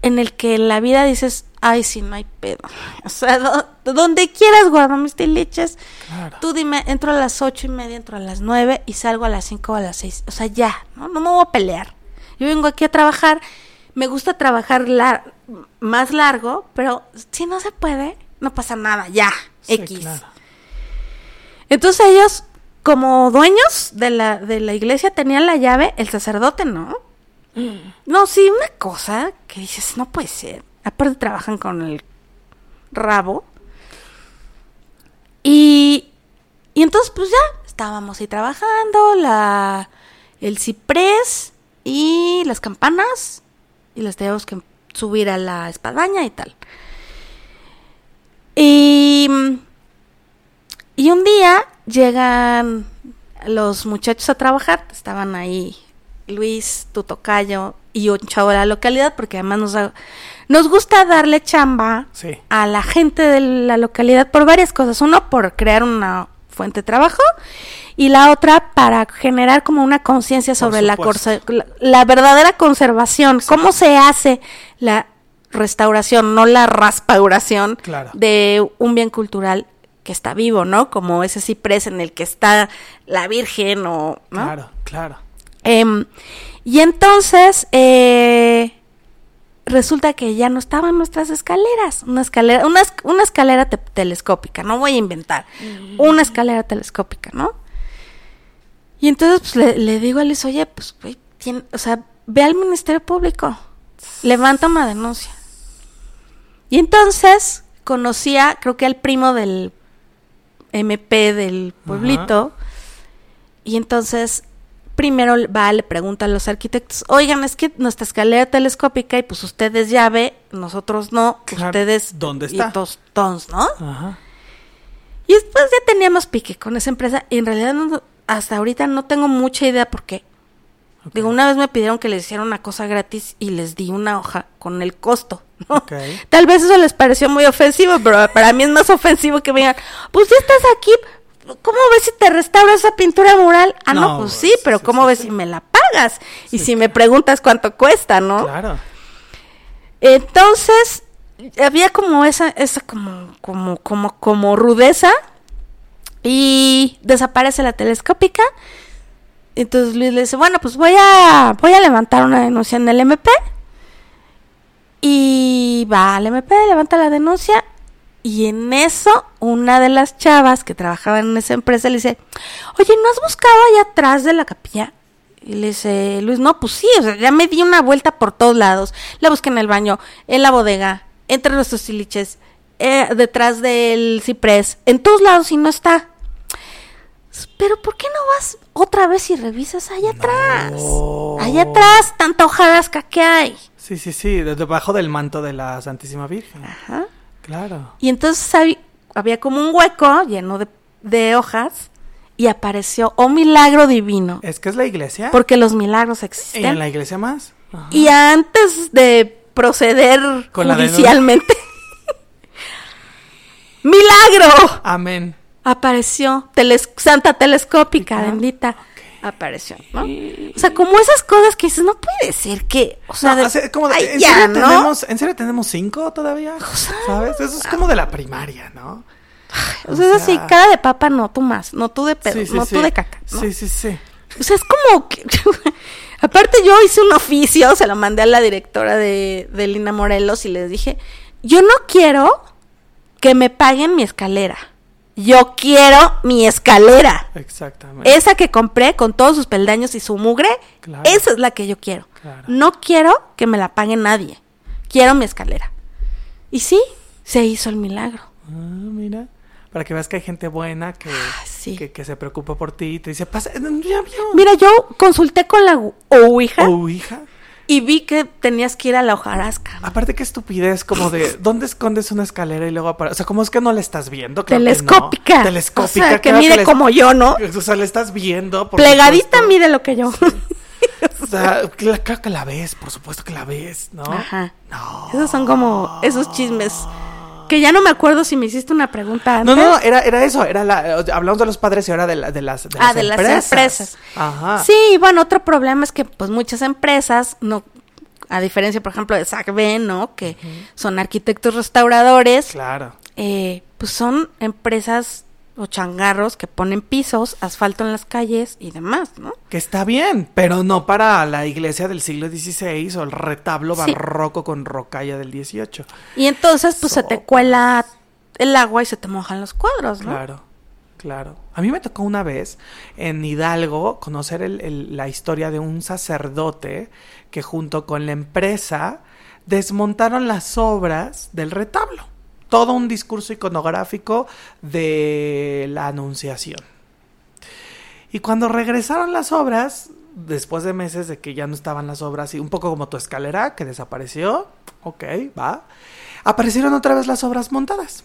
en el que en la vida dices, ay, sí, no hay pedo. *laughs* O sea, do- donde quieras guardar mis tiliches, Claro. Tú dime, entro a las ocho y media, entro a las nueve y salgo a las cinco o a las seis. O sea, ya, ¿no? No me voy a pelear. Yo vengo aquí a trabajar. Me gusta trabajar lar- más largo, pero si no se puede, no pasa nada, ya. Sí, X. claro. Entonces ellos, como dueños de la, de la iglesia, tenían la llave, el sacerdote, ¿no? No, sí, una cosa que dices, no puede ser. Aparte trabajan con el rabo. Y, y entonces, pues ya, estábamos ahí trabajando, la, el ciprés y las campanas, y las teníamos que subir a la espadaña y tal. Y, y un día llegan los muchachos a trabajar, estaban ahí Luis, tu tocayo y un chavo de la localidad, porque además nos, nos gusta darle chamba Sí. a la gente de la localidad por varias cosas. Uno, por crear una fuente de trabajo y la otra para generar como una conciencia sobre la, la, la verdadera conservación, cómo se hace la restauración, no la raspauración Claro. de un bien cultural que está vivo, ¿no? Como ese ciprés en el que está la Virgen o... ¿no? Claro, claro. Em, y entonces eh, resulta que ya no estaban nuestras escaleras, una escalera, una, es- una escalera te- telescópica, no voy a inventar, una escalera telescópica, ¿no? Y entonces pues, le, le digo a Luis, oye, pues, güey, tien- o sea, ve al Ministerio Público, levanta una denuncia. Y entonces conocía, creo que al primo del MP del pueblito, y entonces primero va, le pregunta a los arquitectos, oigan, es que nuestra escalera telescópica y pues ustedes llave, nosotros no, Claro, ustedes ¿dónde y está? tostons, ¿no? Ajá. Y después ya teníamos pique con esa empresa y en realidad no- hasta ahorita no tengo mucha idea por qué. Digo, una vez me pidieron que les hiciera una cosa gratis y les di una hoja con el costo. *laughs* Tal vez eso les pareció muy ofensivo, pero para mí es más ofensivo que me digan, pues ya estás aquí, ¿cómo ves si te restauro esa pintura mural? Ah, no, No, pues sí, pero sí, ¿cómo sí, ves sí. si me la pagas? Y si me preguntas cuánto cuesta, ¿no? Claro. Entonces, había como esa, esa como, como, como, como rudeza y desaparece la telescópica. Entonces Luis le dice, bueno, pues voy a, voy a levantar una denuncia en el MP. Y va al MP, levanta la denuncia. Y en eso, una de las chavas que trabajaban en esa empresa le dice, oye, ¿no has buscado allá atrás de la capilla? Y le dice Luis, no, pues sí, o sea, ya me di una vuelta por todos lados. La busqué en el baño, en la bodega, entre nuestros siliches, eh, detrás del ciprés, en todos lados y no está. Pero ¿por qué no vas otra vez y revisas allá atrás? Allá atrás, tanta hojarasca que hay. Sí, sí, sí, de- debajo del manto de la Santísima Virgen. Ajá. Claro. Y entonces hab- había como un hueco lleno de de hojas y apareció, oh milagro divino, Es que es la iglesia. porque los milagros ¿Y existen. en la iglesia más? Ajá. Y antes de proceder Con judicialmente, *laughs* milagro Amén. apareció, teles- Santa Telescópica, bendita, apareció, ¿no? O sea, como esas cosas que dices, no puede ser que, o sea, No, de- o sea, como de- ay, ¿en, ya, serio ¿no? tenemos, ¿En serio tenemos cinco todavía? ¿Sabes? Eso es como de la primaria, ¿no? O sea, es así, cara de papa, no tú más, no tú de pedo, Sí, sí, no sí. tú de caca, ¿no? Sí, sí, sí. O sea, es como que... *laughs* Aparte yo hice un oficio, se lo mandé a la directora de, de Lina Morelos y les dije, yo no quiero que me paguen mi escalera. Yo quiero mi escalera. Exactamente. Esa que compré con todos sus peldaños y su mugre, Claro. esa es la que yo quiero. Claro. No quiero que me la pague nadie. Quiero mi escalera. Y sí, se hizo el milagro. Ah, mira. Para que veas que hay gente buena que, Ah, sí. que, que se preocupa por ti y te dice, pasa, ya. Mira, yo consulté con la Ouija hija. Y vi que tenías que ir a la hojarasca. Aparte qué estupidez, como de, *laughs* ¿dónde escondes una escalera y luego aparece? O sea, ¿cómo es que no la estás viendo? Claro que no. Telescópica. Telescópica. O sea, que claro mide como yo, ¿no? O sea, la estás viendo. por Plegadita supuesto. mide lo que yo. *laughs* O sea, cla- claro que la ves, por supuesto que la ves, ¿no? Ajá. No. Esos son como esos chismes. Que ya no me acuerdo si me hiciste una pregunta antes. no, no, era, era eso, era la, hablamos de los padres y ahora de, la- de las, de ah, las de las empresas. empresas. Ajá. Sí, bueno, otro problema es que pues muchas empresas, no, a diferencia, por ejemplo, de SACB, ¿no? Que son arquitectos restauradores, Claro. eh, pues son empresas o changarros que ponen pisos, asfalto en las calles y demás, ¿no? Que está bien, pero no para la iglesia del siglo XVI o el retablo Sí. barroco con rocalla del XVIII. Y entonces, pues se te cuela el agua y se te mojan los cuadros, ¿no? Claro, claro. A mí me tocó una vez en Hidalgo conocer el- el- la historia de un sacerdote que junto con la empresa desmontaron las obras del retablo. Todo un discurso iconográfico de la Anunciación. Y cuando regresaron las obras, después de meses de que ya no estaban las obras, y un poco como tu escalera que desapareció, ok, va, aparecieron otra vez las obras montadas.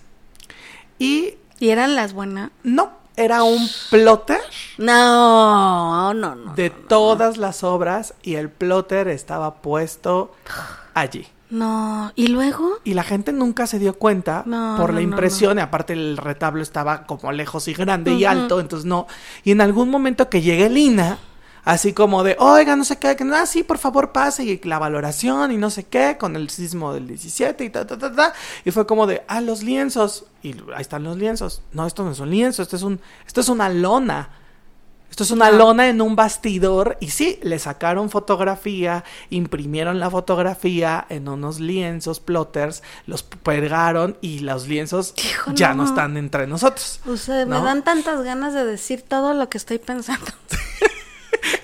Y Y eran las buenas. no, era un plotter No, no, no. de todas las obras y el plotter estaba puesto allí. No, y luego, Y la gente nunca se dio cuenta No, por no, la no, impresión, y aparte el retablo estaba como lejos y grande y alto, entonces no. Y en algún momento que llegue Lina, así como de, oiga, no sé qué, que ah, sí, por favor pase, y la valoración y no sé qué, con el sismo del 17 y ta, ta, ta, ta. Y fue como de, ah, los lienzos. Y ahí están los lienzos. No, esto no es un lienzo, esto es, un, esto es una lona. Esto es una lona en un bastidor y sí, le sacaron fotografía, imprimieron la fotografía en unos lienzos plotters, los pegaron y los lienzos Hijo, ya no. no. están entre nosotros. o sea, me dan tantas ganas de decir todo lo que estoy pensando. *laughs*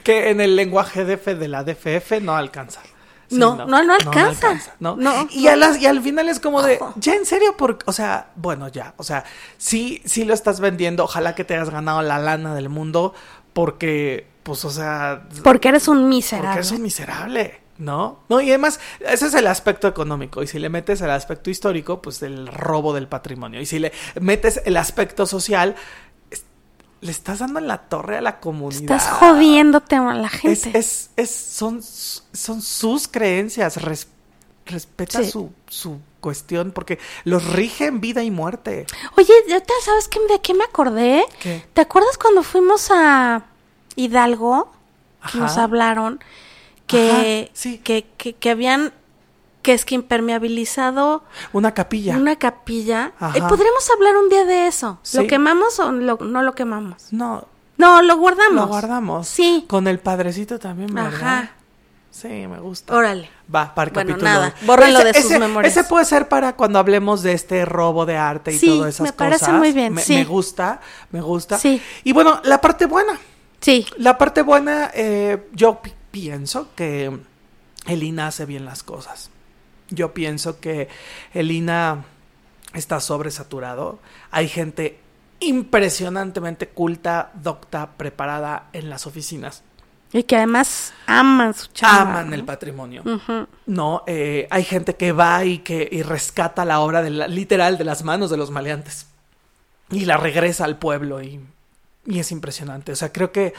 Que en el lenguaje DF de la DFF no alcanza. Sí, No, no, no alcanza. ¿no? No, y, no. a las- y al final es como de, ya en serio, porque, o sea, bueno, ya, o sea, sí, sí lo estás vendiendo, ojalá que te hayas ganado la lana del mundo, porque, pues, o sea, Porque eres un miserable. Porque es un miserable, ¿no? No, y además, ese es el aspecto económico. Y si le metes el aspecto histórico, pues el robo del patrimonio. Y si le metes el aspecto social, le estás dando en la torre a la comunidad. Estás jodiéndote a la gente. es, es- son, son sus creencias. res- respeta Sí. su, su cuestión porque los rige en vida y muerte. Oye, ¿ya te sabes qué, de qué me acordé? ¿Qué? ¿Te acuerdas cuando fuimos a Hidalgo? Ajá. nos hablaron que, Ajá, sí. que, que, que habían que es que impermeabilizado Una capilla. una capilla. Eh, Podríamos hablar un día de eso. Sí. ¿Lo quemamos o lo- no lo quemamos? No, No, lo guardamos. lo guardamos. Sí. Con el padrecito también, ¿verdad? Ajá. Sí, me gusta. Órale. Va, para el Bueno, capítulo. nada, bórrenlo de sus ese, memorias. Ese puede ser para cuando hablemos de este robo de arte y Sí, todas esas me parece cosas. muy bien, Me, sí. me gusta, me gusta. Sí. Y bueno, la parte buena. Sí. La parte buena, eh, yo pi- pienso que Elina hace bien las cosas. Yo pienso que Elina está sobresaturado. Hay gente impresionantemente culta, docta, preparada en las oficinas. Y que además aman su chamba. Aman ¿no? el patrimonio. No, eh, hay gente que va y que y rescata la obra de la- literal de las manos de los maleantes. y la regresa al pueblo y, y es impresionante. O sea, creo que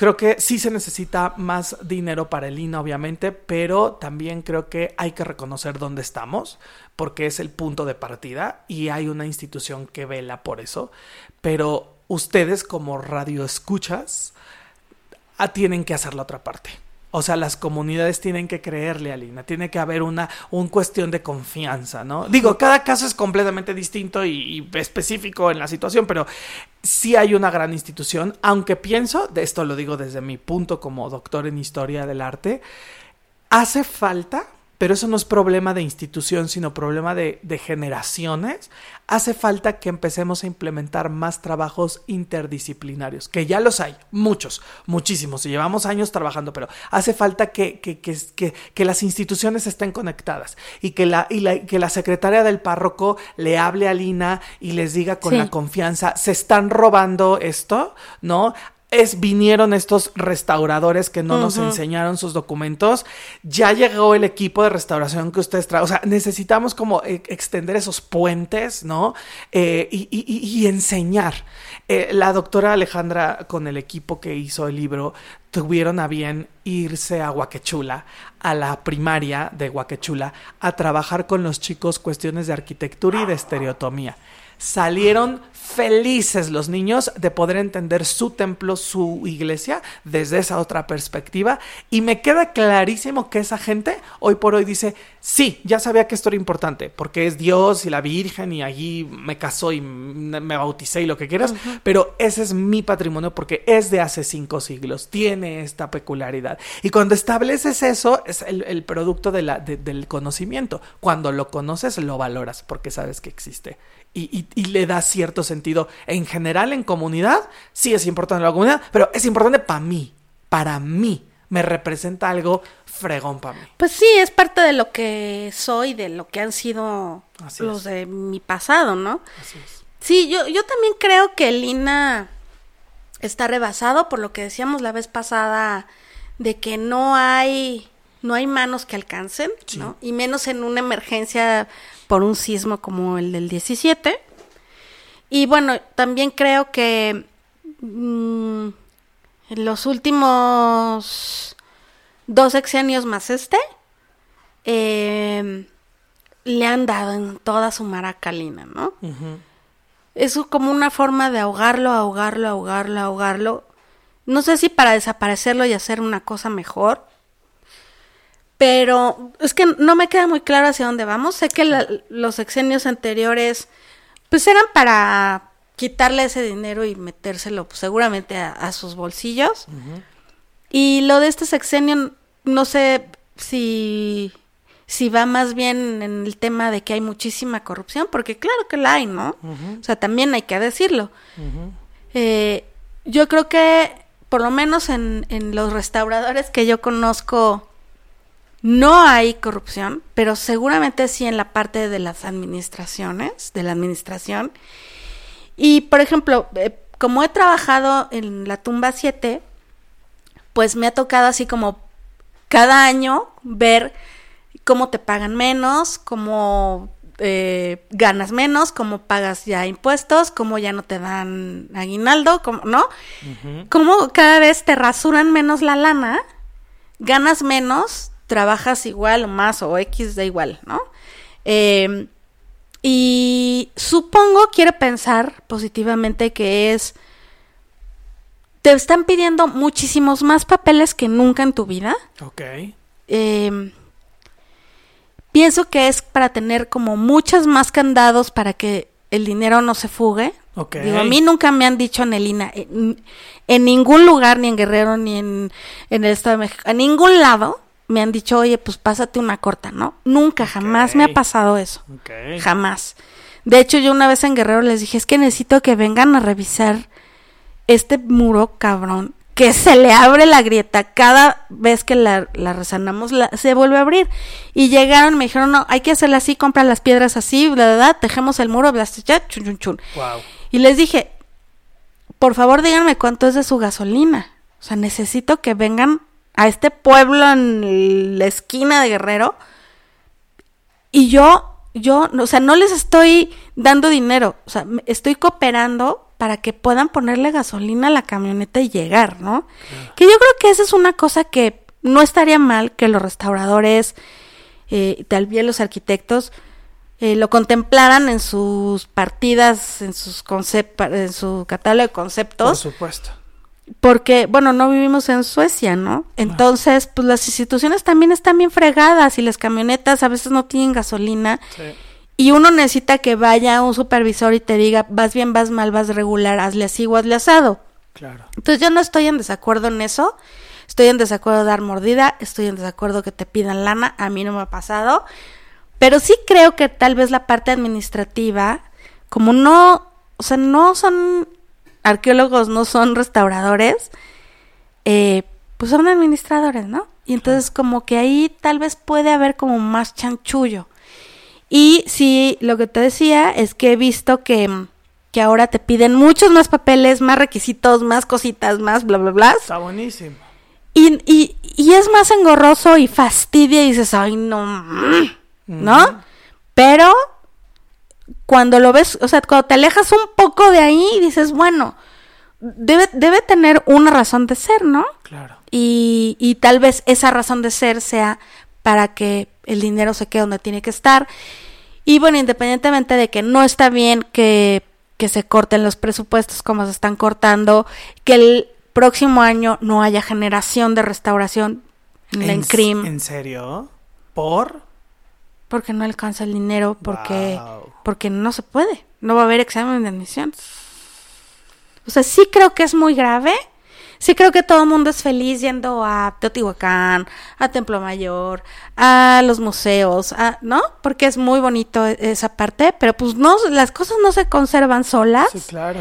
creo que sí se necesita más dinero para el INA, obviamente, pero también creo que hay que reconocer dónde estamos, porque es el punto de partida y hay una institución que vela por eso. Pero ustedes como radio escuchas ah, tienen que hacer la otra parte. O sea, las comunidades tienen que creerle a Lina, tiene que haber una un cuestión de confianza, ¿no? Digo, cada caso es completamente distinto y, y, específico en la situación, pero sí hay una gran institución, aunque pienso, de esto lo digo desde mi punto como doctor en historia del arte, hace falta pero eso no es problema de institución, sino problema de, de, generaciones, hace falta que empecemos a implementar más trabajos interdisciplinarios, que ya los hay, muchos, muchísimos, y llevamos años trabajando, pero hace falta que, que, que, que las instituciones estén conectadas y, que la, y la, que la secretaria del párroco le hable a Lina y les diga con sí. la confianza, se están robando esto, ¿no? Es vinieron estos restauradores que no uh -huh. nos enseñaron sus documentos, ya llegó el equipo de restauración que ustedes traen, o sea, necesitamos como eh, extender esos puentes, ¿no? Eh, y, y, y, enseñar. Eh, la doctora Alejandra con el equipo que hizo el libro tuvieron a bien irse a Huaquechula, a la primaria de Huaquechula, a trabajar con los chicos cuestiones de arquitectura y de estereotomía salieron felices los niños de poder entender su templo, su iglesia, desde esa otra perspectiva. Y me queda clarísimo que esa gente hoy por hoy dice, sí, ya sabía que esto era importante, porque es Dios y la Virgen y allí me casó y me bauticé y lo que quieras, uh -huh. pero ese es mi patrimonio porque es de hace cinco siglos, tiene esta peculiaridad. Y cuando estableces eso, es el, el producto de la, de, del conocimiento. Cuando lo conoces, lo valoras porque sabes que existe y, y, y, le da cierto sentido. En general, en comunidad, sí es importante la comunidad, pero es importante para mí, para mí. Me representa algo fregón para mí. Pues sí, es parte de lo que soy, de lo que han sido Así los es. de mi pasado, ¿no? Así es. Sí, yo, yo también creo que Lina está rebasado por lo que decíamos la vez pasada de que no hay no hay manos que alcancen, sí. ¿no? Y menos en una emergencia por un sismo como el del 17. Y bueno, también creo que mmm, en los últimos dos sexenios más este, eh, le han dado en toda su maracalina, ¿no? Uh -huh. Es como una forma de ahogarlo, ahogarlo, ahogarlo, ahogarlo. No sé si para desaparecerlo y hacer una cosa mejor, pero es que no me queda muy claro hacia dónde vamos. Sé que la, los exenios anteriores, pues eran para quitarle ese dinero y metérselo pues, seguramente a, a, sus bolsillos. Uh -huh. Y lo de este sexenio, no sé si, si va más bien en el tema de que hay muchísima corrupción, porque claro que la hay, ¿no? Uh -huh. O sea, también hay que decirlo. Uh -huh. eh, yo creo que, por lo menos en, en los restauradores que yo conozco, no hay corrupción, pero seguramente sí en la parte de las administraciones, de la administración. Y, por ejemplo, eh, como he trabajado en la tumba 7, pues me ha tocado así como cada año ver cómo te pagan menos, cómo eh, ganas menos, cómo pagas ya impuestos, cómo ya no te dan aguinaldo, cómo, ¿no? Uh -huh. Cómo cada vez te rasuran menos la lana, ganas menos, trabajas igual o más o X da igual, ¿no? Eh, y supongo, quiere pensar positivamente que es, te están pidiendo muchísimos más papeles que nunca en tu vida. Ok. Eh, pienso que es para tener como muchas más candados para que el dinero no se fugue. Okay. Digo, a mí nunca me han dicho, Nelina, en, en ningún lugar, ni en Guerrero, ni en, en el Estado de México, a ningún lado, me han dicho, oye, pues pásate una corta, ¿no? Nunca, jamás me ha pasado eso. Okay. Jamás. De hecho, yo una vez en Guerrero les dije, es que necesito que vengan a revisar este muro cabrón, que se le abre la grieta cada vez que la, la resanamos, la, se vuelve a abrir. Y llegaron, me dijeron, no, hay que hacerla así, compra las piedras así, bla, bla, bla, tejemos el muro, bla, bla, chun, chun, chun. Wow. Y les dije, por favor díganme cuánto es de su gasolina. O sea, necesito que vengan a este pueblo en la esquina de Guerrero y yo yo, o sea, no les estoy dando dinero, o sea, estoy cooperando para que puedan ponerle gasolina a la camioneta y llegar, ¿no? Que yo creo que esa es una cosa que no estaría mal que los restauradores, eh, tal vez los arquitectos, eh, lo contemplaran en sus partidas, en sus concept- en su catálogo de Por conceptos, supuesto. Porque, bueno, no vivimos en Suecia, ¿no? Entonces, pues las instituciones también están bien fregadas y las camionetas a veces no tienen gasolina Sí. y uno necesita que vaya un supervisor y te diga, vas bien, vas mal, vas regular, hazle así o hazle asado. Claro. Entonces yo no estoy en desacuerdo en eso, estoy en desacuerdo de dar mordida, estoy en desacuerdo que te pidan lana, a mí no me ha pasado, pero sí creo que tal vez la parte administrativa, como no, o sea, no son arqueólogos, no son restauradores, eh, pues son administradores, ¿no? Y entonces como que ahí tal vez puede haber como más chanchullo. Y sí, lo que te decía es que he visto que, que ahora te piden muchos más papeles, más requisitos, más cositas, más bla, bla, bla. Está buenísimo. Y, y, y es más engorroso y fastidia y dices, ay, no, mm", ¿no? Pero cuando lo ves, o sea, cuando te alejas un poco de ahí, dices, bueno, debe, debe tener una razón de ser, ¿no? Claro. y, y tal vez esa razón de ser sea para que el dinero se quede donde tiene que estar. Y bueno, independientemente de que no está bien que, que se corten los presupuestos como se están cortando, que el próximo año no haya generación de restauración en ¿En, ¿En serio? ¿Por? porque no alcanza el dinero, porque, Wow. Porque no se puede, no va a haber examen de admisión. O sea, sí creo que es muy grave. Sí creo que todo el mundo es feliz yendo a Teotihuacán, a Templo Mayor, a los museos, a- ¿no? Porque es muy bonito e- esa parte, pero pues no, las cosas no se conservan solas Sí, claro.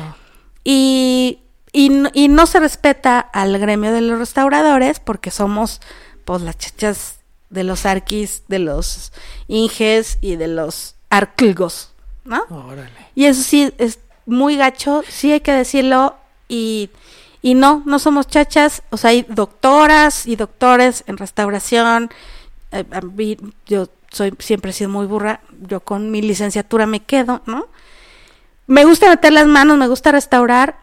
y, y no se respeta al gremio de los restauradores porque somos pues las chachas de los arquis, de los inges y de los arclgos, ¿no? Órale. Y eso sí es muy gacho, sí hay que decirlo y, y no, no somos chachas, o sea, hay doctoras y doctores en restauración. eh, a mí- yo soy siempre he sido muy burra, yo con mi licenciatura me quedo, ¿no? Me gusta meter las manos, me gusta restaurar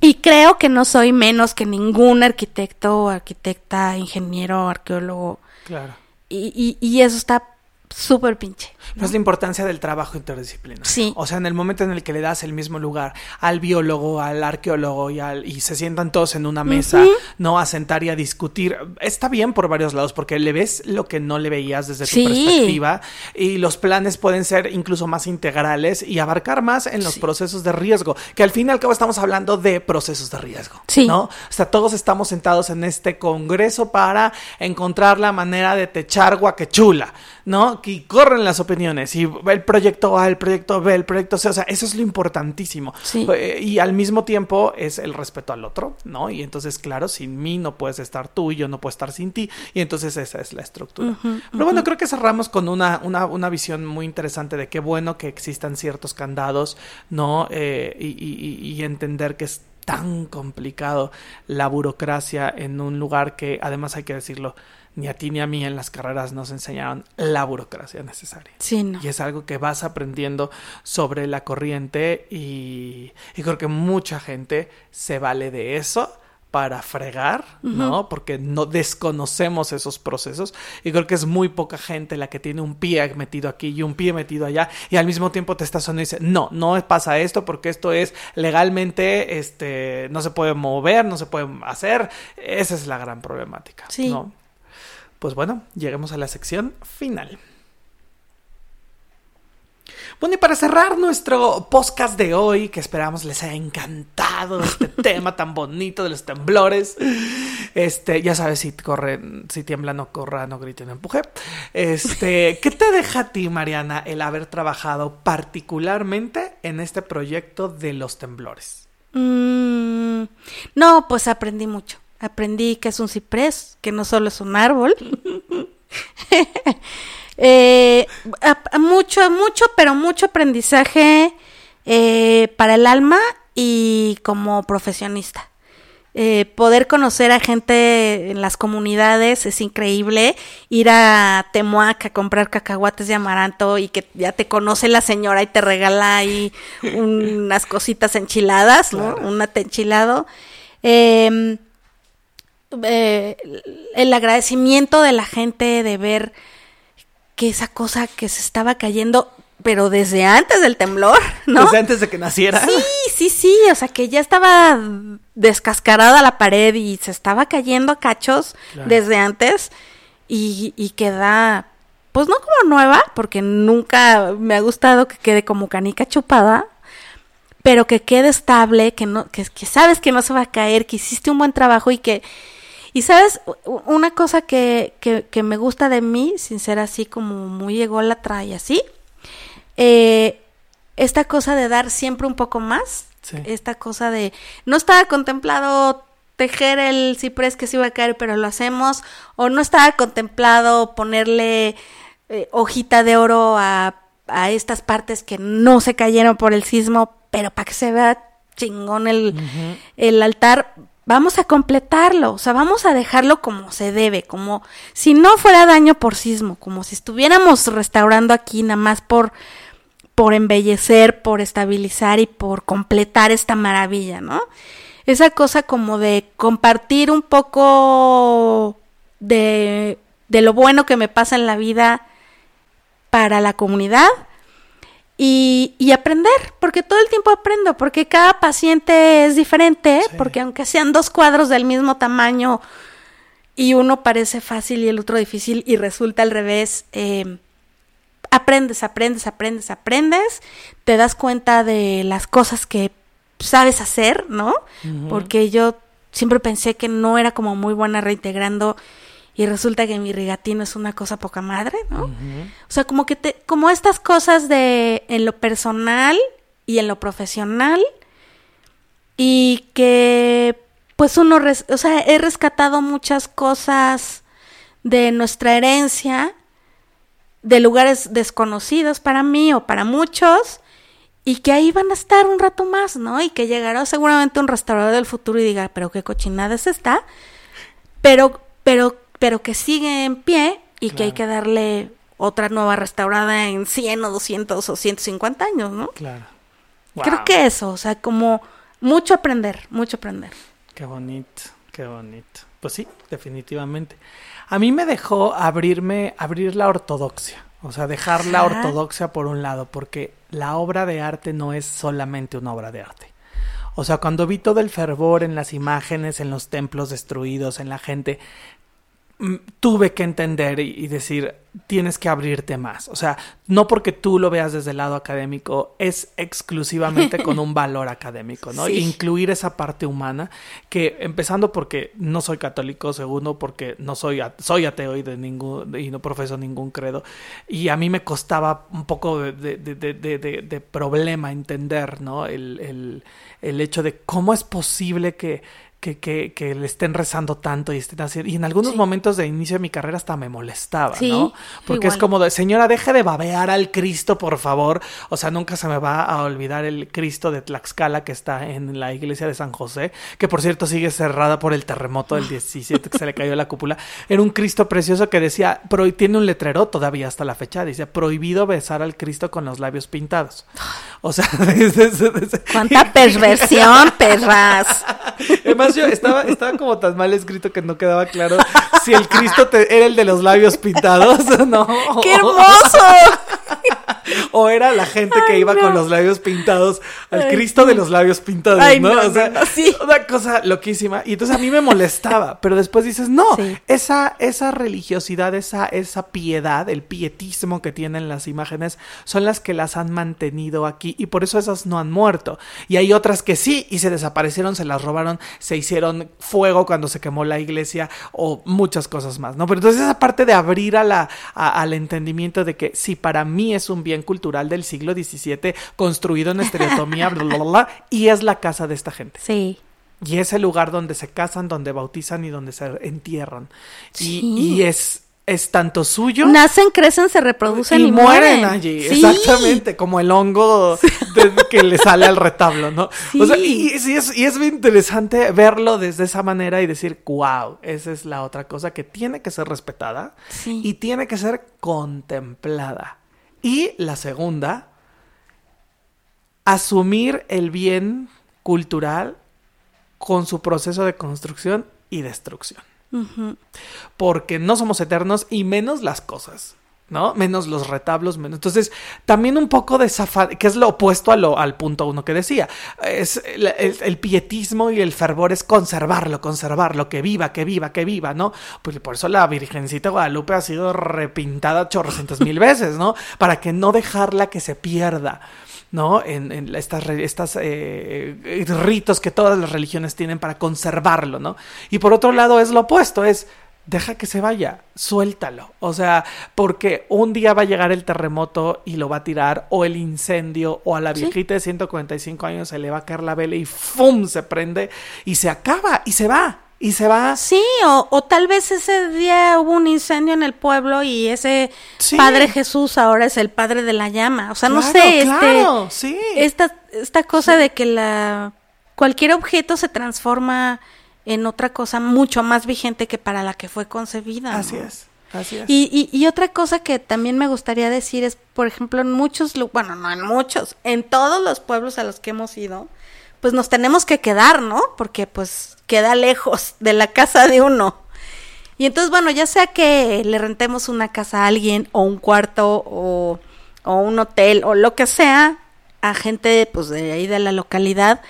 y creo que no soy menos que ningún arquitecto, arquitecta, ingeniero, arqueólogo Claro. y, y, y eso está súper pinche. Pero es la importancia del trabajo interdisciplinario. Sí. O sea, en el momento en el que le das el mismo lugar al biólogo, al arqueólogo y, al, y se sientan todos en una mesa, no a sentar y a discutir, está bien por varios lados porque le ves lo que no le veías desde tu Sí. perspectiva y los planes pueden ser incluso más integrales y abarcar más en los Sí. procesos de riesgo, que al fin y al cabo estamos hablando de procesos de riesgo. Sí. ¿no? O sea, todos estamos sentados en este congreso para encontrar la manera de techar guaquechula, ¿no? Y corren las opiniones y el proyecto A, el proyecto B, el proyecto C, o sea, eso es lo importantísimo. Sí. Eh, Y al mismo tiempo es el respeto al otro, ¿no? Y entonces, claro, sin mí no puedes estar tú y yo no puedo estar sin ti. Y entonces esa es la estructura. Pero bueno, creo que cerramos con una, una, una visión muy interesante de qué bueno que existan ciertos candados, ¿no? Eh, y, y- y- y entender que es tan complicado la burocracia en un lugar que, además hay que decirlo, ni a ti ni a mí en las carreras nos enseñaron la burocracia necesaria. Sí, no. Y es algo que vas aprendiendo sobre la corriente y, y creo que mucha gente se vale de eso para fregar, ¿no? Porque no desconocemos esos procesos y creo que es muy poca gente la que tiene un pie metido aquí y un pie metido allá y al mismo tiempo te está sonando y dice, no, no pasa esto porque esto es legalmente, este, no se puede mover, no se puede hacer. Esa es la gran problemática, Sí. ¿no? Pues bueno, lleguemos a la sección final. Bueno, y para cerrar nuestro podcast de hoy, que esperamos les haya encantado este *laughs* tema tan bonito de los temblores. Este, ya sabes, si corren, si tiembla, no corra, no grite, no empuje. Este, *laughs* ¿qué te deja a ti, Mariana, el haber trabajado particularmente en este proyecto de los temblores? Mm, no, pues aprendí mucho. Aprendí que es un ciprés, que no solo es un árbol. *laughs* Eh, a- a mucho, mucho, pero mucho aprendizaje eh, para el alma y como profesionista. Eh, poder conocer a gente en las comunidades es increíble. Ir a Temuac a comprar cacahuates de amaranto y que ya te conoce la señora y te regala ahí *laughs* unas cositas enchiladas, ¿no? Un enchilado. Eh, eh, el agradecimiento de la gente de ver que esa cosa que se estaba cayendo, pero desde antes del temblor, *laughs* ¿no? Desde antes de que naciera. Sí, sí, sí, o sea que ya estaba descascarada la pared y se estaba cayendo a cachos Claro. desde antes y, y queda, pues no como nueva, porque nunca me ha gustado que quede como canica chupada, pero que quede estable, que no, que, que sabes que no se va a caer, que hiciste un buen trabajo y que, y sabes, una cosa que, que, que me gusta de mí, sin ser así como muy ególatra y así, eh, esta cosa de dar siempre un poco más, Sí. esta cosa de, no estaba contemplado tejer el ciprés que se iba a caer, pero lo hacemos, o no estaba contemplado ponerle eh, hojita de oro a, a estas partes que no se cayeron por el sismo, pero para que se vea chingón el, el altar, vamos a completarlo, o sea, vamos a dejarlo como se debe, como si no fuera daño por sismo, como si estuviéramos restaurando aquí nada más por por embellecer, por estabilizar y por completar esta maravilla, ¿no? Esa cosa como de compartir un poco de, de lo bueno que me pasa en la vida para la comunidad y, y aprender, porque todo el tiempo aprendo, porque cada paciente es diferente, Sí. porque aunque sean dos cuadros del mismo tamaño y uno parece fácil y el otro difícil y resulta al revés, eh, aprendes, aprendes, aprendes, aprendes, te das cuenta de las cosas que sabes hacer, ¿no? Porque yo siempre pensé que no era como muy buena reintegrando y resulta que mi rigatino es una cosa poca madre, ¿no? O sea, como que te, como estas cosas de en lo personal y en lo profesional y que pues uno, res- o sea, he rescatado muchas cosas de nuestra herencia de lugares desconocidos para mí o para muchos y que ahí van a estar un rato más, ¿no? Y que llegará seguramente un restaurador del futuro y diga, pero qué cochinada es esta, pero, pero, pero que sigue en pie y que hay que darle otra nueva restaurada en 100 o 200 o 150 años, ¿no? Claro. Creo que eso, o sea, como mucho aprender, mucho aprender. Qué bonito, qué bonito. Pues sí, definitivamente. A mí me dejó abrirme, abrir la ortodoxia. O sea, dejar la ortodoxia por un lado, porque la obra de arte no es solamente una obra de arte. O sea, cuando vi todo el fervor en las imágenes, en los templos destruidos, en la gente, tuve que entender y, y decir, tienes que abrirte más. O sea, no porque tú lo veas desde el lado académico, es exclusivamente con un *laughs* valor académico, ¿no? Sí. Incluir esa parte humana, que empezando porque no soy católico, segundo porque no soy, soy ateo y, de ningún, y no profeso ningún credo, y a mí me costaba un poco de- de problema entender, ¿no? El, el- el hecho de cómo es posible que, que, que, que le estén rezando tanto y estén haciendo. Y en algunos Sí. momentos de inicio de mi carrera hasta me molestaba, Sí, ¿no? Porque es como de, señora, deje de babear al Cristo, por favor. O sea, nunca se me va a olvidar el Cristo de Tlaxcala que está en la iglesia de San José, que por cierto sigue cerrada por el terremoto del 17 que se le cayó la cúpula. Era un Cristo precioso que decía, pro- tiene un letrero todavía hasta la fecha, dice, prohibido besar al Cristo con los labios pintados. O sea, es- es- es- ¡Cuánta perversión, *laughs* perras! Además, yo estaba, estaba como tan mal escrito que no quedaba claro si el Cristo te- era el de los labios pintados, ¿no? ¡Qué hermoso! *laughs* O era la gente que Ay, iba no. con los labios pintados, al Ay, Cristo de los labios pintados, Ay, ¿no? no, o sea, sí. una cosa loquísima. Y entonces a mí me molestaba, pero después dices, no, Sí. esa, esa religiosidad, esa, esa piedad, el pietismo que tienen las imágenes, son las que las han mantenido aquí y por eso esas no han muerto. Y hay otras que sí y se desaparecieron, se las robaron, se hicieron fuego cuando se quemó la iglesia o muchas cosas más, ¿no? Pero entonces esa parte de abrir a la, a- al entendimiento de que si para mí es un bien cultural del siglo XVII construido en estereotomía, *laughs* bla, bla, bla, y es la casa de esta gente. Sí. Y es el lugar donde se casan, donde bautizan y donde se entierran. Y, Sí. y es es tanto suyo. Nacen, crecen, se reproducen y, y mueren allí, Sí. exactamente, como el hongo de- que le sale al retablo, ¿no? O sea, Sí. y, y sí es, y es bien interesante verlo desde esa manera y decir, wow, esa es la otra cosa que tiene que ser respetada Sí. y tiene que ser contemplada. Y la segunda, asumir el bien cultural con su proceso de construcción y destrucción porque no somos eternos y menos las cosas. ¿No? Menos los retablos, menos. Entonces, también un poco de zafa, que es lo opuesto a lo, al punto uno que decía. Es el, pietismo y el fervor es conservarlo, conservarlo, que viva, que viva, que viva, ¿no? Pues por eso la Virgencita Guadalupe ha sido repintada chorrocientas mil veces, ¿no? Para que no dejarla que se pierda. ¿no? En, en estas, estas eh, ritos que todas las religiones tienen para conservarlo, ¿no? Y por otro lado es lo opuesto, es deja que se vaya, suéltalo. O sea, porque un día va a llegar el terremoto y lo va a tirar, o el incendio, o a la Sí. viejita de 145 años se le va a caer la vela y ¡fum! se prende y se acaba y se va. Y se va. Sí, o, o tal vez ese día hubo un incendio en el pueblo y ese Sí. Padre Jesús ahora es el Padre de la llama. O sea, no sé, claro, este, sí. esta, esta cosa de que la cualquier objeto se transforma en otra cosa mucho más vigente que para la que fue concebida. ¿no? Así es. Así es. Y, y, y otra cosa que también me gustaría decir es, por ejemplo, en muchos, bueno, no en muchos, en todos los pueblos a los que hemos ido, pues nos tenemos que quedar, ¿no? Porque pues queda lejos de la casa de uno. Y entonces, bueno, ya sea que le rentemos una casa a alguien o un cuarto o, o un hotel o lo que sea a gente pues de ahí de la localidad,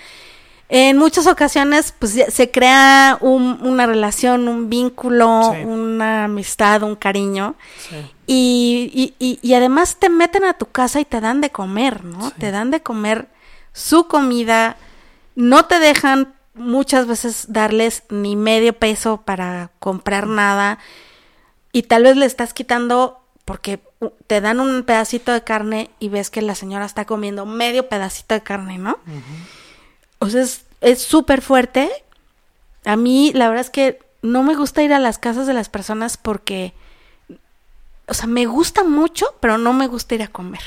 en muchas ocasiones pues se crea un- una relación, un vínculo, Sí. una amistad, un cariño. Sí. Y, y, y, y además te meten a tu casa y te dan de comer, ¿no? Sí. Te dan de comer su comida, no te dejan muchas veces darles ni medio peso para comprar nada y tal vez le estás quitando porque te dan un pedacito de carne y ves que la señora está comiendo medio pedacito de carne, ¿no? O sea, es es súper fuerte. A mí, la verdad es que no me gusta ir a las casas de las personas porque, o sea, me gusta mucho, pero no me gusta ir a comer.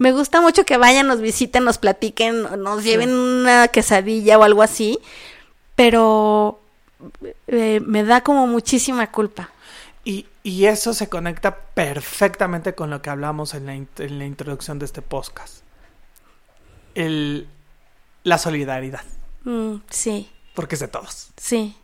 Me gusta mucho que vayan, nos visiten, nos platiquen, nos lleven una quesadilla o algo así, pero eh, me da como muchísima culpa. Y, y eso se conecta perfectamente con lo que hablamos en la, in- en la introducción de este podcast. El, la solidaridad, Mm, sí, porque es de todos. sí.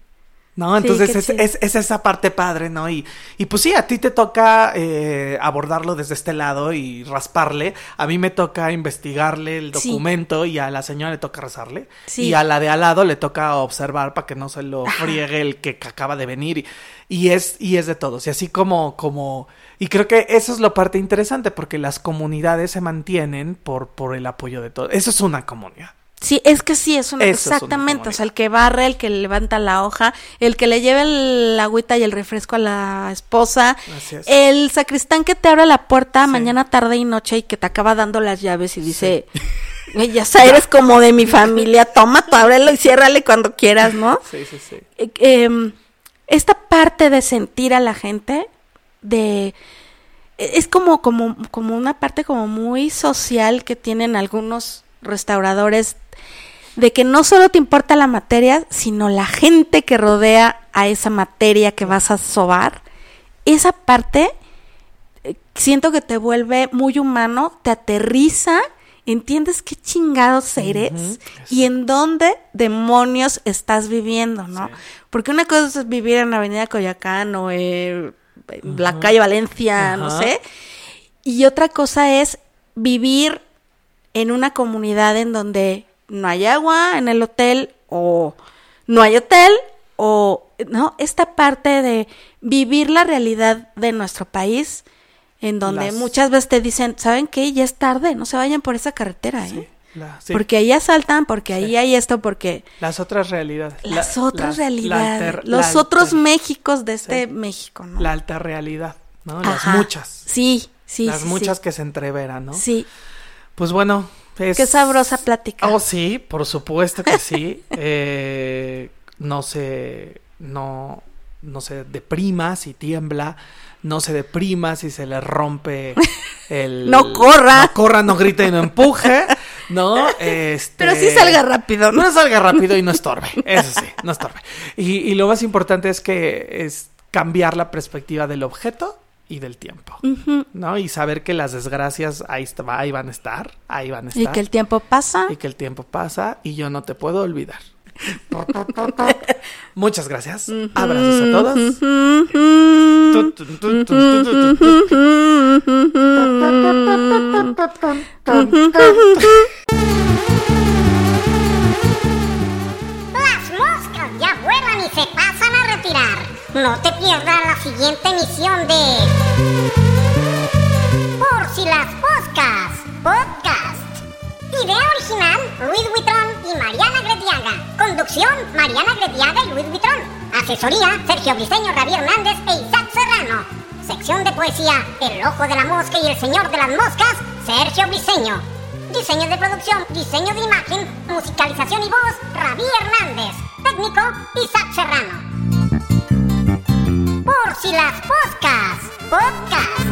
¿No? Entonces es, es- es esa parte padre, ¿no? Y, y pues sí, a ti te toca eh, abordarlo desde este lado y rasparle. A mí me toca investigarle el Sí. documento y a la señora le toca rezarle. Sí. Y a la de al lado le toca observar para que no se lo friegue el que acaba de venir. Y, y es, y es de todos. Y así como, como. Y creo que eso es lo parte interesante, porque las comunidades se mantienen por, por el apoyo de todos. Eso es una comunidad. Sí, es que sí, es una, exactamente, o sea, el que barre, el que levanta la hoja, el que le lleva el agüita y el refresco a la esposa, es. el sacristán que te abre la puerta Sí. mañana, tarde y noche y que te acaba dando las llaves y dice, "Güey, ya sabes, eres *laughs* como de mi familia, toma, tú ábrelo y ciérrale cuando quieras, ¿no? Sí, sí, sí. Eh, em, esta parte de sentir a la gente, de es como, como, como una parte como muy social que tienen algunos restauradores de que no solo te importa la materia, sino la gente que rodea a esa materia que vas a sobar. Esa parte eh, siento que te vuelve muy humano, te aterriza, entiendes qué chingados eres y en dónde demonios estás viviendo, ¿no? Sí. Porque una cosa es vivir en Avenida Coyacán o eh, en la calle Valencia, no sé, y otra cosa es vivir en una comunidad en donde no hay agua en el hotel o no hay hotel o no esta parte de vivir la realidad de nuestro país en donde Las- muchas veces te dicen saben qué ya es tarde no se vayan por esa carretera ¿eh? Sí, la- sí. porque ahí asaltan porque ahí hay esto porque Las otras realidades. las La- otras la realidades alter- los otros Méxicos de este. México no La alta realidad, ¿no? Las Ajá. muchas. sí sí las muchas que se entreveran, ¿no? sí Pues bueno. Es... qué sabrosa plática Oh, sí, por supuesto que sí. *laughs* Eh, no se. No. No se deprima si tiembla. no se deprima si se le rompe el... *laughs* No corra. No corra, no grite y no empuje, ¿no? *laughs* Este... Pero sí salga rápido, ¿no? No salga rápido y no estorbe, eso sí, no estorbe. Y, y lo más importante es que es cambiar la perspectiva del objeto y del tiempo, ¿no? Y saber que las desgracias ahí, está- ahí van a estar, ahí van a estar. Y que el tiempo pasa. y que el tiempo pasa y yo no te puedo olvidar. *laughs* Muchas gracias. Abrazos a todos. Las moscas ya vuelan y se pasan a retirar. No te pierdas la siguiente emisión de... Por si las moscas, podcast. Idea original, Luis Buitrón y Mariana Gretiaga. Conducción, Mariana Gretiaga y Luis Buitrón. Asesoría, Sergio Briseño, Ravi Hernández e Isaac Serrano. Sección de poesía, El Ojo de la Mosca y El Señor de las Moscas, Sergio Briseño. Diseño de producción, diseño de imagen, musicalización y voz, Ravi Hernández. Técnico, Isaac Serrano. Por si las podcast, podcast.